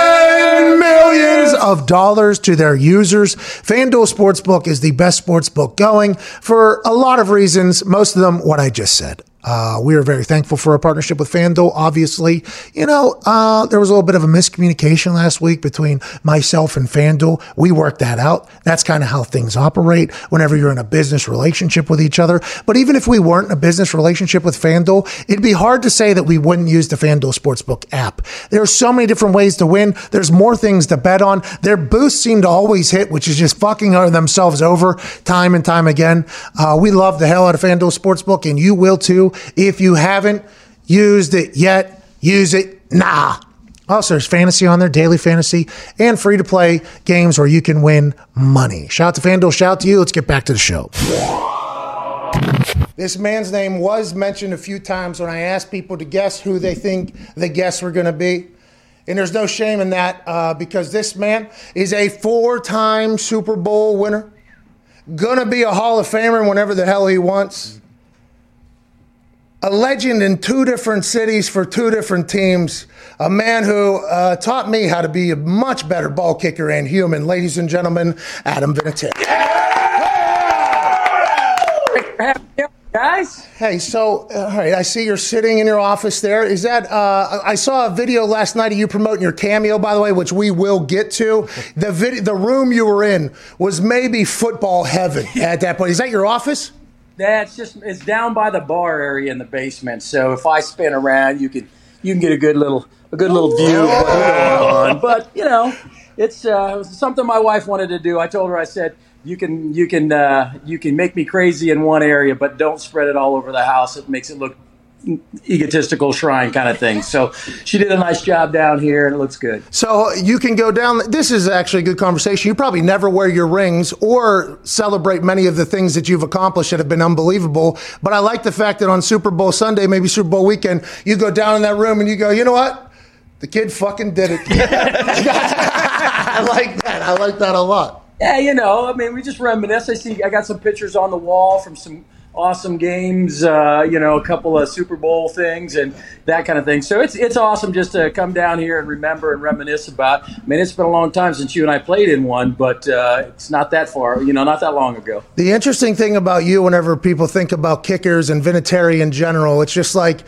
and millions of dollars to their users. FanDuel Sportsbook is the best sportsbook going for a lot of reasons, most of them what I just said. Uh, we are very thankful for our partnership with FanDuel. Obviously, you know, uh, there was a little bit of a miscommunication last week between myself and FanDuel. We worked that out. That's kind of how things operate whenever you're in a business relationship with each other. But even if we weren't in a business relationship with FanDuel, it'd be hard to say that we wouldn't use the FanDuel Sportsbook app. There are so many different ways to win. There's more things to bet on. Their boosts seem to always hit, which is just fucking themselves over time and time again. Uh, we love the hell out of FanDuel Sportsbook, and you will too. If you haven't used it yet, use it now. Also, there's fantasy on there, daily fantasy, and free to play games where you can win money. Shout out to FanDuel, shout out to you. Let's get back to the show. This man's name was mentioned a few times when I asked people to guess who they think the guests were going to be. And there's no shame in that uh, because this man is a four time Super Bowl winner, gonna be a Hall of Famer whenever the hell he wants, a legend in two different cities for two different teams, a man who uh, taught me how to be a much better ball kicker and human. Ladies and gentlemen, Adam Vinatieri. Guys, Hey, so uh, all right, I see you're sitting in your office there. Is that? Uh, I saw a video last night of you promoting your cameo, by the way, which we will get to. The video, the room you were in was maybe football heaven at that point. Is that your office? That's just it's down by the bar area in the basement. So if I spin around, you can you can get a good little a good little view of on. But you know, it's uh, something my wife wanted to do. I told her I said. You can you can uh, you can make me crazy in one area, but don't spread it all over the house. It makes it look egotistical shrine kind of thing. So she did a nice job down here, and it looks good. So you can go down. This is actually a good conversation. You probably never wear your rings or celebrate many of the things that you've accomplished that have been unbelievable. But I like the fact that on Super Bowl Sunday, maybe Super Bowl weekend, you go down in that room and you go, you know what? The kid fucking did it. I like that. I like that a lot. Yeah, you know, I mean, we just reminisce. I see, I got some pictures on the wall from some awesome games. Uh, you know, a couple of Super Bowl things and that kind of thing. So it's it's awesome just to come down here and remember and reminisce about. I mean, it's been a long time since you and I played in one, but uh, it's not that far. You know, not that long ago. The interesting thing about you, whenever people think about kickers and Vinatieri in general, it's just like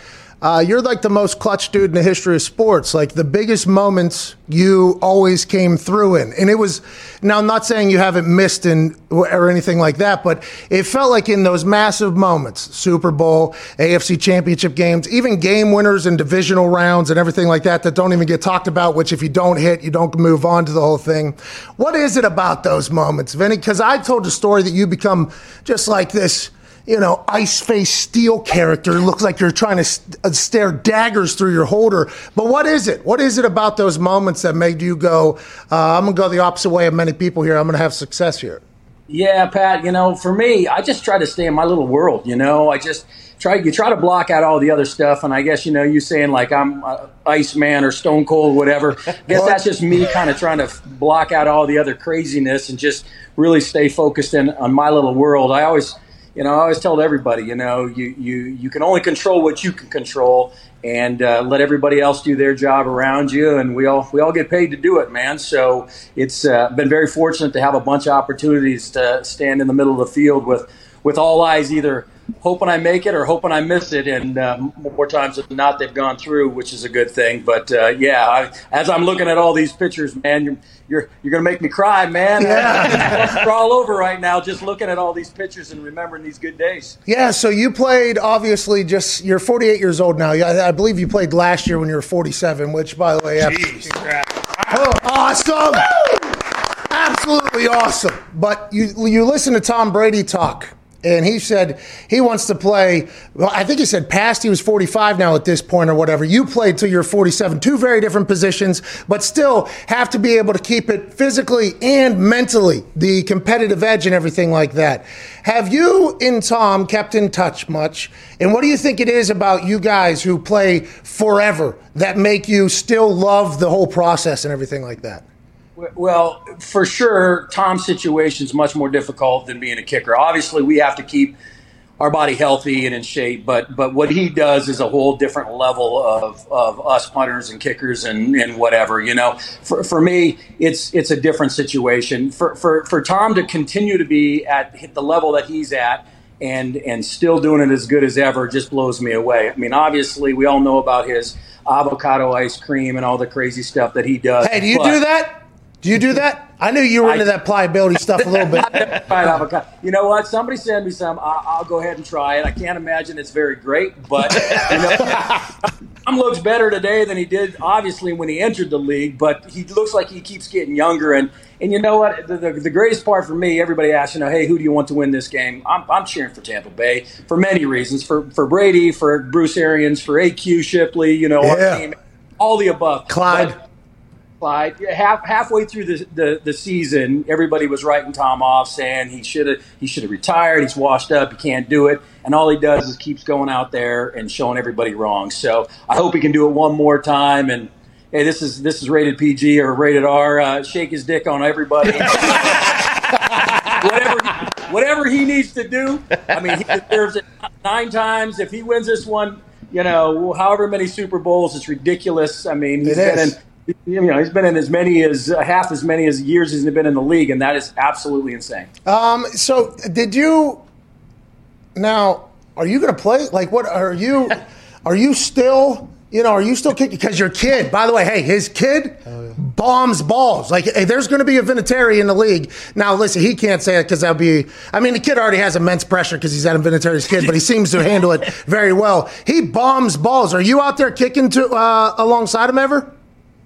uh, you're like the most clutch dude in the history of sports. Like the biggest moments you always came through in, and it was. Now I'm not saying you haven't missed in or anything like that, but it felt like in those massive moments, Super Bowl, AFC Championship games, even game winners and divisional rounds and everything like that that don't even get talked about. Which if you don't hit, you don't move on to the whole thing. What is it about those moments, Vinny? Because I told the story that you become just like this you know, ice face steel character. It looks like you're trying to st- uh, stare daggers through your holder. But what is it? What is it about those moments that made you go, uh, I'm going to go the opposite way of many people here. I'm going to have success here? Yeah, Pat. You know, for me, I just try to stay in my little world. You know, I just try you try to block out all the other stuff. And I guess you know, you saying like I'm uh, Iceman or Stone Cold, whatever. I guess that's just me kind of trying to block out all the other craziness and just really stay focused in on my little world. I always you know, I always tell everybody, you know, you, you, you can only control what you can control and uh, let everybody else do their job around you. And we all, we all get paid to do it, man. So it's uh, been very fortunate to have a bunch of opportunities to stand in the middle of the field with, with all eyes either hoping I make it or hoping I miss it. And uh, more times than not, they've gone through, which is a good thing. But uh, yeah, I, as I'm looking at all these pictures, man, you're you're, you're going to make me cry, man. Yeah. We're all over right now just looking at all these pictures and remembering these good days. Yeah, so you played obviously just you're 48 years old now. I, I believe you played last year when you were 47, which by the way, oh, awesome, absolutely awesome. But you you listen to Tom Brady talk. And he said he wants to play. Well, I think he said past he was 45 now at this point or whatever. You played till you're 47, two very different positions, but still have to be able to keep it physically and mentally, the competitive edge and everything like that. Have you and Tom kept in touch much? And what do you think it is about you guys who play forever that make you still love the whole process and everything like that? Well, for sure, Tom's situation is much more difficult than being a kicker. Obviously, we have to keep our body healthy and in shape, but but what he does is a whole different level of, of us punters and kickers and, and whatever. You know, for, for me, it's it's a different situation. For, for for Tom to continue to be at the level that he's at and and still doing it as good as ever just blows me away. I mean, obviously, we all know about his avocado ice cream and all the crazy stuff that he does. Hey, do you do that? Do you do that? I knew you were into that pliability stuff a little bit. You know what? Somebody send me some. I'll, I'll go ahead and try it. I can't imagine it's very great, but you know, Tom looks better today than he did obviously when he entered the league. But he looks like he keeps getting younger. And and you know what? The, the, the greatest part for me, everybody asks, you know, hey, who do you want to win this game? I'm, I'm cheering for Tampa Bay for many reasons. For for Brady, for Bruce Arians, for AQ Shipley. You know, Yeah. our team all the above. Clyde. But Clyde, half halfway through the, the, the season, everybody was writing Tom off, saying he should have he should have retired. He's washed up. He can't do it. And all he does is keeps going out there and showing everybody wrong. So I hope he can do it one more time. And hey, this is this is rated PG or rated R. Uh, shake his dick on everybody. whatever whatever he needs to do. I mean, he deserves it nine times. If he wins this one, you know, however many Super Bowls, it's ridiculous. I mean, he's It been is. in. You know, he's been in as many as uh, half as many as years he's been in the league, and that is absolutely insane. Um, so did you now are you gonna play? Like what are you are you still you know, are you still kicking? Because your kid, by the way, hey, his kid bombs balls. Like, hey, there's going to be a Vinatieri in the league. Now, listen, he can't say it because that'd be. I mean, the kid already has immense pressure because he's at a Vinatieri's kid, but he seems to handle it very well. He bombs balls. Are you out there kicking to uh, alongside him ever?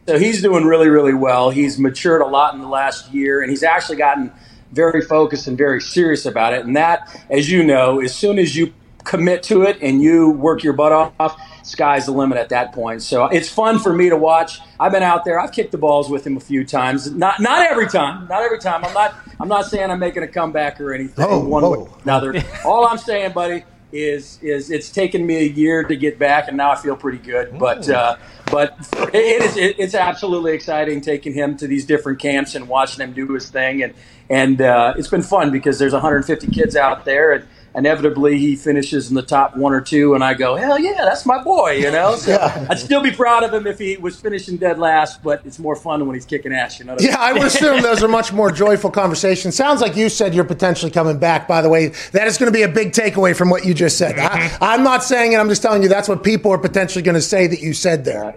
So he's doing really, really well. He's matured a lot in the last year, and he's actually gotten very focused and very serious about it. And that, as you know, as soon as you commit to it and you work your butt off, sky's the limit at that point. So it's fun for me to watch. I've been out there. I've kicked the balls with him a few times. Not not every time. Not every time. I'm not I'm not saying I'm making a comeback or anything. Oh, one whoa. way or another. All I'm saying, buddy, is is it's taken me a year to get back, and now I feel pretty good. But uh, but it, is it, it's absolutely exciting taking him to these different camps and watching him do his thing, and and uh, it's been fun because there's 150 kids out there, and inevitably he finishes in the top one or two, and I go, hell yeah, that's my boy, you know. So I'd still be proud of him if he was finishing dead last, but it's more fun when he's kicking ass, you know. Yeah, I would assume those are much more joyful conversations. Sounds like you said you're potentially coming back, by the way. That is going to be a big takeaway from what you just said. I, mm-hmm. I'm not saying it, I'm just telling you that's what people are potentially going to say that you said there.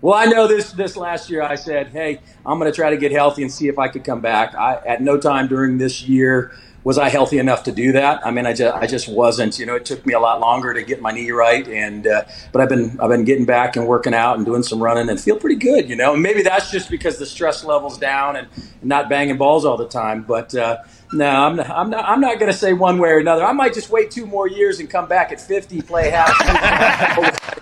Well, I know this this last year I said, "Hey, I'm going to try to get healthy and see if I could come back." I at no time during this year was I healthy enough to do that. I mean, I just I just wasn't. You know, it took me a lot longer to get my knee right, and uh, but I've been I've been getting back and working out and doing some running and feel pretty good. You know, and maybe that's just because the stress levels down and not banging balls all the time. But uh, no, I'm not, I'm not I'm not going to say one way or another. I might just wait two more years and come back at 50, play half.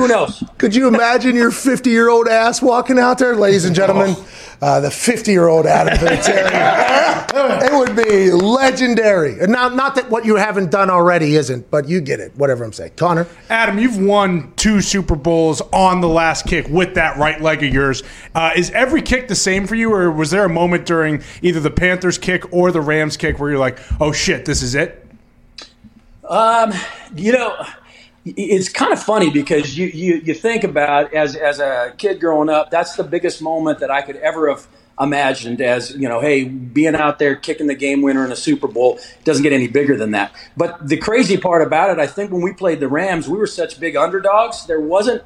Who knows? Could you imagine your 50 year old ass walking out there, ladies and gentlemen? Uh, the 50 year old Adam Vinatieri. it would be legendary. And Now, not that what you haven't done already isn't, but you get it. Whatever I'm saying. Connor? Adam, you've won two Super Bowls on the last kick with that right leg of yours. Uh, is every kick the same for you, or was there a moment during either the Panthers kick or the Rams kick where you're like, oh shit, this is it? Um, you know, it's kind of funny because you, you, you think about as as a kid growing up, that's the biggest moment that I could ever have imagined as you know, hey, being out there kicking the game winner in a Super Bowl doesn't get any bigger than that. But the crazy part about it, I think when we played the Rams, we were such big underdogs. There wasn't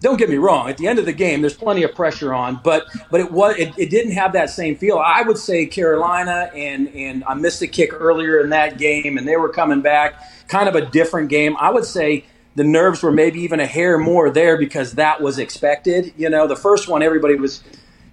don't get me wrong. At the end of the game, there's plenty of pressure on, but but it was it, it didn't have that same feel. I would say Carolina and and I missed a kick earlier in that game, and they were coming back, kind of a different game. I would say the nerves were maybe even a hair more there because that was expected. You know, the first one everybody was.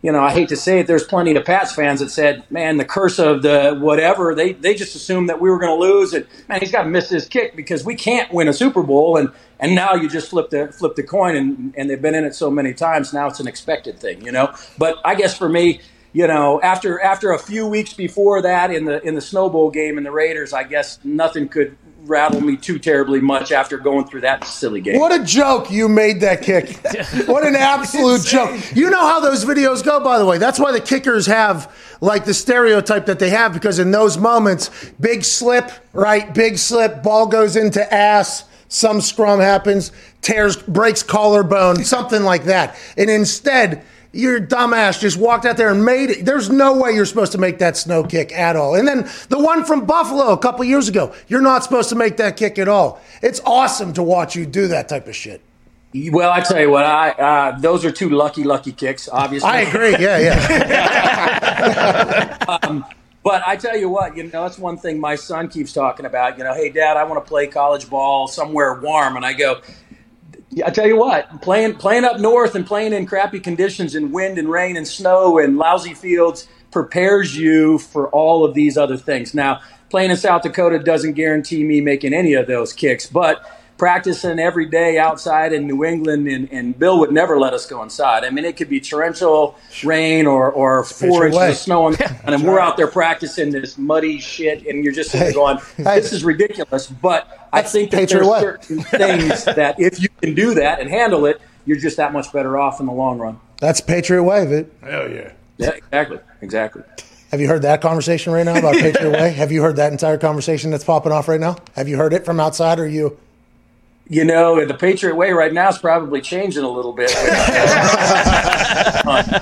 You know, I hate to say it. There's plenty of Pats fans that said, "Man, the curse of the whatever." They they just assumed that we were going to lose, and man, he's got to miss his kick because we can't win a Super Bowl. And and now you just flip the flip the coin, and and they've been in it so many times. Now it's an expected thing, you know. But I guess for me, you know, after after a few weeks before that in the in the Snow Bowl game and the Raiders, I guess nothing could rattle me too terribly much after going through that silly game. What a joke you made that kick. what an absolute joke. You know how those videos go, by the way. That's why the kickers have like the stereotype that they have because in those moments, big slip, right? Big slip, ball goes into ass, some scrum happens, tears, breaks collarbone, something like that. And instead, your dumbass just walked out there and made it. There's no way you're supposed to make that snow kick at all. And then the one from Buffalo a couple years ago, you're not supposed to make that kick at all. It's awesome to watch you do that type of shit. Well, I tell you what, I uh, those are two lucky, lucky kicks. Obviously, I agree. Yeah, yeah. um, but I tell you what, you know, that's one thing my son keeps talking about. You know, hey, Dad, I want to play college ball somewhere warm, and I go. I tell you what, playing playing up north and playing in crappy conditions in wind and rain and snow and lousy fields prepares you for all of these other things. Now, playing in South Dakota doesn't guarantee me making any of those kicks, but practicing every day outside in New England, and, and Bill would never let us go inside. I mean, it could be torrential rain or, or four inches way. of snow, on, and we're out there practicing this muddy shit, and you're just sitting there going, "This is ridiculous." But I think that Patriot there's certain things that if you can do that and handle it, you're just that much better off in the long run. That's Patriot Way, Vid. Hell yeah. Yeah, exactly, exactly. Have you heard that conversation right now about Patriot Way? Have you heard that entire conversation that's popping off right now? Have you heard it from outside or you? You know, the Patriot way right now is probably changing a little bit. I,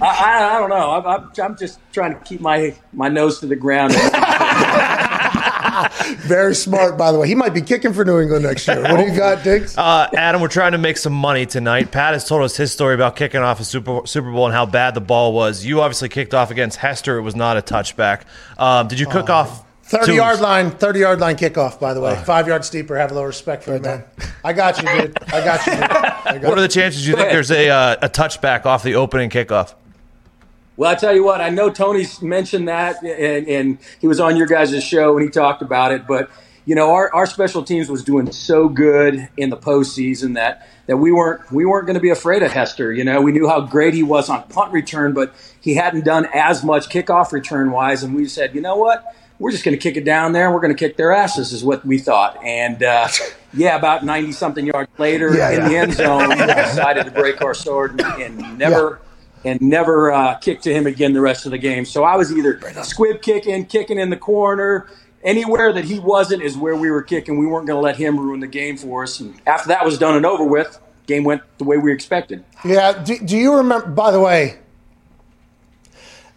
I, I don't know. I'm, I'm, I'm just trying to keep my, my nose to the ground. Very smart, by the way. He might be kicking for New England next year. What do you got, Digz? Uh, Adam, we're trying to make some money tonight. Pat has told us his story about kicking off a Super Super Bowl and how bad the ball was. You obviously kicked off against Hester. It was not a touchback. Um, did you cook off 30 two- yard line, 30 yard line kickoff, by the way. Five yards steeper. Have a little respect for it, man. I got you, dude. I got you, dude. I got What are the chances you think there's a uh, a touchback off the opening kickoff? Well, I tell you what, I know Tony's mentioned that, and, and he was on your guys' show and he talked about it. But you know, our, our special teams was doing so good in the postseason that that we weren't we weren't going to be afraid of Hester. You know, we knew how great he was on punt return, but he hadn't done as much kickoff return wise. And we said, you know what? We're just going to kick it down there, and we're going to kick their asses, is what we thought. And uh, yeah, about ninety something yards later Yeah, in yeah. the end zone, we decided to break our sword and, and never and never uh, kicked to him again the rest of the game. So I was either squib kicking, kicking in the corner, anywhere that he wasn't is where we were kicking. We weren't going to let him ruin the game for us. And after that was done and over with, game went the way we expected. Yeah. Do, do you remember? By the way,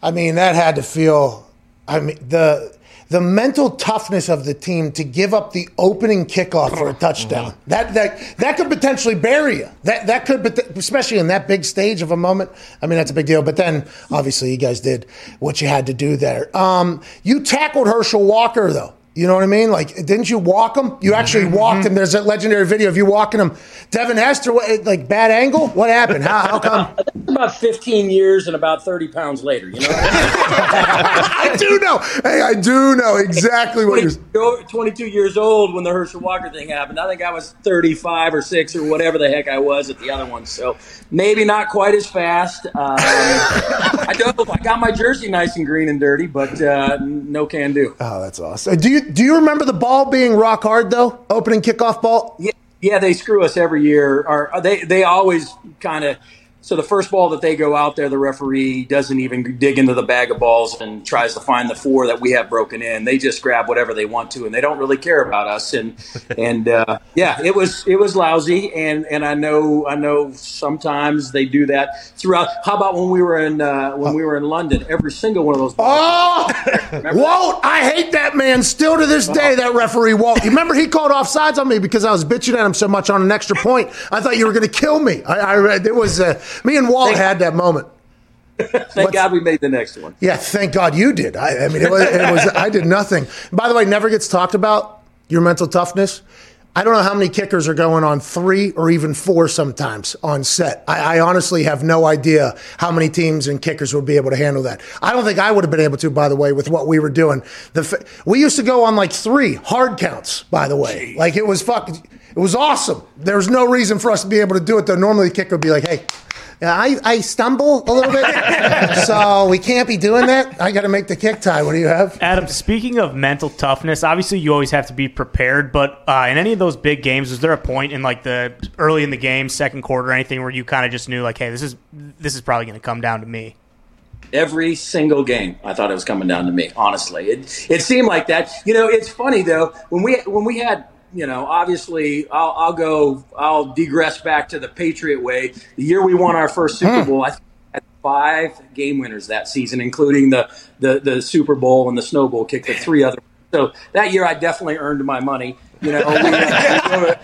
I mean that had to feel. I mean the the mental toughness of the team to give up the opening kickoff for a touchdown. That that that could potentially bury you. That that could, especially in that big stage of a moment. I mean that's a big deal. But then obviously you guys did what you had to do there. Um, you tackled Herschel Walker though. You know what I mean? Like, didn't you walk him? You actually walked him. There's that legendary video of you walking him. Devin Hester, what, like bad angle? What happened? How, how come? About 15 years and about 30 pounds later, you know? I do know. Hey, I do know exactly what you're. 22 22 years old when the Herschel Walker thing happened. I think I was 35 or 6 or whatever the heck I was at the other one. So maybe not quite as fast. Um, I don't. I got my jersey nice and green and dirty, but uh, no can do. Oh, that's awesome. Do you do you remember the ball being rock hard though? Opening kickoff ball. Yeah, yeah, they screw us every year. Or they they always kind of. So the first ball that they go out there, the referee doesn't even dig into the bag of balls and tries to find the four that we have broken in. They just grab whatever they want to, and they don't really care about us. And and uh, yeah, it was it was lousy. And and I know I know sometimes they do that throughout. How about when we were in uh, when we were in London? Every single one of those. Balls Oh, Walt! I hate that man still to this day. That referee Walt. You remember he called offsides on me because I was bitching at him so much on an extra point. I thought you were going to kill me. I, I read it was uh, me and Walt had that moment. Thank God we made the next one. Yeah, thank God you did. I, I mean, it was, it was. I did nothing. By the way, never gets talked about your mental toughness. I don't know how many kickers are going on three or even four sometimes on set. I, I honestly have no idea how many teams and kickers would be able to handle that. I don't think I would have been able to, by the way, with what we were doing. The we used to go on like three hard counts, by the way. Like it was fucking, it was awesome. There was no reason for us to be able to do it though. Normally, the kicker would be like, "Hey, I, I stumble a little bit, so we can't be doing that. I got to make the kick tie. What do you have? Adam, speaking of mental toughness, obviously you always have to be prepared. But uh, in any of those big games, was there a point in like the early in the game, second quarter, anything where you kind of just knew like, hey, this is this is probably going to come down to me? every single game i thought it was coming down to me honestly it, it seemed like that you know it's funny though when we when we had you know obviously i'll, I'll go i'll digress back to the patriot way. The year we won our first super hmm. bowl i had five game winners that season including the the, the super bowl and the snow bowl kick the three other. So that year i definitely earned my money. You know we, to-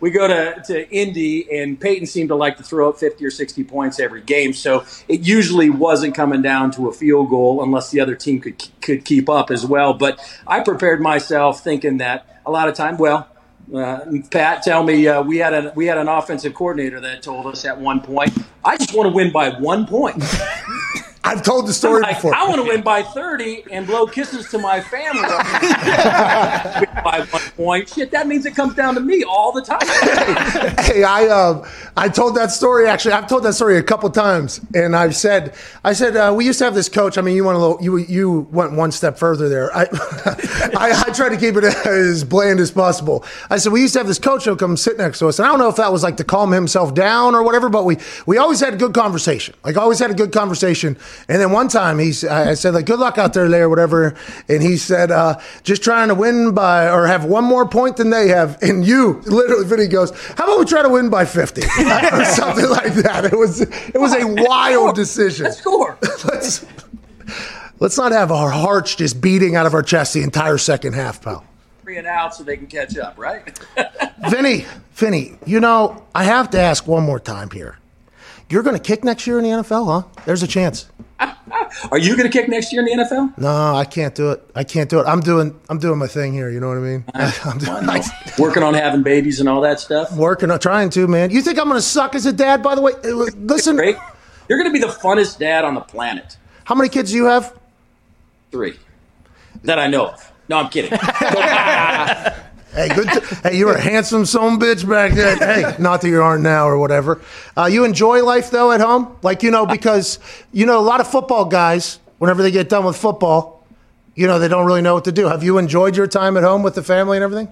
we go to, to Indy, and Peyton seemed to like to throw up 50 or 60 points every game. So it usually wasn't coming down to a field goal unless the other team could could keep up as well. But I prepared myself thinking that a lot of time, well, uh, Pat, tell me, uh, we had a we had an offensive coordinator that told us at one point, I just want to win by one point. I've told the story Like, before. I want to win by 30 and blow kisses to my family. by one point. Shit, that means it comes down to me all the time. hey, I um, I told that story actually. I've told that story a couple times, and I've said, I said uh, we used to have this coach. I mean, you went a little, you you went one step further there. I I, I try to keep it as bland as possible. I said we used to have this coach who would come sit next to us, and I don't know if that was like to calm himself down or whatever, but we we always had a good conversation. Like always had a good conversation. And then one time he's, I said like, good luck out there, Larry, or whatever, and he said, uh, just trying to win by or have one more point than they have. And you, literally, Vinny goes, how about we try to win by fifty or something like that? It was it was a wild decision. Score. Let's let's not have our hearts just beating out of our chest the entire second half, pal. Three and out so they can catch up, right? Vinny, Vinny, you know, I have to ask one more time here. You're going to kick next year in the NFL, huh? There's a chance. Are you going to kick next year in the NFL? No, I can't do it. I can't do it. I'm doing I'm doing my thing here. You know what I mean? I'm doing, I, Working on having babies and all that stuff. working on trying to, man. You think I'm going to suck as a dad? By the way, Uh, listen. You're going to be the funnest dad on the planet. How many kids do you have? Three. That I know of. No, I'm kidding. Hey, good. t- hey, you were a handsome son bitch back then. Hey, not that you aren't now or whatever. Uh, you enjoy life though at home, like you know, because you know a lot of football guys. Whenever they get done with football, you know they don't really know what to do. Have you enjoyed your time at home with the family and everything?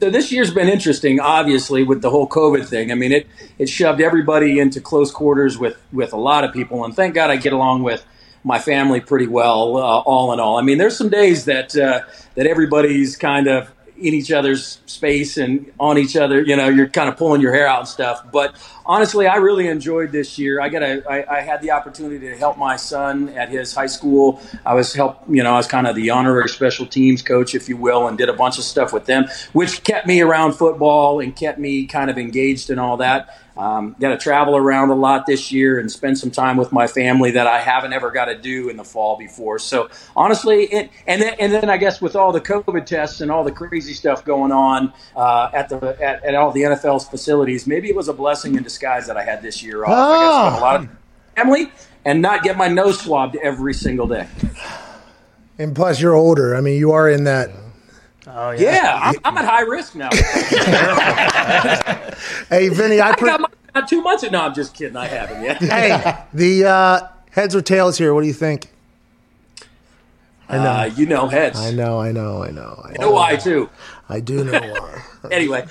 So this year's been interesting, obviously, with the whole COVID thing. I mean, it it shoved everybody into close quarters with with a lot of people, and thank God I get along with my family pretty well, uh, all in all. I mean, there's some days that uh, that everybody's kind of in each other's space and on each other. You know, you're kind of pulling your hair out and stuff. But honestly, I really enjoyed this year. I got a, I, I had the opportunity to help my son at his high school. I was help, you know, I was kind of the honorary special teams coach, if you will, and did a bunch of stuff with them, which kept me around football and kept me kind of engaged in all that. Um, got to travel around a lot this year and spend some time with my family that I haven't ever got to do in the fall before. So honestly, it, and then and then I guess with all the COVID tests and all the crazy stuff going on uh, at the at, at all the NFL's facilities, maybe it was a blessing in disguise that I had this year off. I got a lot of family and not get my nose swabbed every single day. And plus, you're older. I mean, you are in that. Oh Yeah, I'm, I'm at high risk now. Hey, Vinny, I, I pre- got my got two months. No, I'm just kidding. I haven't yet. hey, the uh, heads or tails here. What do you think? I know. Uh, you know heads. I know. I know. I know. I You know why too. I do know why. Anyway,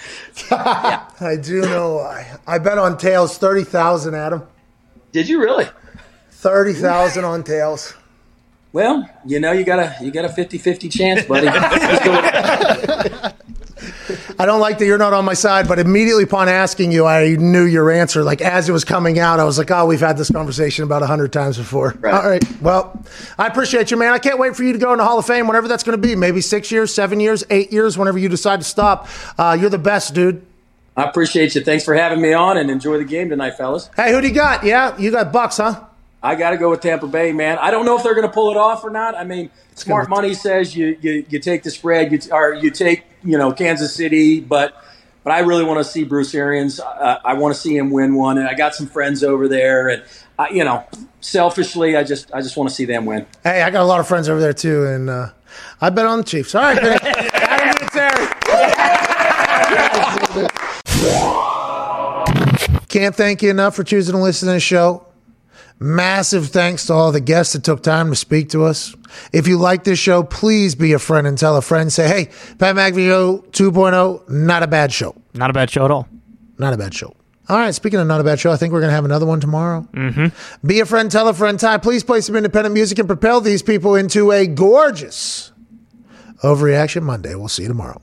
I do know why. I bet on tails thirty thousand, Adam. Did you really? Thirty thousand on tails. Well, you know, you got a you got a 50-50 chance, buddy. Let's go with- I don't like that you're not on my side, but immediately upon asking you, I knew your answer. Like as it was coming out, I was like, "Oh, we've had this conversation about a hundred times before." All right. Well, I appreciate you, man. I can't wait for you to go in the Hall of Fame, whenever that's going to be. Maybe six years, seven years, eight years, whenever you decide to stop. Uh, you're the best, dude. I appreciate you. Thanks for having me on, and enjoy the game tonight, fellas. Hey, who do you got? Yeah, you got Bucs, huh? I got to go with Tampa Bay, man. I don't know if they're going to pull it off or not. I mean, it's smart money says you you, you take the spread, you, or you take you know Kansas City, but but I really want to see Bruce Arians. Uh, I want to see him win one, and I got some friends over there, and I, you know, selfishly, I just I just want to see them win. Hey, I got a lot of friends over there too, and uh, I bet on the Chiefs. All right, Vinny. Adam Vinatieri. Can't thank you enough for choosing to listen to the show. Massive thanks to all the guests that took time to speak to us. If you like this show, please be a friend and tell a friend. Say, hey, Pat McAfee Show 2.0, not a bad show. Not a bad show at all. Not a bad show. All right, speaking of not a bad show, I think we're going to have another one tomorrow. Mm-hmm. Be a friend, tell a friend. Ty, please play some independent music and propel these people into a gorgeous Overreaction Monday. We'll see you tomorrow.